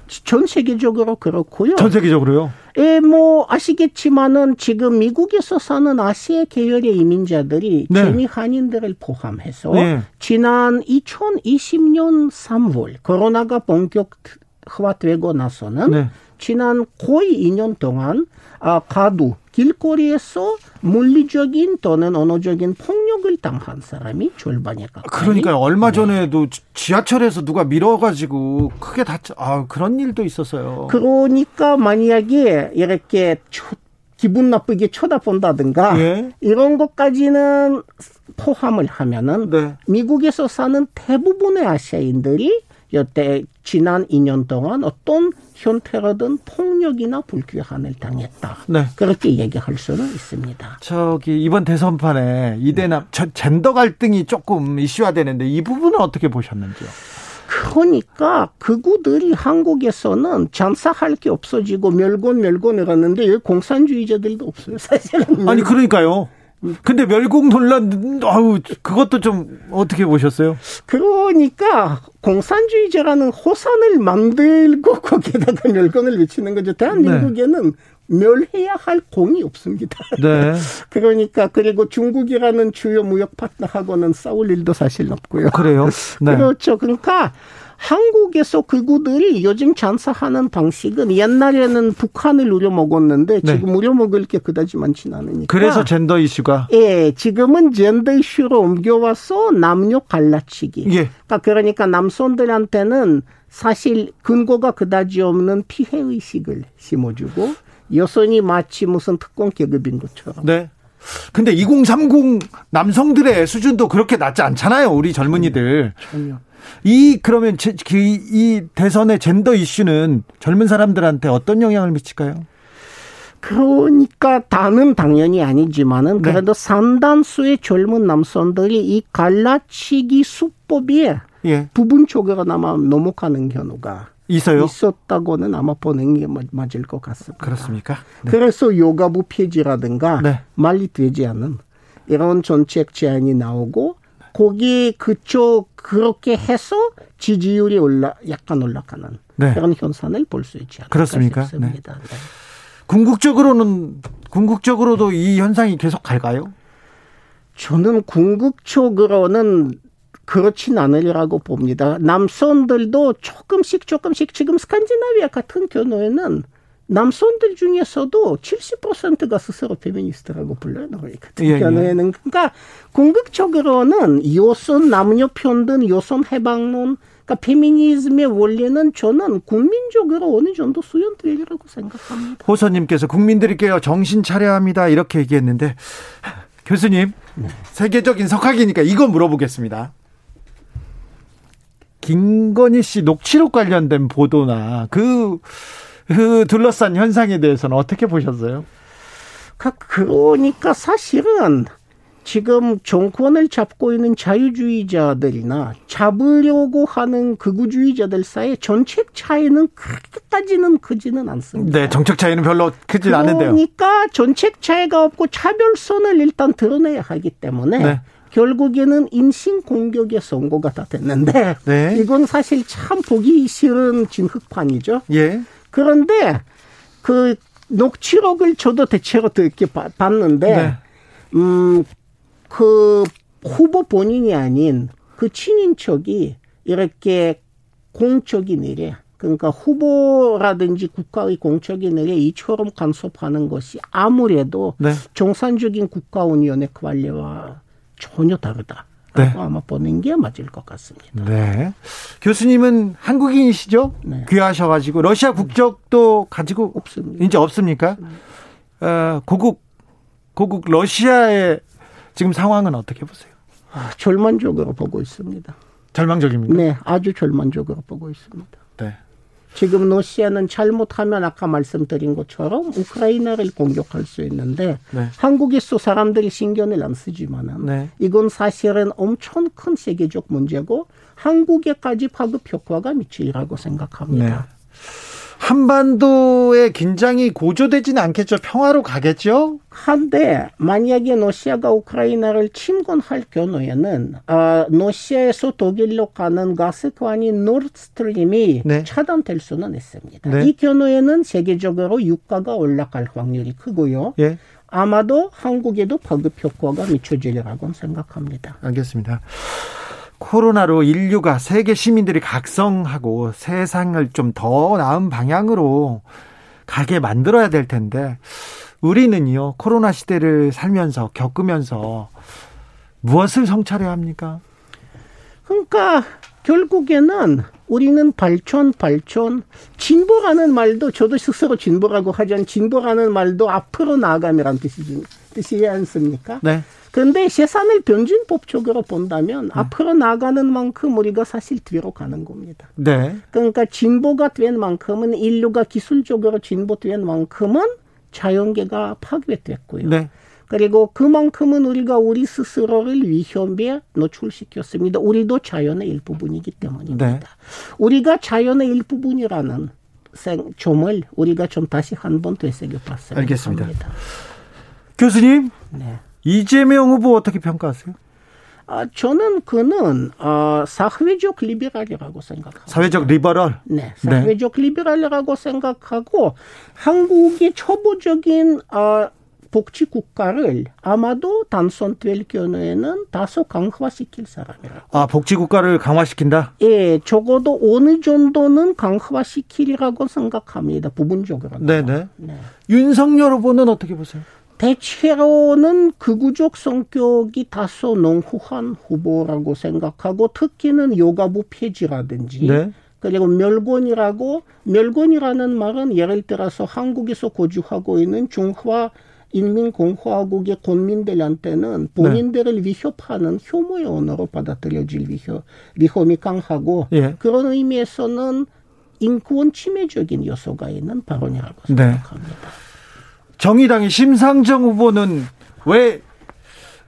전 세계적으로 그렇고요. 전 세계적으로요? 예, 뭐 아시겠지만은 지금 미국에서 사는 아시아 계열의 이민자들이 네. 재미 한인들을 포함해서 네. 지난 2020년 3월 코로나가 본격화되고 나서는 네. 지난 거의 2년 동안 아, 가두 길거리에서 물리적인 또는 언어적인 폭력을 당한 사람이 절반에 가까이. 그러니까 얼마 네. 전에도 네. 지하철에서 누가 밀어가지고 크게 다쳐. 아 그런 일도 있었어요. 그러니까 만약에 이렇게 기분 나쁘게 쳐다본다든가 예? 이런 것까지는 포함을 하면은 네. 미국에서 사는 대부분의 아시아인들이 여태 지난 2년 동안 어떤 형태로든 폭력이나 불쾌함을 당했다. 네. 그렇게 얘기할 수는 있습니다. 저기 이번 대선판에 이대남 네. 젠더 갈등이 조금 이슈화되는데 이 부분은 어떻게 보셨는지요? 그러니까 그구들이 한국에서는 장사할 게 없어지고 멸곤 멸곤 이러는데 여기 공산주의자들도 없어요 사실은. 아니 그러니까요. 근데 멸공 논란, 아우, 그것도 좀 어떻게 보셨어요? 그러니까 공산주의자라는 호산을 만들고 [laughs] 거기에다가 멸공을 외치는 거죠. 대한민국에는 네. 멸해야 할 공이 없습니다. 네. [laughs] 그러니까 그리고 중국이라는 주요 무역 파트너하고는 싸울 일도 사실 없고요. 그래요? [laughs] 네. 그렇죠. 그러니까 한국에서 그구들이 요즘 장사하는 방식은 옛날에는 북한을 우려먹었는데 네. 지금 우려먹을 게 그다지 많지는 않으니까. 그래서 젠더 이슈가? 예, 지금은 젠더 이슈로 옮겨와서 남녀 갈라치기. 예. 그러니까, 그러니까 남성들한테는 사실 근거가 그다지 없는 피해 의식을 심어주고 여성이 마치 무슨 특권 계급인 것처럼. 네. 근데 2030 남성들의 수준도 그렇게 낮지 않잖아요. 우리 젊은이들. 전혀. 이 그러면 그, 이 대선의 젠더 이슈는 젊은 사람들한테 어떤 영향을 미칠까요? 그러니까 다는 당연히 아니지만은 네. 그래도 네. 상당수의 젊은 남성들이 이 갈라치기 수법에 예. 부분적으로나마 넘어가는 경우가 있어요? 있었다고는 아마 보는 게 맞을 것 같습니다. 그렇습니까? 네. 그래서 요가부 폐지라든가 네. 말이 되지 않는 이런 정책 제안이 나오고 거기 그쪽 그렇게 해서 지지율이 올라 약간 올라가는 네. 그런 현상을 볼 수 있지 않을까 그렇습니까? 싶습니다. 네. 네. 궁극적으로는 궁극적으로도 이 현상이 계속 갈까요? 저는 궁극적으로는 그렇진 않으리라고 봅니다. 남성들도 조금씩 조금씩 지금 스칸디나비아 같은 경우에는 남성들 중에서도 70%가 스스로 페미니스트라고 불러요. 같은 예, 예. 경우에는. 예. 그러니까 궁극적으로는 여성 남녀 평등, 여성 해방론, 그러니까 페미니즘의 원리는 저는 국민적으로 어느 정도 수용되리라고 생각합니다. 호선님께서 국민들께요 정신 차려야 합니다 이렇게 얘기했는데 [laughs] 교수님 네. 세계적인 석학이니까 이거 물어보겠습니다. 김건희 씨 녹취록 관련된 보도나 그, 그 둘러싼 현상에 대해서는 어떻게 보셨어요? 그, 그러니까 사실은 지금 정권을 잡고 있는 자유주의자들이나 잡으려고 하는 극우주의자들 사이에 정책 차이는 그렇게까지는 크지는 않습니다. 네, 정책 차이는 별로 크지 않은데요. 그러니까 정책 차이가 없고 차별선을 일단 드러내야 하기 때문에 네. 결국에는 인신 공격의 선고가 다 됐는데 네. 이건 사실 참 보기 싫은 진흙판이죠. 예. 그런데 그 녹취록을 저도 대체로 이렇게 봤는데 네. 음그 후보 본인이 아닌 그 친인척이 이렇게 공적이 내려 그러니까 후보라든지 국가의 공적이 내려 이처럼 간섭하는 것이 아무래도 네. 정상적인 국가운영의 관리와 전혀 다르다. 네. 아마 보는 게 맞을 것 같습니다. 네. 교수님은 한국인이시죠? 네. 귀하셔가지고 러시아 국적도 가지고 없습니다. 이제 없습니까? 어, 고국 고국 러시아의 지금 상황은 어떻게 보세요? 아, 절망적으로 보고 있습니다. 절망적입니다. 네, 아주 절망적으로 보고 있습니다. 네. 지금 러시아는 잘못하면 아까 말씀드린 것처럼 우크라이나를 공격할 수 있는데 네. 한국에서 사람들이 신경을 안 쓰지만은 네. 이건 사실은 엄청 큰 세계적 문제고 한국에까지 파급 효과가 미치리라고 생각합니다. 네. 한반도의 긴장이 고조되지는 않겠죠. 평화로 가겠죠. 한데 만약에 러시아가 우크라이나를 침공할 경우에는 어, 러시아에서 독일로 가는 가스관인 노르스트림이 네. 차단될 수는 있습니다. 네. 이 경우에는 세계적으로 유가가 올라갈 확률이 크고요. 예. 아마도 한국에도 파급 효과가 미쳐지리라고 생각합니다. 알겠습니다. 코로나로 인류가 세계 시민들이 각성하고 세상을 좀 더 나은 방향으로 가게 만들어야 될 텐데 우리는요 코로나 시대를 살면서 겪으면서 무엇을 성찰해야 합니까? 그러니까 결국에는 우리는 발전 발전 진보라는 말도 저도 스스로 진보라고 하지만 진보라는 말도 앞으로 나아가면 뜻이지 뜻이지 않습니까? 네. 그런데 세상을 변진법적으로 본다면 네. 앞으로 나가는 만큼 우리가 사실 뒤로 가는 겁니다. 네. 그러니까 진보가 된 만큼은 인류가 기술적으로 진보된 만큼은 자연계가 파괴됐고요. 네. 그리고 그만큼은 우리가 우리 스스로를 위험에 노출시켰습니다. 우리도 자연의 일부분이기 때문입니다. 네. 우리가 자연의 일부분이라는 점을 우리가 좀 다시 한 번 되새겨봤어야 알겠습니다. 합니다. 교수님, 네. 이재명 후보 어떻게 평가하세요? 아, 저는 그는 어, 사회적 liberal이라고 생각합니다. 사회적 liberal? 네, 네. 사회적 네. liberal이라고 생각하고 한국의 초보적인 어, 복지 국가를 아마도 당선될 경우에는 다소 강화시킬 사람이라고. 아, 복지 국가를 강화시킨다? 예, 적어도 어느 정도는 강화시키리라고 생각합니다. 부분적으로. 네네. 네. 윤석열 후보는 어떻게 보세요? 대체로는 극우적 성격이 다소 농후한 후보라고 생각하고 특히는 요가부 폐지라든지 네. 그리고 멸곤이라고 멸곤이라는 말은 예를 들어서 한국에서 거주하고 있는 중화 인민공화국의 국민들한테는 본인들을 네. 위협하는 혐오의 언어로 받아들여질 위협, 위험이 강하고 예. 그런 의미에서는 인권 침해적인 요소가 있는 발언이라고 네. 생각합니다. 정의당의 심상정 후보는 왜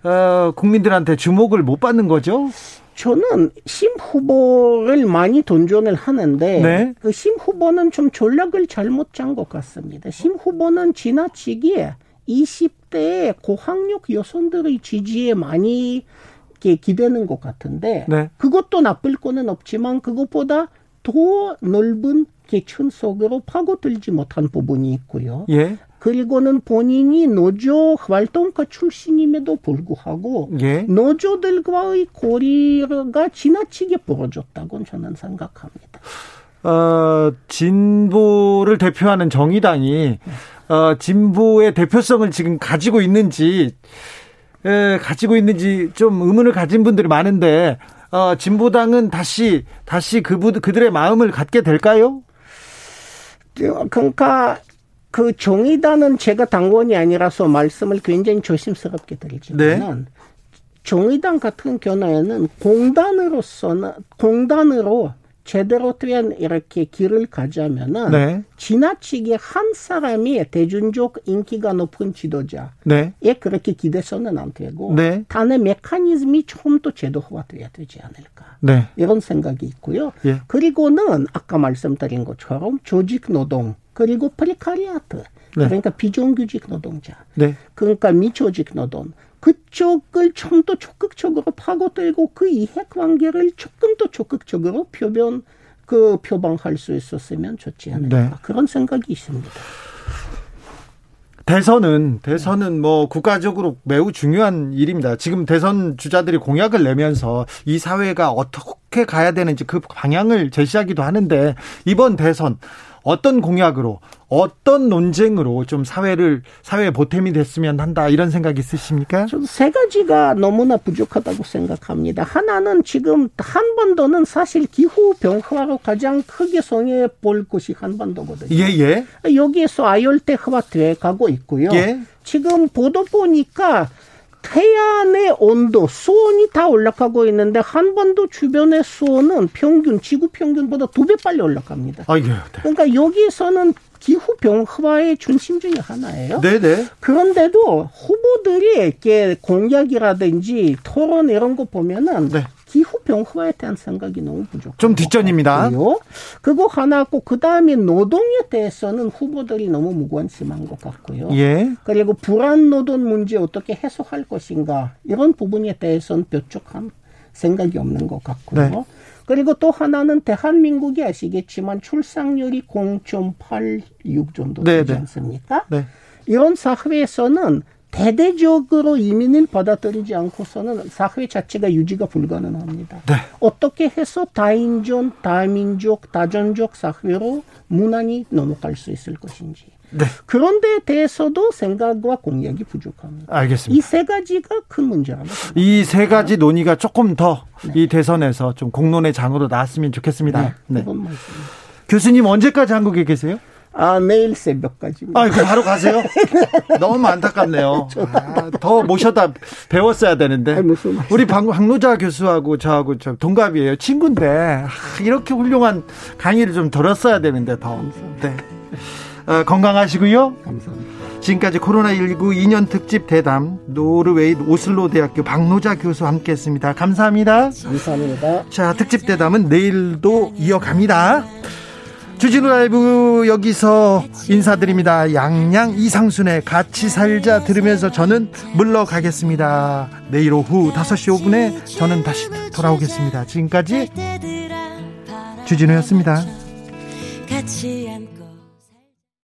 어, 국민들한테 주목을 못 받는 거죠? 저는 심 후보를 많이 돈전을 하는데 네. 그심 후보는 좀 전략을 잘못 짠 것 같습니다. 심 후보는 지나치게 20대 고학력 여성들의 지지에 많이 기대는 것 같은데 네. 그것도 나쁠 거는 없지만 그것보다 더 넓은 계층 속으로 파고들지 못한 부분이 있고요. 예. 그리고는 본인이 노조 활동가 출신임에도 불구하고 예. 노조들과의 고리가 지나치게 벌어졌다고 저는 생각합니다. 어, 진보를 대표하는 정의당이 어, 진보의 대표성을 지금 가지고 있는지 에, 가지고 있는지 좀 의문을 가진 분들이 많은데 어, 진보당은 다시 다시 그분 그들의 마음을 갖게 될까요? 그러니까 그 정의당은 제가 당원이 아니라서 말씀을 굉장히 조심스럽게 드리지만 네. 정의당 같은 경우에는 공단으로서는 공단으로 제대로 된 이렇게 길을 가자면은 네. 지나치게 한 사람이 대중적 인기가 높은 지도자에 네. 그렇게 기대서는 안 되고 네. 단의 메커니즘이 좀더 제도화돼야 되지 않을까 네. 이런 생각이 있고요. 예. 그리고는 아까 말씀드린 것처럼 조직 노동 그리고 precariat 네. 그러니까 비정규직 노동자 네. 그러니까 미조직 노동 그쪽을 좀 더 적극적으로 파고들고 그 이해관계를 조금 더 적극적으로 표변 그 표방할 수 있었으면 좋지 않을까 네. 그런 생각이 있습니다. 대선은 대선은 뭐 국가적으로 매우 중요한 일입니다. 지금 대선 주자들이 공약을 내면서 이 사회가 어떻게 가야 되는지 그 방향을 제시하기도 하는데 이번 대선 어떤 공약으로 어떤 논쟁으로 좀 사회를 사회에 보탬이 됐으면 한다 이런 생각 있으십니까? 저는 세 가지가 너무나 부족하다고 생각합니다. 하나는 지금 한반도는 사실 기후 변화로 가장 크게 손해 볼 것이 한반도거든요. 예, 예. 여기에서 아열대화돼 가고 있고요. 예. 지금 보도 보니까 태양의 온도, 수온이 다 올라가고 있는데 한반도 주변의 수온은 평균 지구 평균보다 두 배 빨리 올라갑니다. 아, 예. 네. 그러니까 여기에서는 기후 변화의 중심 중에 하나예요. 네네. 그런데도 후보들이 이렇게 공약이라든지 토론 이런 거 보면은 네. 기후 변화에 대한 생각이 너무 부족. 좀 뒷전입니다. 그거 하나 고 그 다음에 노동에 대해서는 후보들이 너무 무관심한 것 같고요. 예. 그리고 불안 노동 문제 어떻게 해소할 것인가 이런 부분에 대해서는 뾰족한 생각이 없는 것 같고요. 네. 그리고 또 하나는 대한민국이 아시겠지만 출산율이 0.86 정도 되지 네, 네. 않습니까? 네. 이런 사회에서는 대대적으로 이민을 받아들이지 않고서는 사회 자체가 유지가 불가능합니다. 네. 어떻게 해서 다인종, 다민족, 다전적 사회로 무난히 넘어갈 수 있을 것인지. 네. 그런 데 대해서도 생각과 공약이 부족합니다. 알겠습니다. 이 세 가지가 큰 문제라고 이세 가지 논의가 조금 더이 네. 대선에서 좀 공론의 장으로 나왔으면 좋겠습니다. 네. 네. 교수님 언제까지 한국에 계세요? 아, 내일 새벽까지. 아, 그 바로 가세요? [laughs] 너무 안타깝네요. [laughs] 아, 더 모셔다 배웠어야 되는데. 아니, 우리 방, 박노자 교수하고 저하고 저 동갑이에요. 친구인데, 아, 이렇게 훌륭한 강의를 좀 들었어야 되는데, 더. 네. 어, 건강하시고요. 감사합니다. 지금까지 코로나19 2년 특집 대담 노르웨이 오슬로 대학교 박노자 교수 함께 했습니다. 감사합니다. 감사합니다. 자, 특집 대담은 내일도 이어갑니다. 주진우 라이브 여기서 인사드립니다. 양양 이상순의 같이 살자 들으면서 저는 물러가겠습니다. 내일 오후 5시 5분에 저는 다시 돌아오겠습니다. 지금까지 주진우였습니다.